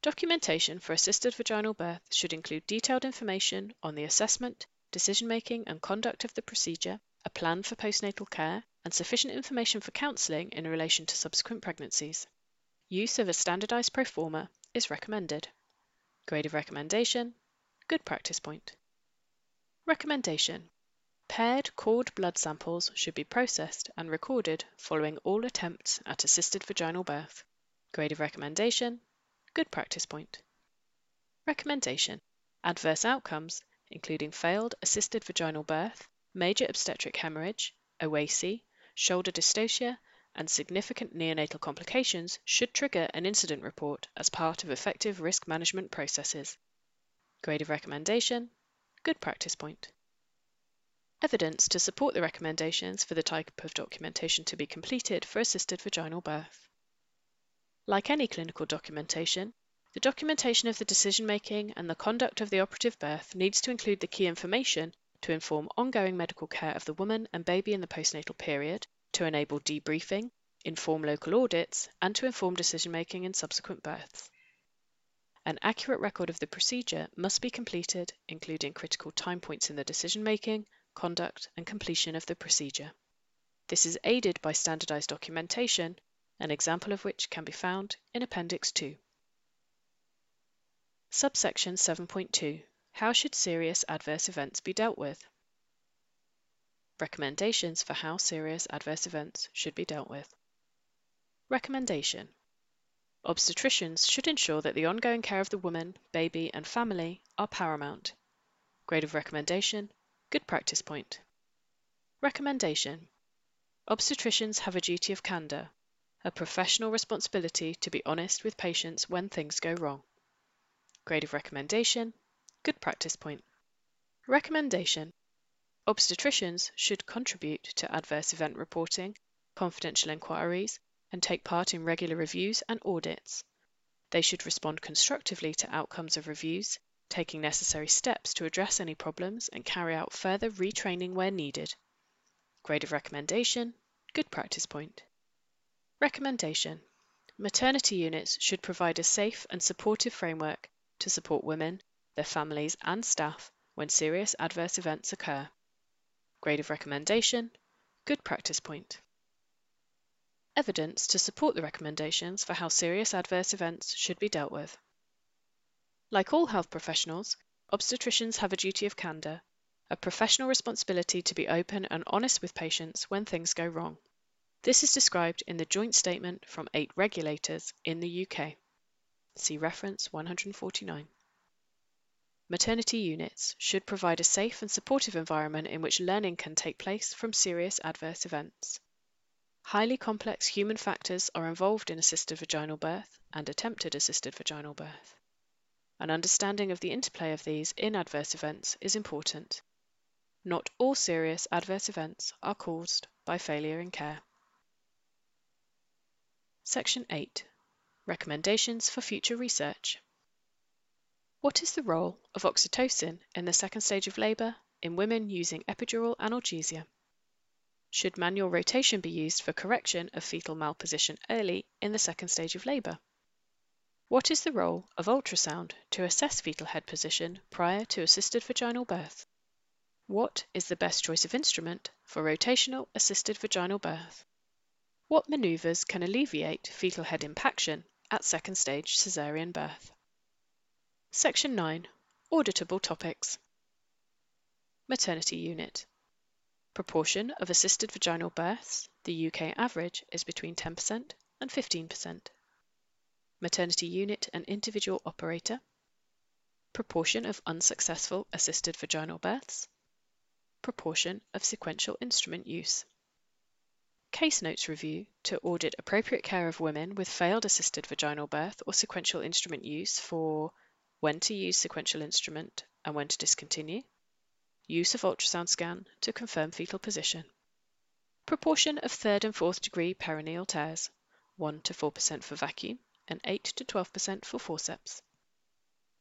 Documentation for assisted vaginal birth should include detailed information on the assessment, decision making, and conduct of the procedure, a plan for postnatal care, and sufficient information for counseling in relation to subsequent pregnancies. Use of a standardized pro forma is recommended. Grade of recommendation Good practice point. Recommendation Paired cord blood samples should be processed and recorded following all attempts at assisted vaginal birth. Grade of recommendation Good practice point. Recommendation Adverse outcomes, including failed assisted vaginal birth, major obstetric hemorrhage, OASI, shoulder dystocia, and significant neonatal complications should trigger an incident report as part of effective risk management processes. Grade of recommendation Good practice point. Evidence to support the recommendations for the type of documentation to be completed for assisted vaginal birth. Like any clinical documentation, the documentation of the decision making and the conduct of the operative birth needs to include the key information to inform ongoing medical care of the woman and baby in the postnatal period, to enable debriefing, inform local audits, and to inform decision making in subsequent births. An accurate record of the procedure must be completed, including critical time points in the decision making, conduct, and completion of the procedure. This is aided by standardized documentation an example of which can be found in Appendix 2. Subsection 7.2 How should serious adverse events be dealt with? Recommendations for how serious adverse events should be dealt with. Recommendation Obstetricians should ensure that the ongoing care of the woman, baby, and family are paramount. Grade of recommendation Good practice point. Recommendation Obstetricians have a duty of candour a professional responsibility to be honest with patients when things go wrong. Grade of recommendation Good practice point. Recommendation Obstetricians should contribute to adverse event reporting, confidential inquiries, and take part in regular reviews and audits. They should respond constructively to outcomes of reviews, taking necessary steps to address any problems and carry out further retraining where needed. Grade of recommendation Good practice point. Recommendation Maternity units should provide a safe and supportive framework to support women, their families, and staff when serious adverse events occur. Grade of recommendation Good practice point. Evidence to support the recommendations for how serious adverse events should be dealt with. Like all health professionals, obstetricians have a duty of candour, a professional responsibility to be open and honest with patients when things go wrong. This is described in the joint statement from eight regulators in the UK. See reference 149. Maternity units should provide a safe and supportive environment in which learning can take place from serious adverse events. Highly complex human factors are involved in assisted vaginal birth and attempted assisted vaginal birth. An understanding of the interplay of these in adverse events is important. Not all serious adverse events are caused by failure in care. Section 8 Recommendations for future research. What is the role of oxytocin in the second stage of labour in women using epidural analgesia? Should manual rotation be used for correction of fetal malposition early in the second stage of labour? What is the role of ultrasound to assess fetal head position prior to assisted vaginal birth? What is the best choice of instrument for rotational assisted vaginal birth? What maneuvers can alleviate fetal head impaction at second stage caesarean birth? Section 9 Auditable Topics Maternity Unit Proportion of assisted vaginal births, the UK average is between 10% and 15%. Maternity unit and individual operator. Proportion of unsuccessful assisted vaginal births. Proportion of sequential instrument use. Case Notes Review to audit appropriate care of women with failed assisted vaginal birth or sequential instrument use for when to use sequential instrument and when to discontinue, use of ultrasound scan to confirm fetal position. Proportion of third and fourth degree perineal tears 1 to 4% for vacuum and 8 to 12% for forceps.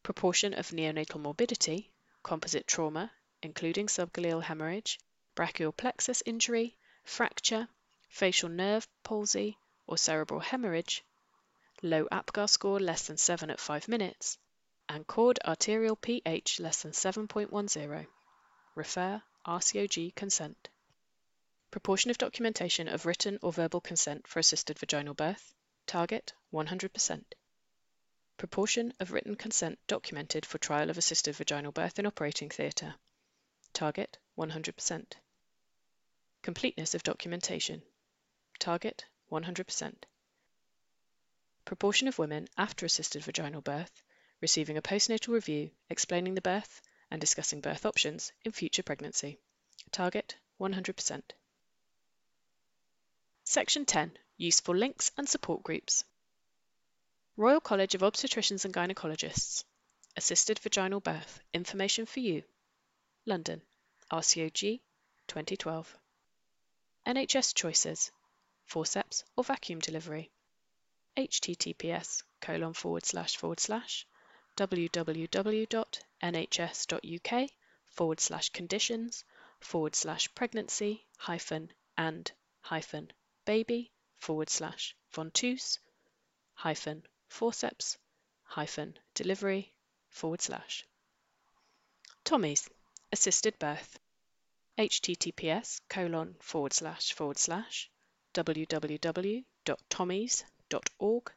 Proportion of neonatal morbidity, composite trauma, including subgaleal hemorrhage, brachial plexus injury, fracture, facial nerve palsy, or cerebral hemorrhage, low APGAR score less than 7 at 5 minutes, and cord arterial pH less than 7.10. Refer RCOG consent. Proportion of documentation of written or verbal consent for assisted vaginal birth. Target 100%. Proportion of written consent documented for trial of assisted vaginal birth in operating theatre. Target 100%. Completeness of documentation. Target 100%. Proportion of women after assisted vaginal birth receiving a postnatal review explaining the birth and discussing birth options in future pregnancy. Target 100%. Section 10 Useful links and support groups. Royal College of Obstetricians and Gynecologists. Assisted Vaginal Birth. Information for you. London. RCOG 2012. NHS Choices. Forceps or vacuum delivery. https colon forward slash forward slash www.nhs.uk forward slash conditions forward slash pregnancy hyphen and hyphen baby forward slash ventouse hyphen forceps hyphen delivery forward slash. Tommy's assisted birth https colon forward slash forward slash www.tommys.org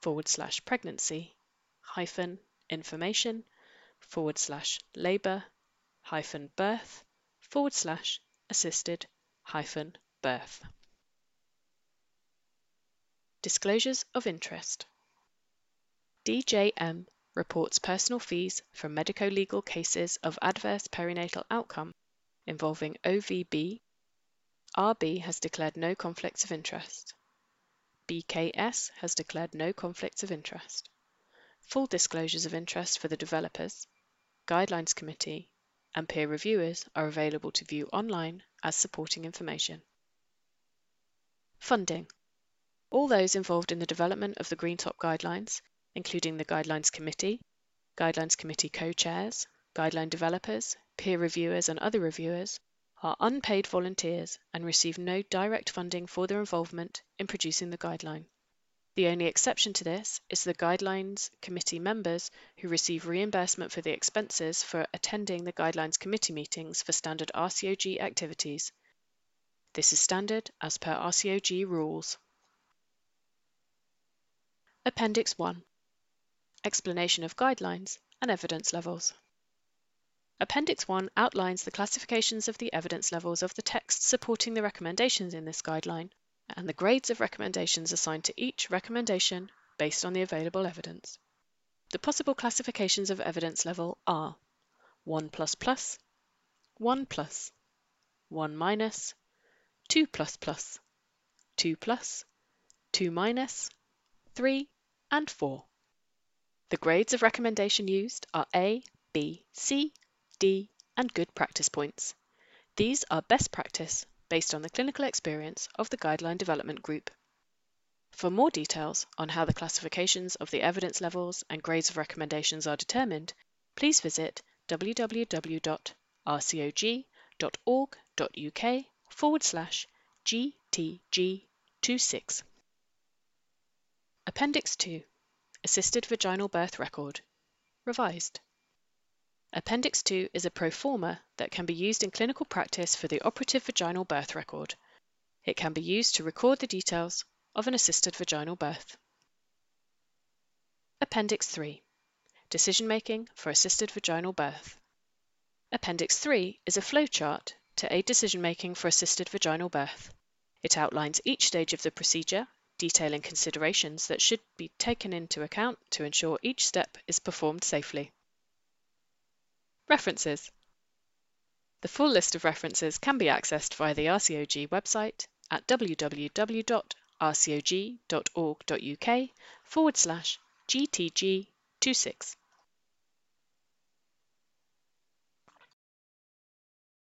forward slash pregnancy hyphen information forward slash labour hyphen birth forward slash assisted hyphen birth. Disclosures of interest. DJM reports personal fees from medico legal cases of adverse perinatal outcome involving OVB. RB has declared no conflicts of interest. BKS has declared no conflicts of interest. Full disclosures of interest for the developers, Guidelines Committee, and peer reviewers are available to view online as supporting information. Funding all those involved in the development of the Greentop Guidelines, including the Guidelines Committee, Guidelines Committee co-chairs, guideline developers, peer reviewers and other reviewers, are unpaid volunteers and receive no direct funding for their involvement in producing the guideline. The only exception to this is the Guidelines Committee members who receive reimbursement for the expenses for attending the Guidelines Committee meetings for standard RCOG activities. This is standard as per RCOG rules. Appendix 1 Explanation of Guidelines and Evidence Levels. Appendix 1 outlines the classifications of the evidence levels of the text supporting the recommendations in this guideline and the grades of recommendations assigned to each recommendation based on the available evidence. The possible classifications of evidence level are 1 plus plus, 1 plus, 1 minus, 2 plus plus, 2 plus, 2 minus, 3, and 4. The grades of recommendation used are A, B, C, D, and good practice points. These are best practice based on the clinical experience of the guideline development group. For more details on how the classifications of the evidence levels and grades of recommendations are determined, please visit www.rcog.org.uk forward slash GTG26. Appendix 2 Assisted Vaginal Birth Record Revised Appendix 2 is a pro forma that can be used in clinical practice for the operative vaginal birth record. It can be used to record the details of an assisted vaginal birth. Appendix 3 Decision making for assisted vaginal birth. Appendix 3 is a flowchart to aid decision making for assisted vaginal birth. It outlines each stage of the procedure detailing considerations that should be taken into account to ensure each step is performed safely. References The full list of references can be accessed via the RCOG website at www.rcog.org.uk forward slash GTG26.